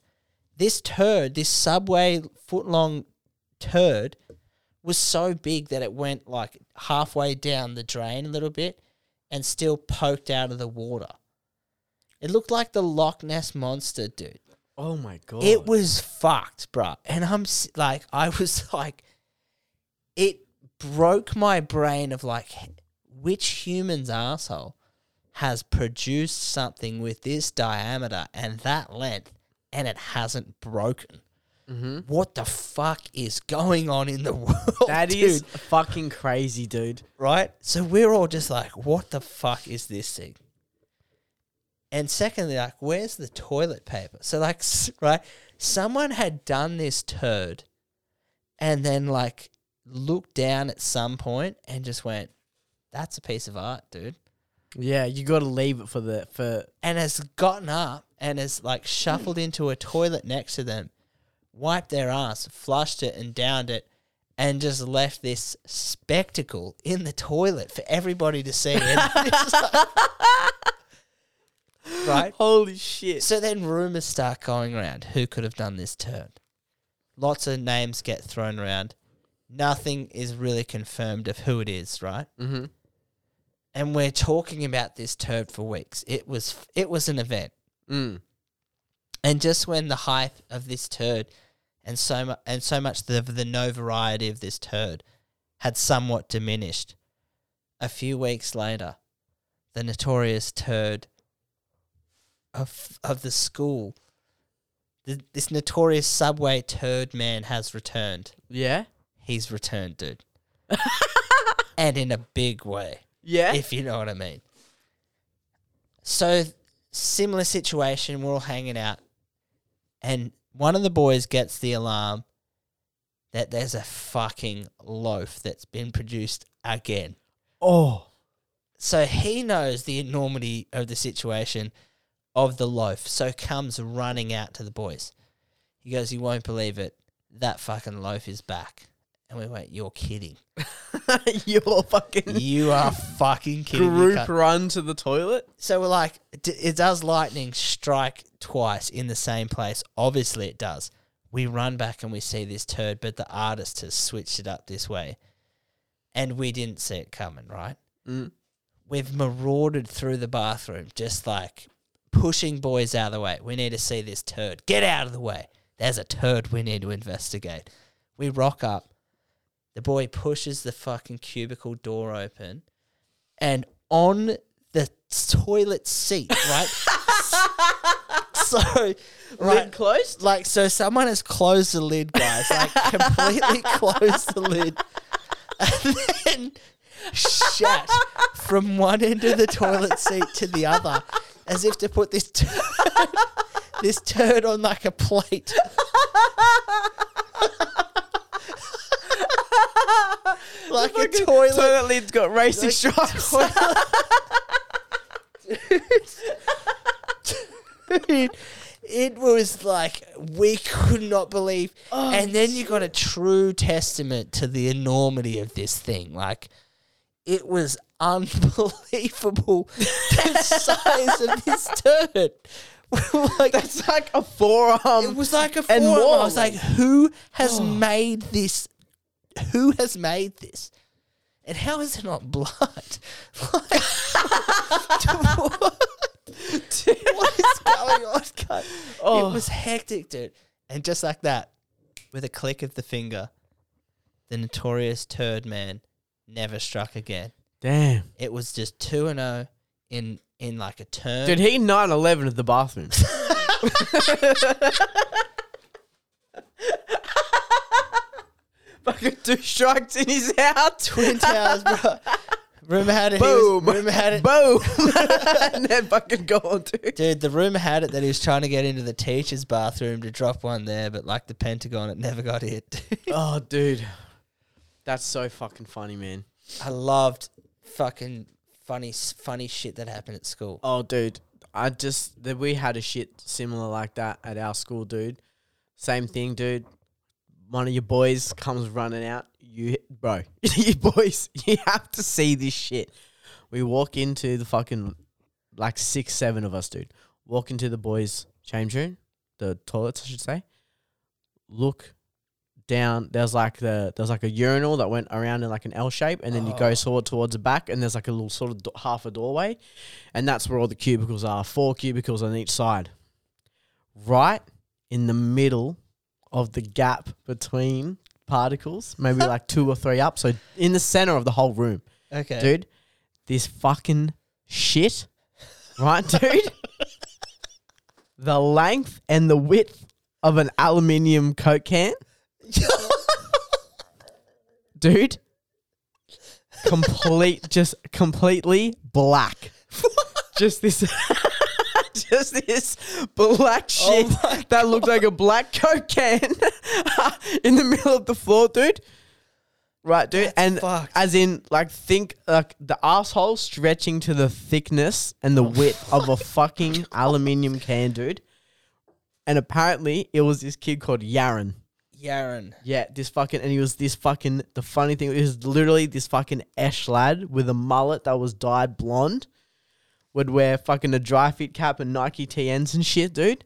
This turd, this subway foot long turd, was so big that it went like halfway down the drain a little bit and still poked out of the water. It looked like the Loch Ness monster, dude. oh my god. It was fucked, bruh. And I'm like, I was [LAUGHS] like, it broke my brain of like, which human's asshole has produced something with this diameter and that length and it hasn't broken? Mm-hmm. What the fuck is going on in the [LAUGHS] world? That dude? is fucking crazy, dude. right? So we're all just like, what the fuck is this thing? And secondly, like, where's the toilet paper? So, like, right, someone had done this turd and then, like, looked down at some point and just went, that's a piece of art, dude. Yeah, you got to leave it for the for. And has gotten up and has, like, shuffled into a toilet next to them, wiped their ass, flushed it and downed it, and just left this spectacle in the toilet for everybody to see. And it's like- [LAUGHS] right? Holy shit! So then rumors start going around. Who could have done this turd? Lots of names get thrown around. Nothing is really confirmed of who it is, right? Mm-hmm. And we're talking about this turd for weeks. It was it was an event. Mm. And just when the hype of this turd and so mu- and so much the the no variety of this turd had somewhat diminished, a few weeks later, the notorious turd of of the school, the, this notorious subway turd man has returned. Yeah. He's returned, dude, [LAUGHS] and in a big way Yeah. if you know what I mean. So similar situation, we're all hanging out, and one of the boys gets the alarm that there's a fucking loaf that's been produced again. oh. So he knows the enormity of the situation of the loaf, so comes running out to the boys. He goes, You won't believe it. That fucking loaf is back. And we went, You're kidding. [LAUGHS] You're fucking You are fucking kidding. group cunt." run to the toilet. So we're like, d- it does lightning strike twice in the same place? Obviously it does. We run back and we see this turd, but the artist has switched it up this way. And we didn't see it coming, right? Mm. We've marauded through the bathroom, just like pushing boys out of the way. We need to see this turd. Get out of the way. There's a turd we need to investigate. We rock up. The boy pushes the fucking cubicle door open, and on the toilet seat, right? [LAUGHS] so, right, Lid closed. like, so someone has closed the lid, guys, like [LAUGHS] completely closed the lid, and then shat from one end of the toilet seat to the other, as if to put this [LAUGHS] turd, this turd on like a plate. [LAUGHS] like a toilet. Toilet lid's got racing stripes. [LAUGHS] Dude, it was like we could not believe. Oh, and then you got a true testament to the enormity of this thing. Like, it was unbelievable [LAUGHS] the size of this turd. like, That's like a forearm. it was like a forearm. I was like, who has oh. made this? [LAUGHS] Who has made this? And how is it not blood? Like, what? [LAUGHS] what is going on, cunt? Oh. It was hectic, dude. And just like that, with a click of the finger, the notorious turd man never struck again. Damn. It was just 2 and 0 in in like a turn. Did he 9 11 at the bathroom. [LAUGHS] Fucking two strikes in his house. Twin Towers, bro. Rumor had it. he Boom. Was, rumor had it. Boom. [LAUGHS] and then fucking gone, dude. Dude, the rumor had it that he was trying to get into the teacher's bathroom to drop one there, but like the Pentagon, it never got hit. Oh, dude. That's so fucking funny, man. I loved fucking funny, funny shit that happened at school. Oh, dude. I just, that we had a shit similar like that at our school, dude. Same thing, dude. One of your boys comes running out. You, bro, [LAUGHS] you boys, you have to see this shit. We walk into the fucking, like six, seven of us, dude. Walk into the boys' change room, the toilets, I should say. Look down. There's like the there's like a urinal that went around in like an L shape, and then you go oh. sort towards the back, and there's like a little sort of do- half a doorway, and that's where all the cubicles are. Four cubicles on each side. Right in the middle of the gap between particles, maybe like two or three up. So in the center of the whole room, Okay. dude. This fucking shit, right, [LAUGHS] dude? the length and the width of an aluminium Coke can, [LAUGHS] dude. Complete, just completely black. [LAUGHS] just this, [LAUGHS] just this black oh shit that looked like a black [LAUGHS] Coke can [LAUGHS] in the middle of the floor, dude. Right, dude, and fucked. as in, like, think like the asshole stretching to the thickness and the width of a fucking aluminium can, dude. And apparently, it was this kid called Yaron. Yaron. Yeah, this fucking, and he was this fucking. The funny thing was literally this fucking esh lad with a mullet that was dyed blonde, would wear fucking a dry fit cap and Nike TNs and shit, dude.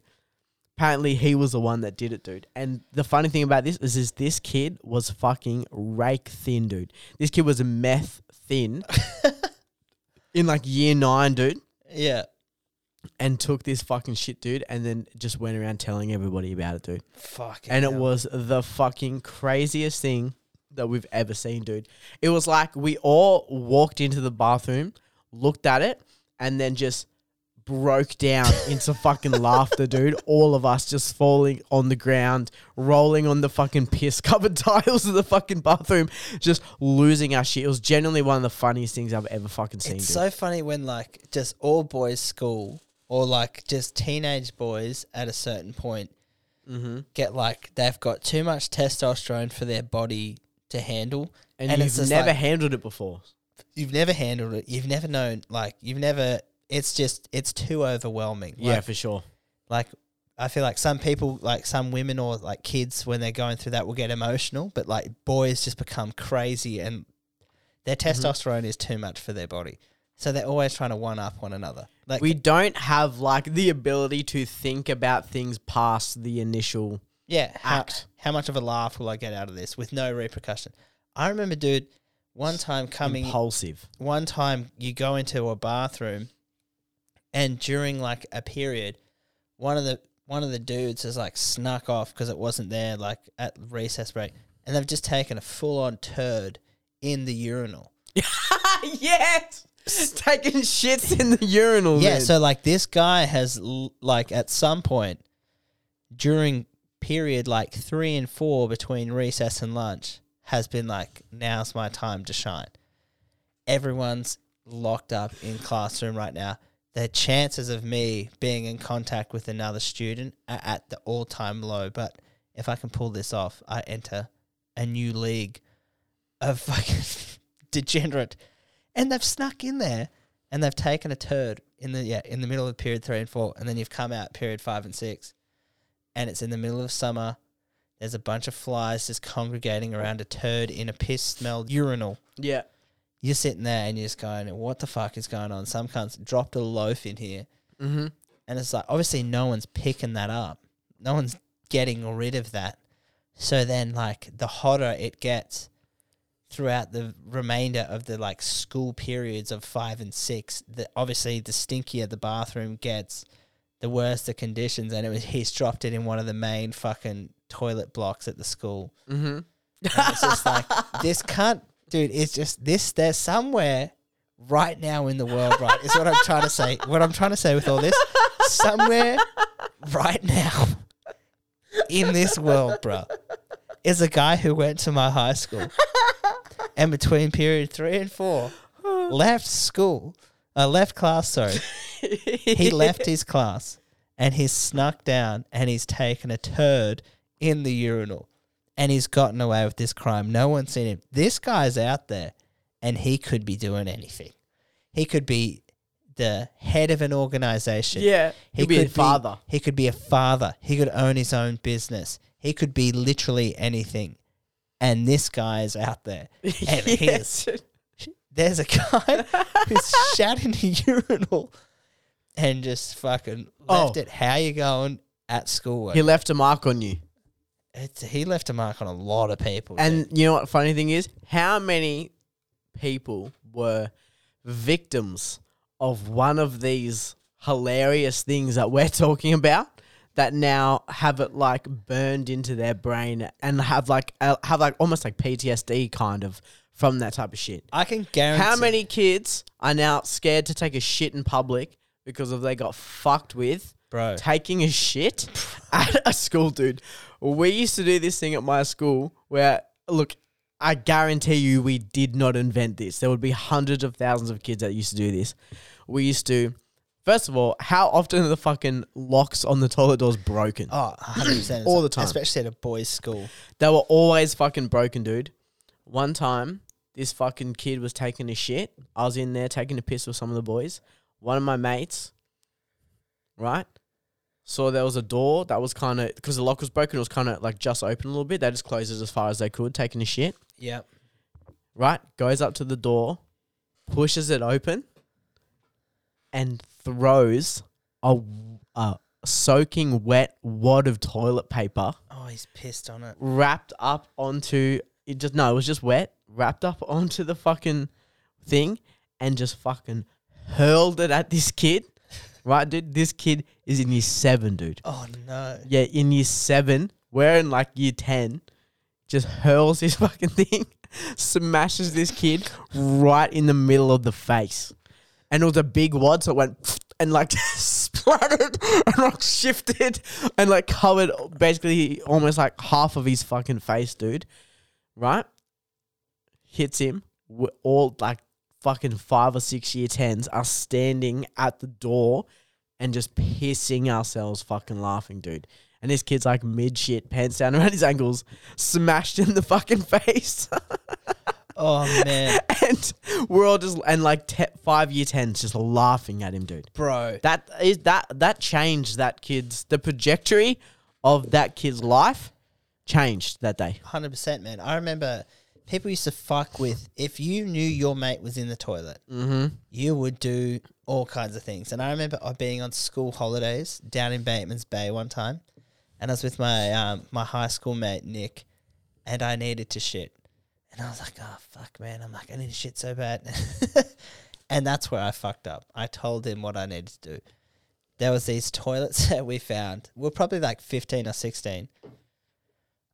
Apparently, he was the one that did it, dude. And the funny thing about this is, is this kid was fucking rake thin, dude. This kid was a meth thin [LAUGHS] in like year nine, dude Yeah. and took this fucking shit, dude, and then just went around telling everybody about it, dude. Fuck. And it was the fucking craziest thing that we've ever seen, dude. It was like we all walked into the bathroom, looked at it, and then just broke down into fucking laughter, dude. All of us just falling on the ground, rolling on the fucking piss covered [LAUGHS] tiles of the fucking bathroom, just losing our shit. It was genuinely one of the funniest things I've ever fucking seen, It's dude. so funny when like just all boys school or like just teenage boys at a certain point mm-hmm. get like they've got too much testosterone for their body to handle, And, And you've never like- handled it before. You've never handled it. You've never known like you've never. It's just it's too overwhelming. Yeah, Like, for sure. like I feel like some people, like some women or like kids, when they're going through that, will get emotional, but like boys just become crazy and their Mm-hmm. testosterone is too much for their body. So they're always trying to one up one another. Like we don't have like the ability to think about things past the initial. Yeah, how, act. how much of a laugh will I get out of this with no repercussion? I remember, dude, one time coming, impulsive. one time you go into a bathroom, and during like a period, one of the one of the dudes has like snuck off because it wasn't there, like at recess break, and they've just taken a full on turd in the urinal. [LAUGHS] yes, taking shits in the urinal. Yeah, man. so like this guy has l- like at some point during period like three and four between recess and lunch has been like now's my time to shine. Everyone's locked up in classroom right now. The chances of me being in contact with another student are at the all time low. But if I can pull this off, I enter a new league of fucking [LAUGHS] degenerate, and they've snuck in there and they've taken a turd in the yeah in the middle of period three and four, and then you've come out period five and six, and it's in the middle of summer. There's a bunch of flies just congregating around a turd in a piss smelled urinal. yeah, You're sitting there and you're just going, "What the fuck is going on?" Some cunts dropped a loaf in here, mm-hmm. and it's like obviously no one's picking that up. No one's getting rid of that. So then like the hotter it gets throughout the remainder of the like school periods of 5 and 6, the obviously the stinkier the bathroom gets, the worse the conditions and it was he's dropped it in one of the main fucking toilet blocks at the school. Mm-hmm. It's just like this cunt, dude. It's just this. There's somewhere right now in the world, right? Is what I'm trying to say. What I'm trying to say with all this, somewhere right now in this world, bro, is a guy who went to my high school, and between period three and four, left school, uh, left class. Sorry, [LAUGHS] he left his class and he's snuck down and he's taken a turd in the urinal and he's gotten away with this crime. No one's seen him. This guy's out there and he could be doing anything. He could be the head of an organization. Yeah, He he'd be a could father. He could be a father. He could own his own business. He could be literally anything. And this guy is out there. [LAUGHS] And he is Yes. There's a guy [LAUGHS] who's shat in the urinal and just fucking left Oh. it. How you going at school? He left a mark on you. It's, he left a mark on a lot of people. And dude. you know what? Funny thing is, how many people were victims of one of these hilarious things that we're [LAUGHS] talking about that now have it like burned into their brain and have like uh, have like almost like PTSD kind of from that type of shit. I can guarantee. How many kids are now scared to take a shit in public because of they got fucked with bro? taking a shit [LAUGHS] at a school, dude. We used to do this thing at my school where, look, I guarantee you we did not invent this. There would be hundreds of thousands of kids that used to do this. We used to, first of all, how often are the fucking locks on the toilet doors broken? Oh, 100%. All the time. Especially at a boys' school. They were always fucking broken, dude. One time, this fucking kid was taking a shit. I was in there taking a piss with some of the boys. One of my mates, right, saw there was a door that was kind of because the lock was broken. It was kind of like just open a little bit. They just closed it as far as they could, taking a shit. Yep. Right, goes up to the door, pushes it open, and throws a, a soaking wet wad of toilet paper Oh, he's pissed on it. wrapped up onto it just no, it was just wet, wrapped up [LAUGHS] onto the fucking thing and just fucking hurled it at this kid. [LAUGHS] Right, dude? This kid is in year seven, dude. Oh no. Yeah, in year seven, we're in like year ten. Just hurls this [LAUGHS] fucking thing, smashes this kid right in the middle of the face. And it was a big wad, so it went and like splattered and like shifted and like covered basically almost like half of his fucking face, dude. Right? Hits him. We're all like fucking five or six year tens are standing at the door and just pissing ourselves fucking laughing, dude. And this kid's like mid shit, pants down [LAUGHS] around his ankles, smashed in the fucking [LAUGHS] face. [LAUGHS] Oh man, and we're all just and like te- five year tens just laughing at him, dude. bro. That is that that changed that kid's the trajectory of that kid's life changed that day. Hundred percent, man. I remember people used to fuck with if you knew your mate was in the toilet, Mm-hmm. you would do all kinds of things. And I remember I being on school holidays down in Batemans Bay one time, and I was with my um, my high school mate Nick, and I needed to shit, and I was like, "Oh fuck, man!" I'm like, "I need to shit so bad," [LAUGHS] and that's where I fucked up. I told him what I needed to do. There was these toilets [LAUGHS] that we found. We're probably like 15 or 16.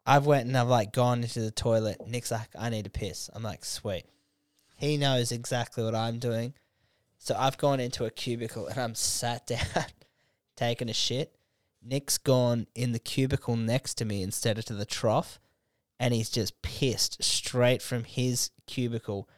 I've went and I've like gone into the toilet. Nick's like, I need to piss. I'm like, sweet. He knows exactly what I'm doing. So I've gone into a cubicle and I'm sat [LAUGHS] down taking a shit. Nick's gone in the cubicle next to me instead of to the trough. And he's just pissed straight from his cubicle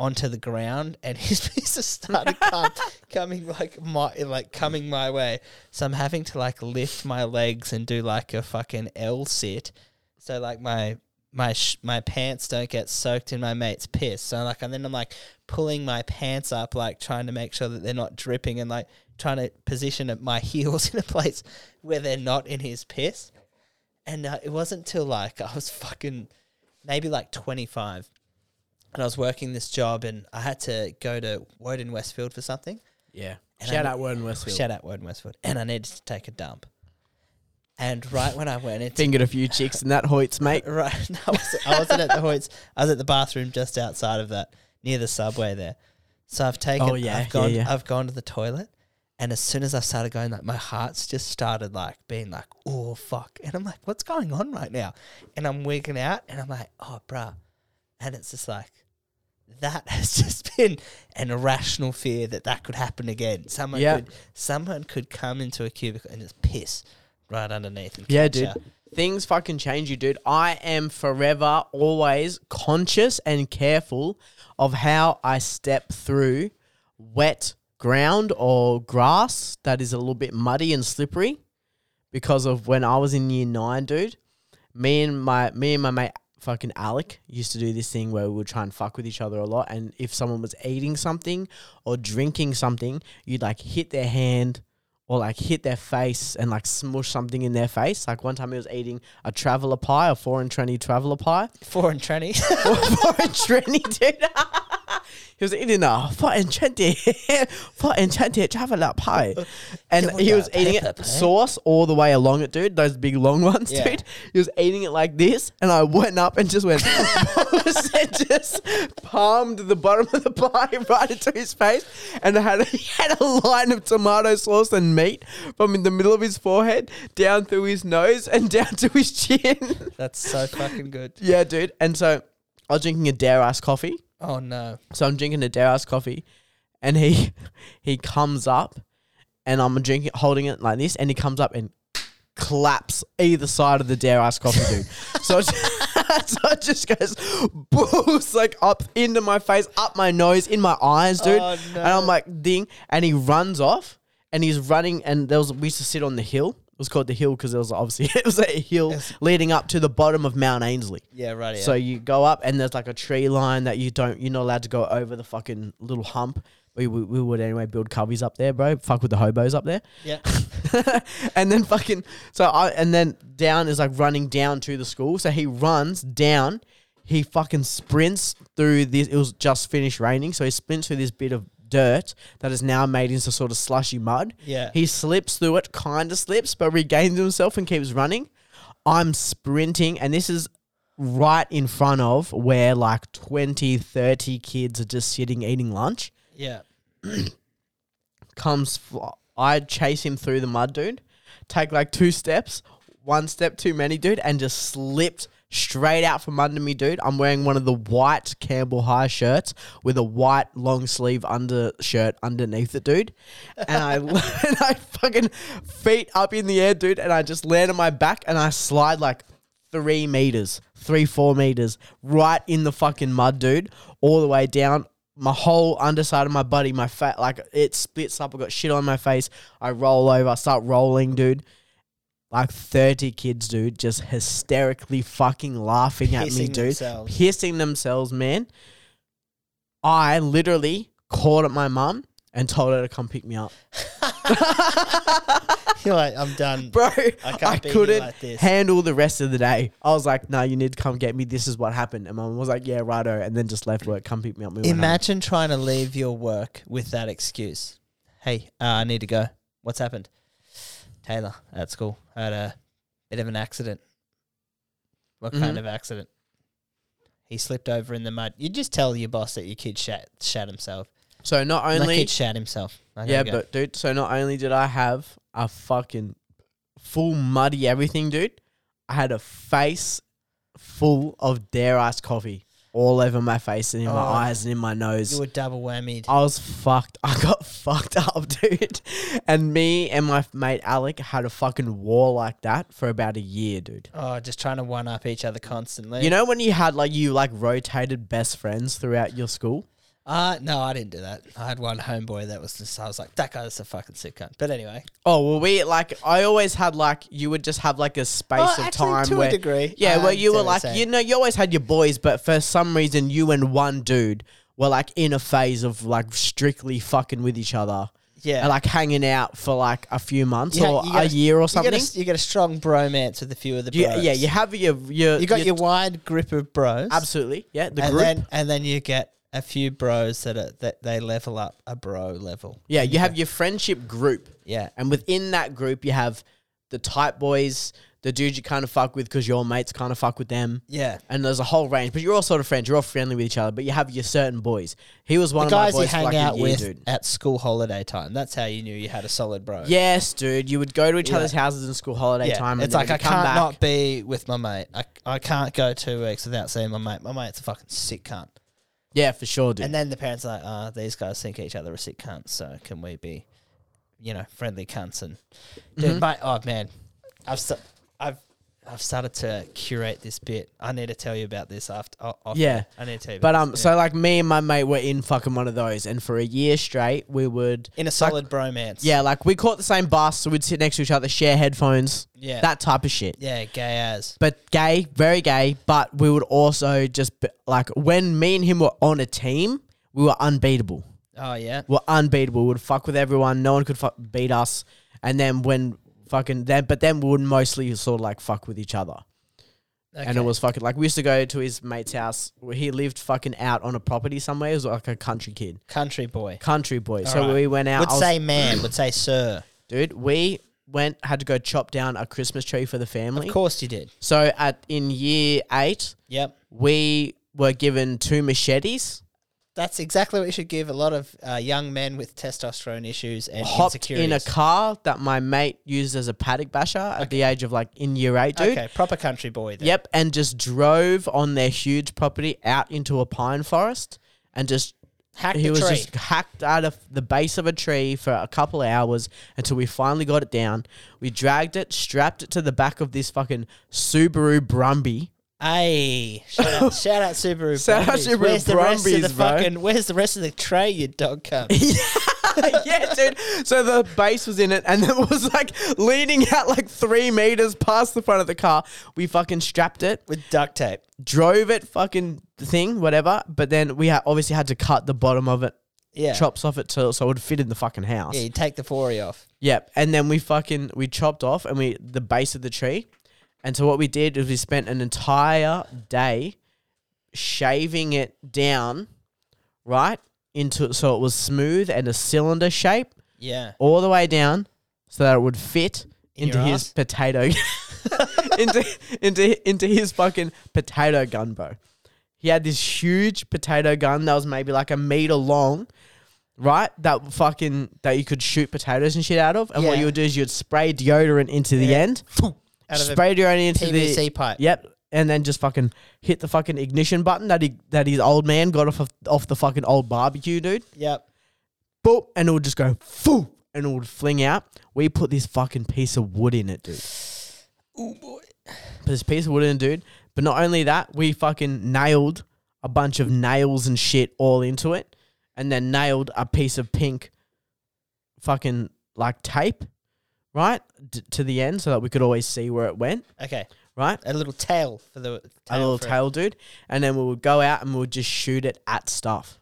onto the ground and [LAUGHS] his piss has started come, [LAUGHS] coming like my like coming my way. So I'm having to like lift my legs and do like a fucking L sit. So like my my sh- my pants don't get soaked in my mate's piss. So like and then I'm like pulling my pants up like trying to make sure that they're not dripping and like trying to position my [LAUGHS] heels in a place where they're not in his piss. And uh, it wasn't till like I was fucking maybe like 25 and I was working this job and I had to go to Woden Westfield for something. Yeah. And Shout I- out Woden Westfield. Shout out Woden Westfield. And I needed to take a dump. And right when I went into Fingered a few chicks in that Hoyts, mate. [LAUGHS] right, no, I, wasn't, I wasn't at the Hoyts. I was at the bathroom just outside of that, near the subway there. So I've taken. Oh, yeah, I've yeah, gone. yeah. I've gone to the toilet, and as soon as I started going, like my heart's just started like being like, oh fuck, and I'm like, what's going on right now? And I'm wigging out, and I'm like, oh bruh, and it's just like. That [LAUGHS] has just been an irrational fear that that could happen again. Someone Yeah. could, someone could come into a cubicle and just piss right underneath. And Yeah, dude. ya. Things fucking change you, dude. I am forever always conscious and careful of how I step through wet ground or grass that is a little bit muddy and slippery because of when I was in year nine, dude. Me and my me and my mate fucking Alec used to do this thing where we would try and fuck with each other a lot and if someone was eating something or drinking something, you'd like hit their hand or like hit their face and like smush something in their face. Like one time he was eating a traveller pie, a foreign trendy traveller pie. Four and trannie, [LAUGHS] tranny. foreign trendy, dude. [LAUGHS] [LAUGHS] he was eating a foreign trendy, [LAUGHS] foreign trendy traveller pie. Uh, and he was eating it sauce all the way along it, dude. Those big long ones, Yeah. dude. He was eating it like this, and I went up and just went, [LAUGHS] and just palmed the bottom of the pie right into his face, and I had he had a line of tomato sauce and meat from in the middle of his forehead down through his nose and down to his chin. That's so fucking good. yeah, dude. And so I was drinking a dare ice coffee. Oh uh, no. So I'm drinking a dare ice coffee, and he [LAUGHS] he comes up, and I'm drinking holding it like this, and he comes up and claps either side of the dare ice coffee, dude. [LAUGHS] so it, [LAUGHS] so it just goes boost like up into my face, up my nose, in my eyes, dude. Oh, no. And I'm like ding, and he runs off, and he's running, and there was we used to sit on the hill. It was called the hill because it was obviously [LAUGHS] it was a hill Yes. leading up to the bottom of Mount Ainslie. Yeah, right. So you go up and there's like a tree line that you don't you're not allowed to go over the fucking little hump. We, we, we would anyway build coveys up there, bro. Fuck with the hobos up there. yeah. [LAUGHS] and then fucking so I and then down is like running down to the school. So he runs down, he fucking sprints through this it was just finished raining, so he sprints through this bit of dirt that is now made into sort of slushy mud. Yeah. He slips through it, kind of slips, but regains himself and keeps running. I'm sprinting, and this is right in front of where like 20, 30 kids are just sitting eating lunch. Yeah. [CLEARS THROAT] Comes, fl- I chase him through the mud, dude. Take like two steps, one step too many, dude, and just slipped straight out from under me, dude. I'm wearing one of the white Campbell High shirts with a white long sleeve undershirt underneath it, dude. And I [LAUGHS] and I fucking feet up in the air, dude, and I just land on my back and I slide like three meters, three, four meters, right in the fucking mud, dude, all the way down. My whole underside of my body, my fat, like it splits up. I got shit on my face. I roll over, I start rolling, dude. Like 30 kids, dude, just hysterically fucking laughing at me, Pissing dude. themselves. Pissing themselves, man. I literally called at my mum and told her to come pick me up. [LAUGHS] You're like, I'm done. Bro, I, can't be here couldn't like this. handle the rest of the day. I was like, no, you need to come get me. This is what happened. And mum was like, yeah, righto. And then just left work, come pick me up. We went home. Imagine trying to leave your work with that excuse. Hey, uh, I need to go. What's happened? Taylor at school had a bit of an accident. What kind Mhm. of accident? He slipped over in the mud. You just tell your boss that your kid shat shat himself. So not My only kid shat himself. Yeah, go. but dude, so not only did I have a fucking full muddy everything, dude, I had a face full of dare ice coffee all over my face and in my Oh. eyes and in my nose. you were double whammied. I was fucked. [LAUGHS] I got fucked up, dude. And me and my mate Alec had a fucking war like that for about a year, dude. Oh, just trying to one up each other constantly. You know when you had like you like rotated best friends throughout your school? Uh no, I didn't do that. I had one homeboy that was just I was like, that guy's a fucking sick cunt. But anyway. Oh well, we like I always had like you would just have like a space Oh, of actually, time to a where degree, yeah, I where you were like you know you always had your boys, but for some reason you and one dude were like in a phase of like strictly fucking with each other Yeah. and like hanging out for like a few months You ha- or you a got a- year or You something. get, a, you get a strong bromance with a few of the You- bros. yeah, you have your your You got your wide grip of bros. absolutely yeah the and group then and then you get a few bros that are that they level up a bro level. yeah you have your friendship group Yeah. and within that group you have the type boys, the dudes you kind of fuck with because your mates kind of fuck with them. Yeah. And there's a whole range, but you're all sort of friends. You're all friendly with each other, but you have your certain boys. He was one The of my guys you boys for hang like out year, with dude. at school holiday time. That's how you knew you had a solid bro. Yes, dude. You would go to each Yeah. other's houses in school holiday Yeah, time. And it's then like I you'd come can't back. not be with my mate. I, I can't go two weeks without seeing my mate. My mate's a fucking sick cunt. Yeah, for sure, dude. And then the parents are like, ah, these guys think each other are sick cunts, so can we be, you know, friendly cunts? And dude, Mhm. mate, oh man, I've st- I've I've started to curate this bit. I need to tell you about this after. o- off Yeah. I need to tell you. but um, this, so yeah. like me and my mate were in fucking one of those, and for a year straight, we would in a solid bromance. yeah, like we caught the same bus, so we'd sit next to each other, share headphones, yeah, that type of shit. yeah, gay as. but gay, very gay. But we would also just be, like when me and him were on a team, we were unbeatable. Oh yeah, We were unbeatable. We would fuck with everyone. No one could fu- beat us. And then when fucking then, but then we would mostly sort of like fuck with each other. And it was fucking like we used to go to his mate's house. Where he lived fucking out on a property somewhere. He was like a country kid, country boy. country boy. so Alright. we went out. Would was- say man. would say sir. dude, we went had to go chop down a Christmas tree for the family. Of course you did. So at in year eight, Yep. we were given two machetes, That's exactly what you should give a lot of uh, young men with testosterone issues and hopped insecurities. in a car that my mate used as a paddock basher at the age of like in year eight, dude. Okay, proper country boy. Then. Yep, and just drove on their huge property out into a pine forest and just Hacked he the was tree. just hacked out of the base of a tree for a couple of hours until we finally got it down. We dragged it, strapped it to the back of this fucking Subaru Brumby. Hey, shout out, [LAUGHS] shout out Subaru. Shout out Brumbies. Subaru Where's the rest of the bro. fucking? Where's the rest of the tray? You dog cunt. [LAUGHS] yeah, dude. So the base was in it, and [LAUGHS] it was like leaning out like three meters past the front of the car. We fucking strapped it, with duct tape. drove it, fucking thing, whatever. But then we ha- obviously had to cut the bottom of it, Yeah. chops off it to, so it would fit in the fucking house. Yeah, you take the forey off. Yep. And then we fucking we chopped off and we the base of the tree. And so what we did is we spent an entire day shaving it down, right? Into so it was smooth and a cylinder shape Yeah. all the way down so that it would fit In into your his ass? potato [LAUGHS] into into into his fucking potato gun, bro. He had this huge potato gun that was maybe like a meter long, right? That fucking that you could shoot potatoes and shit out of. And what Yeah. you would do is you'd spray deodorant into the end, Out of a spray deodorant into PVC the pipe. Yep. And then just fucking hit the fucking ignition button that he that his old man got off of, off the fucking old barbecue, dude Yep. boop, and it would just go foo, and it would fling out. We put this fucking piece of wood in it, dude. Oh boy. Put this piece of wood in, dude. But not only that, we fucking nailed a bunch of nails and shit all into it, and then nailed a piece of pink, fucking like tape right, d- to the end so that we could always see where it went, Okay, right? a little tail for the a little for it. tail dude, and then we would go out and we would just shoot it at stuff.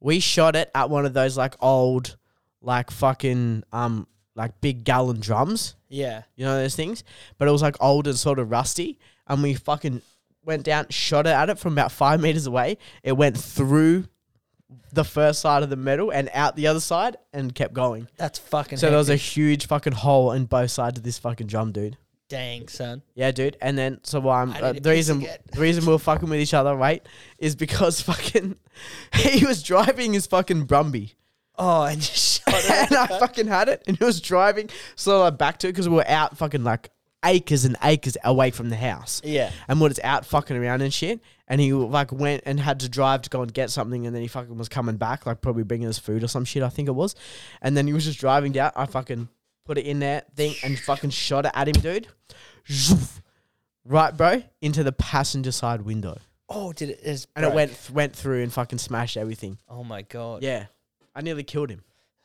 We shot it at one of those like old, like fucking um like big gallon drums. Yeah, You know those things? But it was like old and sort of rusty. And we fucking went down, shot it at it from about five meters away. It went through the first side of the metal and out the other side and kept going. that's fucking. So there was a hectic. huge fucking hole in both sides of this fucking drum, dude. dang son. Yeah, dude. And then so why I'm uh, need the piece reason again. the reason we were fucking with each other, right, is because [LAUGHS] fucking he was driving his fucking Brumby. Oh, and you shot [LAUGHS] it. and I fucking had it, and he was driving so I back to it because we were out fucking like acres and acres away from the house. Yeah. And what it's out fucking around and shit, and he like went and had to drive to go and get something, and then he fucking was coming back, like probably bringing us food or some shit, I think it was. And then he was just driving down. I fucking put it in there thing and fucking shot it at him, dude. Right, bro, into the passenger side window, Oh, did it? Is and it went went through and fucking smashed everything. Oh my god. Yeah, I nearly killed him.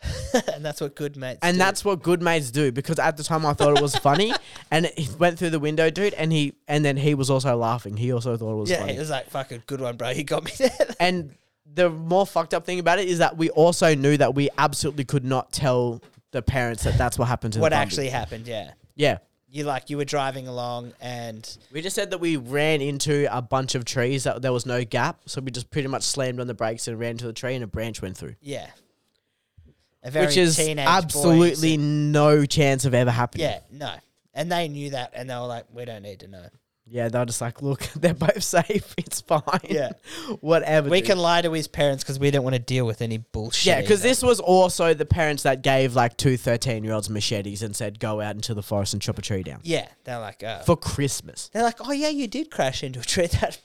[LAUGHS] and that's what good mates. And do. that's what good mates do because at the time I thought it was funny, [LAUGHS] and it went through the window, dude. And he and then he was also laughing. He also thought it was yeah. funny. It was like fucking good one, bro. He got me there. [LAUGHS] and the more fucked up thing about it is that we also knew that we absolutely could not tell the parents that that's what happened to what actually happened? Yeah. Yeah, You like you were driving along and we just said that we ran into a bunch of trees that there was no gap, so we just pretty much slammed on the brakes and ran to the tree, and a branch went through, yeah. A very which is absolutely no chance of ever happening. yeah, no. And they knew that, and they were like, "We don't need to know." yeah, they're just like, look, [LAUGHS] they're both safe. [LAUGHS] It's fine. Yeah. [LAUGHS] whatever. We dude. can lie to his parents because we don't want to deal with any bullshit. Yeah, because this was also the parents that gave like two 13 year olds machetes and said, go out into the forest and chop a tree down Yeah, they're like, uh, for Christmas. they're like, "Oh yeah, you did crash into a tree." That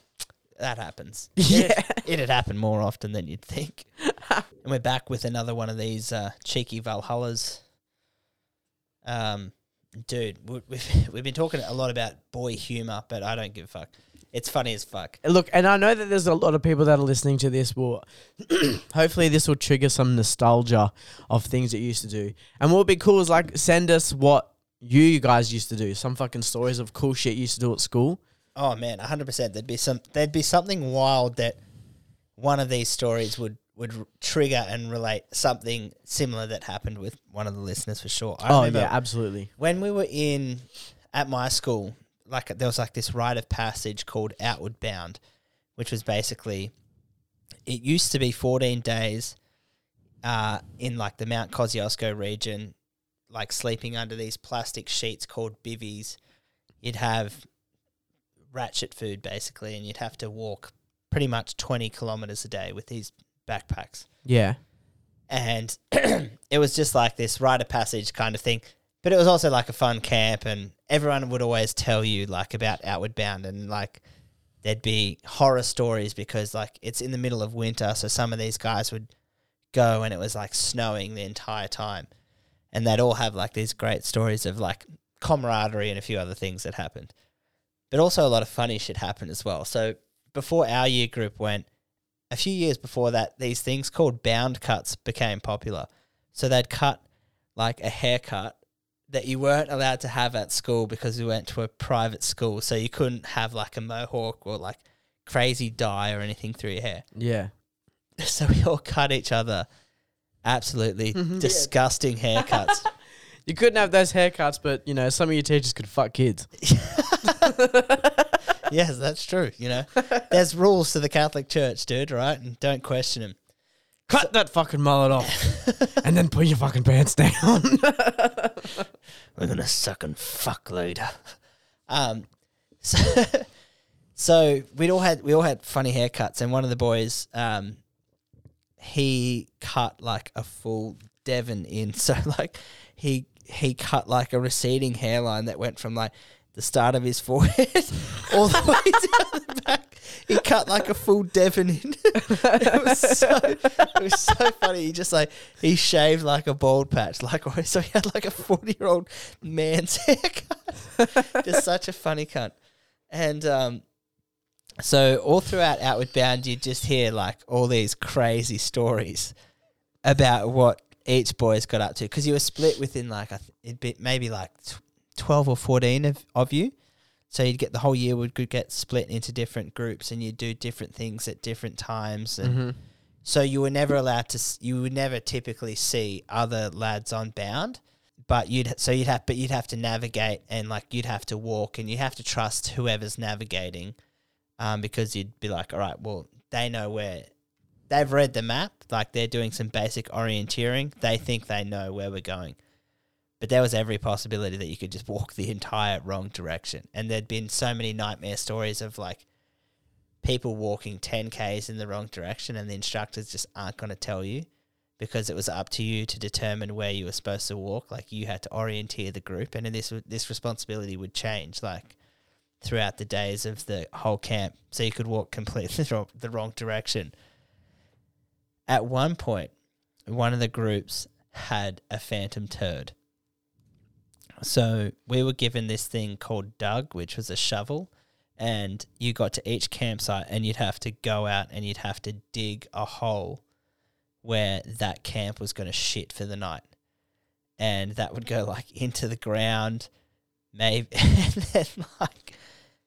that happens. [LAUGHS] Yeah. it, it'd happen more often than you'd think. [LAUGHS] and we're back with another one of these uh, cheeky Valhallas. Um, dude, we- we've [LAUGHS] we've been talking a lot about boy humor, but I don't give a fuck. It's funny as fuck. Look, and I know that there's a lot of people that are listening to this. Will [CLEARS THROAT] hopefully this will trigger some nostalgia of things that you used to do. And what would be cool is like send us what you guys used to do. Some fucking stories of cool shit you used to do at school. Oh man, hundred percent. There'd be some. There'd be something wild that one of these stories would would trigger and relate something similar that happened with one of the listeners for sure. I Oh yeah, absolutely. when we were in at my school, like there was like this rite of passage called Outward Bound, which was basically it used to be 14 days uh, in like the Mount Kosciuszko region, like sleeping under these plastic sheets called bivvies. You'd have ratchet food basically, and you'd have to walk pretty much 20 kilometers a day with these backpacks Yeah. and [CLEARS THROAT] it was just like this rite of passage kind of thing. But it was also like a fun camp, and everyone would always tell you like about Outward Bound, and like there'd be horror stories because like it's in the middle of winter, so some of these guys would go and it was like snowing the entire time, and they'd all have like these great stories of like camaraderie and a few other things that happened, but also a lot of funny shit happened as well. So before our year group went, a few years before that, these things called bound cuts became popular. So they'd cut like a haircut that you weren't allowed to have at school because we went to a private school. So you couldn't have like a mohawk or like crazy dye or anything through your hair. Yeah. [LAUGHS] So we all cut each other absolutely [LAUGHS] disgusting haircuts. You couldn't have those haircuts, but you know, some of your teachers could fuck kids. [LAUGHS] yes, that's true. You know, there's rules to the Catholic Church, dude, right? And don't question them. Cut that fucking mullet off. [LAUGHS] and then put your fucking pants down. [LAUGHS] We're gonna suck and fuck later. Um, so, so we all had we all had funny haircuts, and one of the boys, um, he cut like a full Devon in. So like he he cut like a receding hairline that went from like the start of his [LAUGHS] forehead all the way down the back. He cut like a full Devon in. [LAUGHS] it was so it was so funny. He just like he shaved like a bald patch, like [LAUGHS] so he had like a forty year old man's haircut. just such a funny cunt. And um, so all throughout Outward Bound, you just hear like all these crazy stories about what each boys got up to because you were split within like a th- it'd be maybe like tw- twelve or fourteen of of you. So you'd get the whole year would get split into different groups, and you'd do different things at different times, and Mm-hmm. so you were never allowed to. s- You would never typically see other lads on bound, but you'd so you'd have but you'd have to navigate and like you'd have to walk and you have to trust whoever's navigating, um, because you'd be like, all right, well they know where. They've read the map, like they're doing some basic orienteering. They think they know where we're going. But there was every possibility that you could just walk the entire wrong direction. And there'd been so many nightmare stories of like people walking 10Ks in the wrong direction, and the instructors just aren't going to tell you because it was up to you to determine where you were supposed to walk. Like you had to orienteer the group, and this this responsibility would change like throughout the days of the whole camp, so you could walk completely [LAUGHS] the wrong, the wrong direction. At one point, one of the groups had a phantom turd. So we were given this thing called Doug, which was a shovel, and you got to each campsite and you'd have to go out and you'd have to dig a hole where that camp was going to shit for the night. And that would go like into the ground, maybe, [LAUGHS] and then like,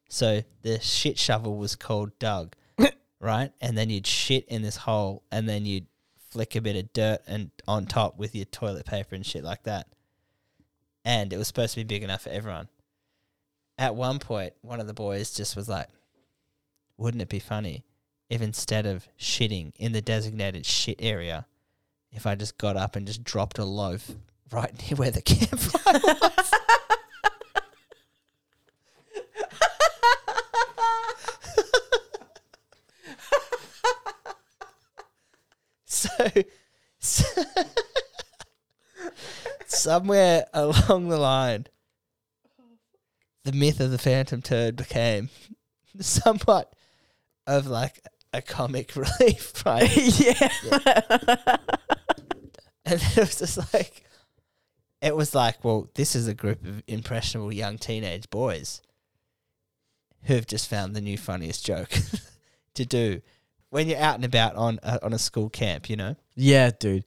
so the shit shovel was called Doug, right? And then you'd shit in this hole and then you'd flick a bit of dirt and on top with your toilet paper and shit like that. And it was supposed to be big enough for everyone at one point, one of the boys just was like, "Wouldn't it be funny if instead of shitting in the designated shit area, if I just got up and just dropped a loaf [LAUGHS] right near where the [LAUGHS] campfire was?" [LAUGHS] [LAUGHS] so, so [LAUGHS] somewhere along the line, the myth of the phantom turd became [LAUGHS] somewhat of like a comic relief, right? yeah. And it was just like, it was like, well, this is a group of impressionable young teenage boys who've just found the new funniest joke to do when you're out and about on a, on a school camp, you know? Yeah, dude.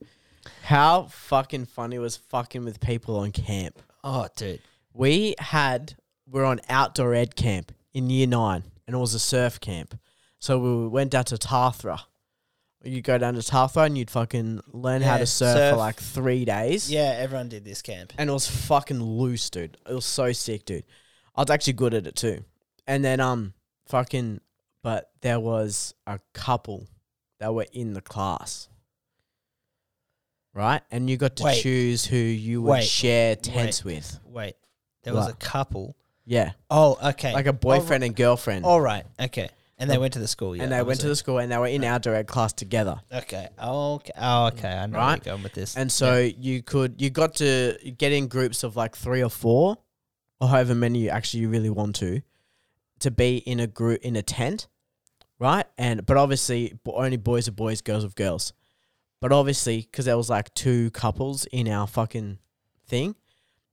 How fucking funny was fucking with people on camp. Oh, dude. We had we are on outdoor ed camp in year nine, and it was a surf camp. So we went down to Tathra. You go down to Tathra and you'd fucking learn how Yeah, to surf, surf. for like three days. Yeah, everyone did this camp. and it was fucking loose, dude. It was so sick, dude. I was actually good at it too. And then um, fucking, but there was a couple that were in the class, right? And you got to Wait. choose who you would Wait. share tents Wait. with. Wait, there was What? a couple. Yeah, Oh, okay. like a boyfriend and girlfriend. All right. Okay. And they went to the school. Yeah, and they went to the school and they were in our direct class together. Okay. Oh, okay. Oh, okay. I know where Right. you're going with this. And so you could you got to get in groups of like three or four, or however many you actually you really want to, to be in a group in a tent, right? And but obviously only boys are boys, girls are girls. But obviously, because there was like two couples in our fucking thing,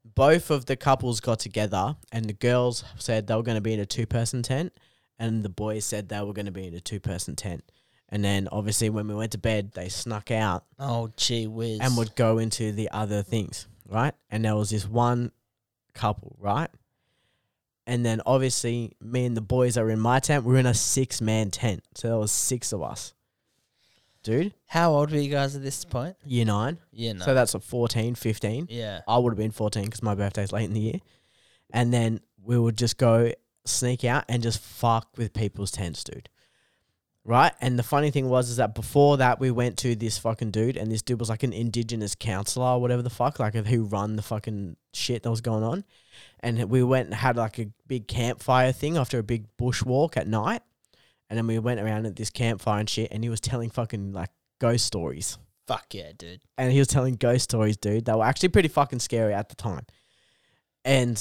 both of the couples got together, and the girls said they were going to be in a two person tent, and the boys said they were going to be in a two person tent. And then obviously when we went to bed, they snuck out oh, gee whiz. and would go into the other things, right? And there was this one couple, right? And then obviously me and the boys are in my tent. We're in a six man tent. So there was six of us. Dude, How old were you guys at this point? year nine. Yeah, no. So that's a 14, 15. yeah. I would have been 14 because my birthday's late in the year. And then we would just go sneak out and just fuck with people's tents, dude. Right? And the funny thing was is that before that we went to this fucking dude and this dude was like an indigenous counselor or whatever the fuck, like who run the fucking shit that was going on. And we went and had like a big campfire thing after a big bush walk at night. And then we went around at this campfire and shit and he was telling fucking like ghost stories Fuck yeah, dude. and he was telling ghost stories, dude. They were actually pretty fucking scary at the time. And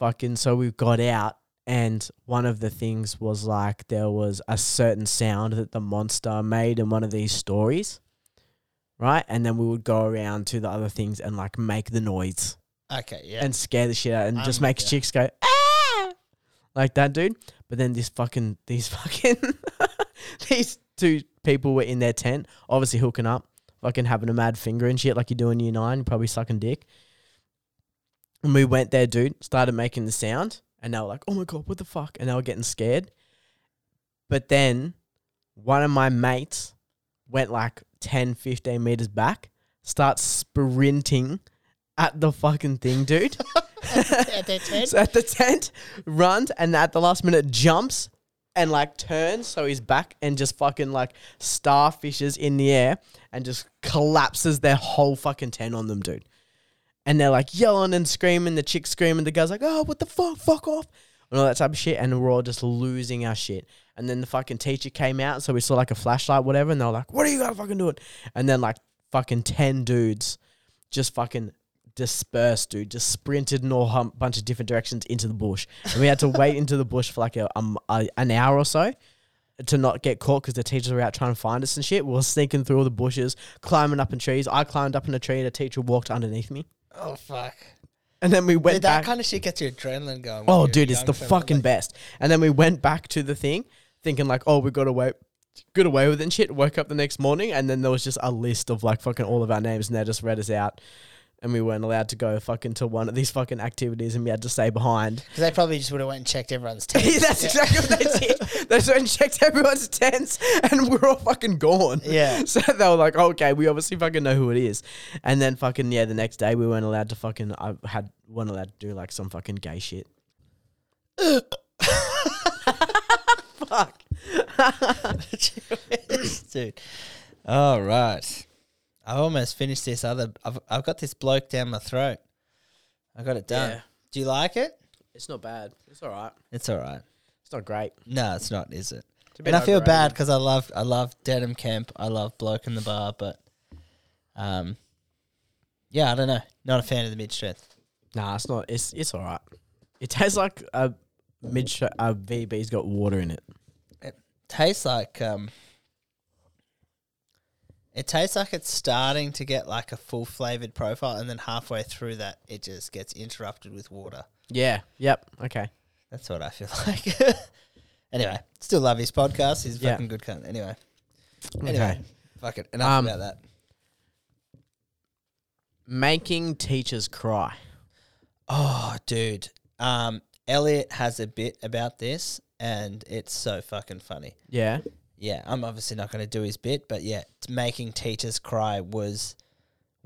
fucking, so we got out, and one of the things was like there was a certain sound that the monster made in one of these stories, right? And then we would go around to the other things and like make the noise Okay, yeah. and scare the shit out and just make chicks go ah like that, dude. But then this fucking these [LAUGHS] fucking these two people were in their tent, obviously hooking up. fucking having a mad finger and shit like you do in year nine, probably sucking dick. And we went there, dude, started making the sound, and they were like, oh my God, what the fuck? And they were getting scared. But then one of my mates went like 10, 15 meters back, starts sprinting at the fucking thing, dude. [LAUGHS] At the tent. so [LAUGHS] at the tent, runs, and at the last minute jumps and like turns so he's back and just fucking like starfishes in the air and just collapses their whole fucking tent on them, dude. And they're like yelling and screaming, the chick screaming, the guy's like, oh, what the fuck, fuck off. And all that type of shit. And we're all just losing our shit. And then the fucking teacher came out, so we saw like a flashlight, whatever, and they were like, what are you gonna fucking do it? And then like fucking 10 dudes just fucking dispersed, dude. Just sprinted in a hum- bunch of different directions into the bush, and we had to wait into the bush for like a, um, a an hour or so to not get caught because the teachers were out trying to find us and shit. We were sneaking through all the bushes, climbing up in trees. I climbed up in a tree, and a teacher walked underneath me, Oh fuck! and then we went Dude, that back. kind of shit gets your adrenaline going. when oh, you're dude, it's young the fella, fucking like- best. And then we went back to the thing, thinking like, oh, we got away. Got away with it and shit. Woke up the next morning and then there was just a list of like fucking all of our names and they just read us out. And we weren't allowed to go fucking to one of these fucking activities and we had to stay behind. [LAUGHS] Because they probably just would have went and checked everyone's Yeah, [LAUGHS] tents. that's exactly what they did. [LAUGHS] They just went and checked everyone's tents and we are all fucking gone. Yeah. So they were like, okay, we obviously fucking know who it is. And then fucking, yeah, the next day we weren't allowed to fucking, I had, weren't allowed to do like some fucking gay shit. Fuck. dude. All right. I almost finished this other. I've, I've got this bloke down my throat. I got it done. Yeah. Do you like it? It's not bad. It's all right. It's all right. It's not great. No, it's not, is it? And I feel bad because I love I love Denim Camp. I love Bloke in the Bar, but um, yeah, I don't know. Not a fan of the mid strength. Nah, it's not. It's it's all right. It tastes like a mid a VB's got water in it. it. Tastes like um. It tastes like it's starting to get like a full flavored profile, and then halfway through that, it just gets interrupted with water. Yeah. Yep. Okay. That's what I feel [LAUGHS] like. anyway, still love his podcast. He's Yeah. fucking good cunt. Anyway, Okay. anyway, fuck it. Enough Um, about that. Making teachers cry. Oh, dude. Um, Elliot has a bit about this, and it's so fucking funny. Yeah. Yeah, I'm obviously not going to do his bit, but yeah, making teachers cry was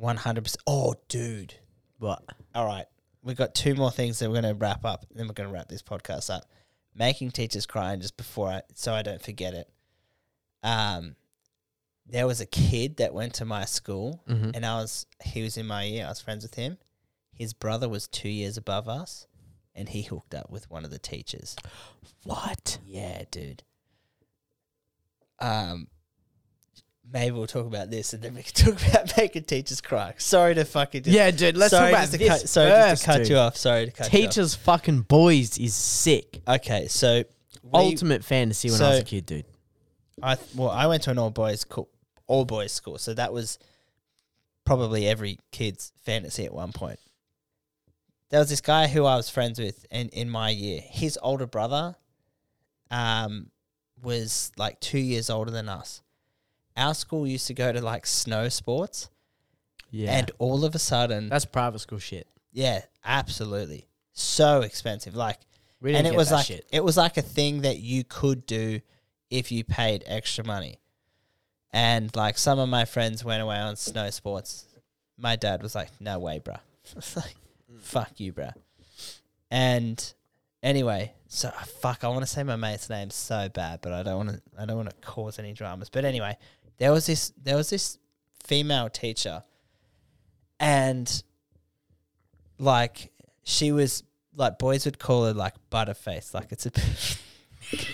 100%. Oh, dude. What? All right. We've got two more things that we're going to wrap up, and then we're going to wrap this podcast up. Making teachers cry, and just before I, so I don't forget it. Um, there was a kid that went to my school, Mhm. and I was, he was in my year. I was friends with him. His brother was two years above us, and he hooked up with one of the teachers. What? Yeah, dude. Um, maybe we'll talk about this, and then we can [LAUGHS] talk about making teachers cry. Sorry to fucking just, Yeah, dude. Let's sorry talk about this cut, sorry just first, to cut dude. you off. Sorry to cut you Teachers fucking boys is sick. Okay, so we, Ultimate fantasy when I was a kid, dude. I th- well, I went to an all boys school, all boys school, so that was probably every kid's fantasy at one point. There was this guy who I was friends with in, in my year. His older brother um, was like two years older than us. Our school used to go to like snow sports, Yeah. and all of a sudden, that's private school shit. yeah, absolutely, so expensive. Like We didn't and it get was that like shit. it was like a thing that you could do if you paid extra money. And like some of my friends went away on snow sports. My dad was like, "No way, bruh." [LAUGHS] It's like, "Fuck you, bruh." And anyway, so ah, fuck, I want to say my mate's name so bad, but I don't want to. I don't want to cause any dramas. But anyway, there was this. There was this female teacher, and like she was like boys would call her like butterface. Like it's a. [LAUGHS]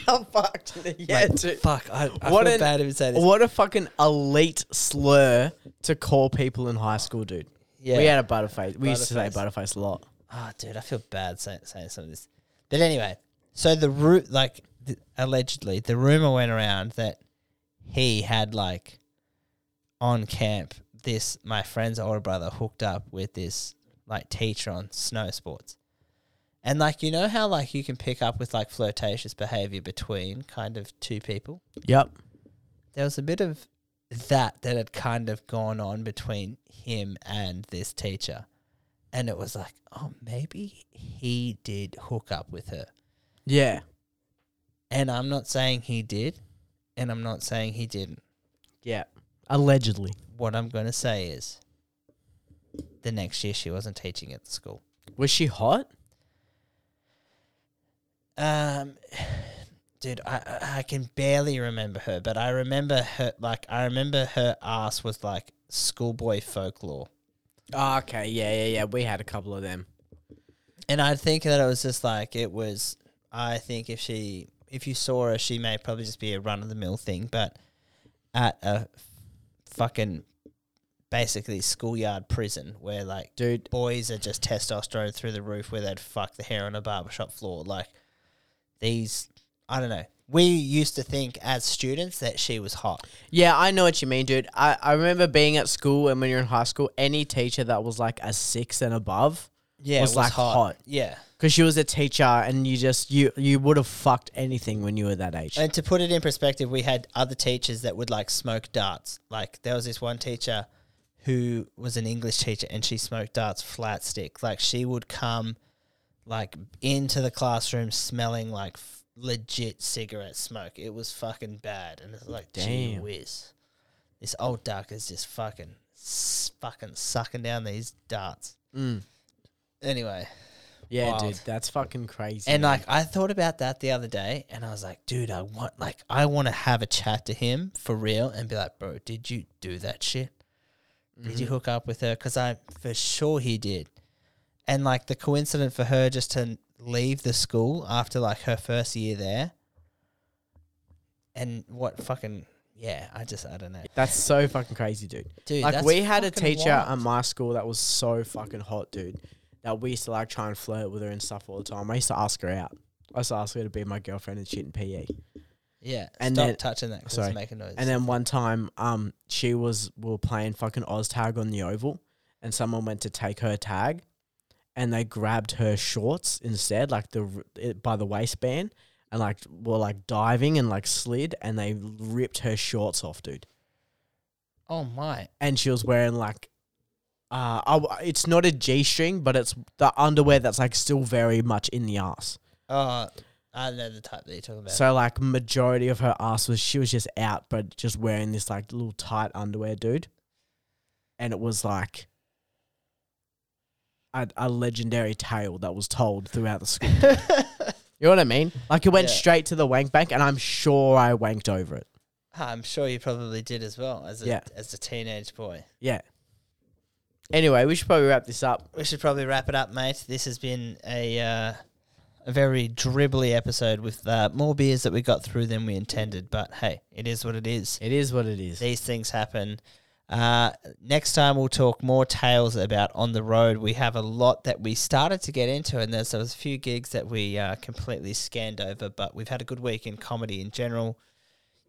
I'm fucked. yeah, like, dude. Fuck, I, I What feel an- bad even saying this. What a fucking elite slur to call people in high school, dude. Yeah. We had a butterface. We used to say Butterface. butterface a lot. Oh, dude, I feel bad saying, saying some of this. But anyway, so the root, like, th- allegedly, the rumor went around that he had, like, on camp, this, my friend's older brother hooked up with this, like, teacher on snow sports. And, like, you know how, like, you can pick up with, like, flirtatious behavior between kind of two people? Yep. There was a bit of that that had kind of gone on between him and this teacher. And it was like, oh, maybe he did hook up with her. Yeah. And I'm not saying he did, and I'm not saying he didn't. Yeah. Allegedly. What I'm going to say is the next year she wasn't teaching at the school. Was she hot? Um, [SIGHS] dude, I I- I can barely remember her, but I remember her like I remember her ass was like schoolboy folklore, Oh, okay. Yeah, yeah, yeah. We had a couple of them. and I think that it was just like it was. I think if she if you saw her, she may probably just be a run of the mill thing, but at a fucking basically schoolyard prison where like Dude, boys are just testosterone through the roof where they'd fuck the hair on a barbershop floor. Like these, I don't know. We used to think as students that she was hot. Yeah, I know what you mean, dude. I, I remember being at school and when you're in high school, any teacher that was like a six and above, Yeah, Was, like, hot. Yeah. because she was a teacher and you just you you would have fucked anything when you were that age. And to put it in perspective, we had other teachers that would like smoke darts. Like there was this one teacher who was an English teacher and she smoked darts flat stick. Like she would come like into the classroom smelling like f- legit cigarette smoke. It was fucking bad. And it's like, gee Damn. whiz. This old duck is just fucking, fucking sucking down these darts. Mm. Anyway. Yeah, Wild. dude, that's fucking crazy. And man. like I thought about that the other day, and I was like, dude, I want like I want to have a chat to him for real and be like, bro, did you do that shit? Did Mm-hmm. you hook up with her? Because I'm for sure he did. And like the coincidence for her just to leave the school after like her first year there, and what fucking yeah, I just I don't know, that's so fucking crazy, dude. dude. like we had a teacher wild. at my school that was so fucking hot, dude. That we used to like try and flirt with her and stuff all the time. I used to ask her out. I used to ask her to be my girlfriend and shit in PE. yeah. and stop then- touching that because sorry. it's making noise. And then one time, um, she was we were playing fucking Oz tag on the oval, and someone went to take her tag, and they grabbed her shorts instead, like the it, by the waistband, and like were like diving and like slid, and they ripped her shorts off, dude. oh my, And she was wearing like, uh, I it's not a g string, but it's the underwear that's like still very much in the ass. oh, I know the type that you're talking about. So like majority of her ass was she was just out, but just wearing this like little tight underwear, dude. And it was like a, a legendary tale that was told throughout the school. [LAUGHS] you know what I mean? Like it went Yeah. straight to the wank bank, and I'm sure I wanked over it. I'm sure you probably did as well as a Yeah. as a teenage boy. Yeah. Anyway, we should probably wrap this up. We should probably wrap it up, mate. This has been a uh, a very dribbly episode with uh, more beers that we got through than we intended. But hey, it is what it is. It is what it is. These things happen. Uh, next time we'll talk more tales about on the road. We have a lot that we started to get into, and there's, there was a few gigs that we uh, completely scanned over. But we've had a good week in comedy in general.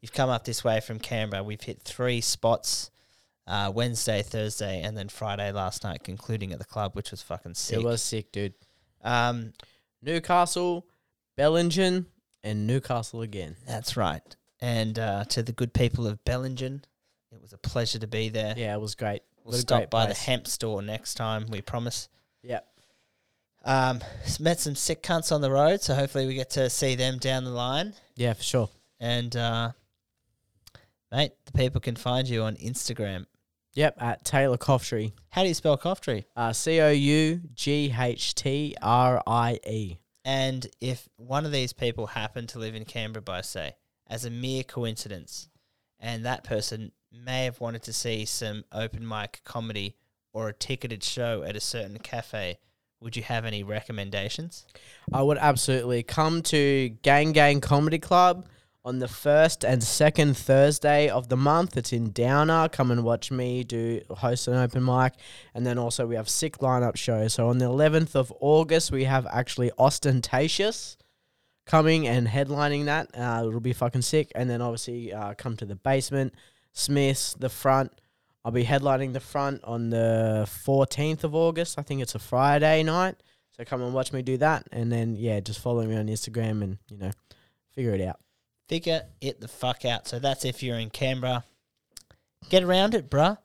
You've come up this way from Canberra. We've hit three spots. Uh, Wednesday, Thursday, and then Friday last night, concluding at the club, which was fucking sick. It was sick, dude. Um, Newcastle, Bellingen, and Newcastle again. that's right. And uh, to the good people of Bellingen, was a pleasure to be there. Yeah, it was great. We'll stop great by place. the hemp store next time, we promise. Yep. Um, met some sick cunts on the road, so hopefully we get to see them down the line. Yeah, for sure. And, uh, mate, the people can find you on Instagram. Yep, at Taylor Coughtrie. How do you spell Coughtrie? Uh, C O U G H T R I E. And if one of these people happened to live in Canberra by, say, as a mere coincidence, and that person may have wanted to see some open mic comedy or a ticketed show at a certain cafe, would you have any recommendations? I would absolutely come to Gang Gang Comedy Club on the first and second Thursday of the month. It's in Downer. Come and watch me do host an open mic, and then also we have sick lineup shows. So on the 11th of August, we have actually Ostentatious coming and headlining that. Uh, it'll be fucking sick. And then obviously uh, come to the basement, Smiths, the front. I'll be headlining the front on the 14th of August. I think it's a Friday night. So come and watch me do that. And then, yeah, just follow me on Instagram and, you know, figure it out. Figure it the fuck out. So that's if you're in Canberra. get around it, bruh.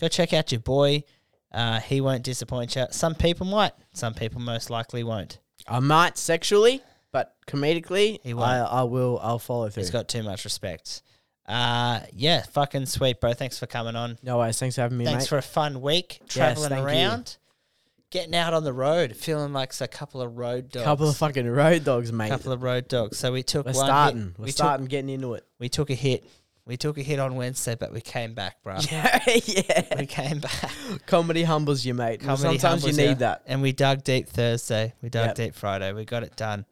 Go check out your boy. Uh, he won't disappoint you. Some people might. Some people most likely won't. I might sexually, but comedically, He won't. I, I will. I'll follow through. He's got too much respect. Uh, yeah, fucking sweet, bro. Thanks for coming on. no worries. Thanks for having me, Thanks mate. for a fun week Yes, traveling you. around, getting out on the road, feeling like a couple of road dogs. couple of fucking road dogs, mate. couple of road dogs. So we took We're one starting. Hit. We're we starting getting into it. We took a hit. We took a hit on Wednesday, but we came back, bro. [LAUGHS] Yeah, yeah. We came back. Comedy humbles you, mate. Comedy Sometimes you need ya. that. And we dug deep Thursday. We dug Yep. deep Friday. We got it done.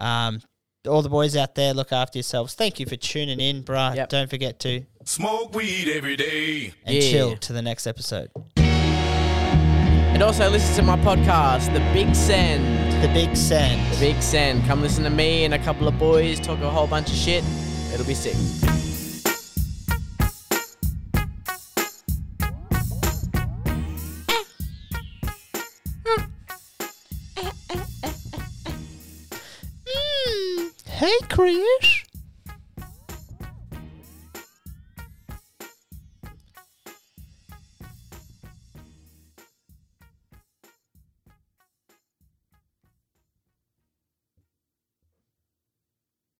Um, all the boys out there, look after yourselves. Thank you for tuning in, bruh. Yep. Don't forget to Smoke weed every day. and Yeah. chill to the next episode. And also listen to my podcast, The Big Send. The Big Send. The Big Send. Come listen to me and a couple of boys talk a whole bunch of shit. It'll be sick. Hey, Chris.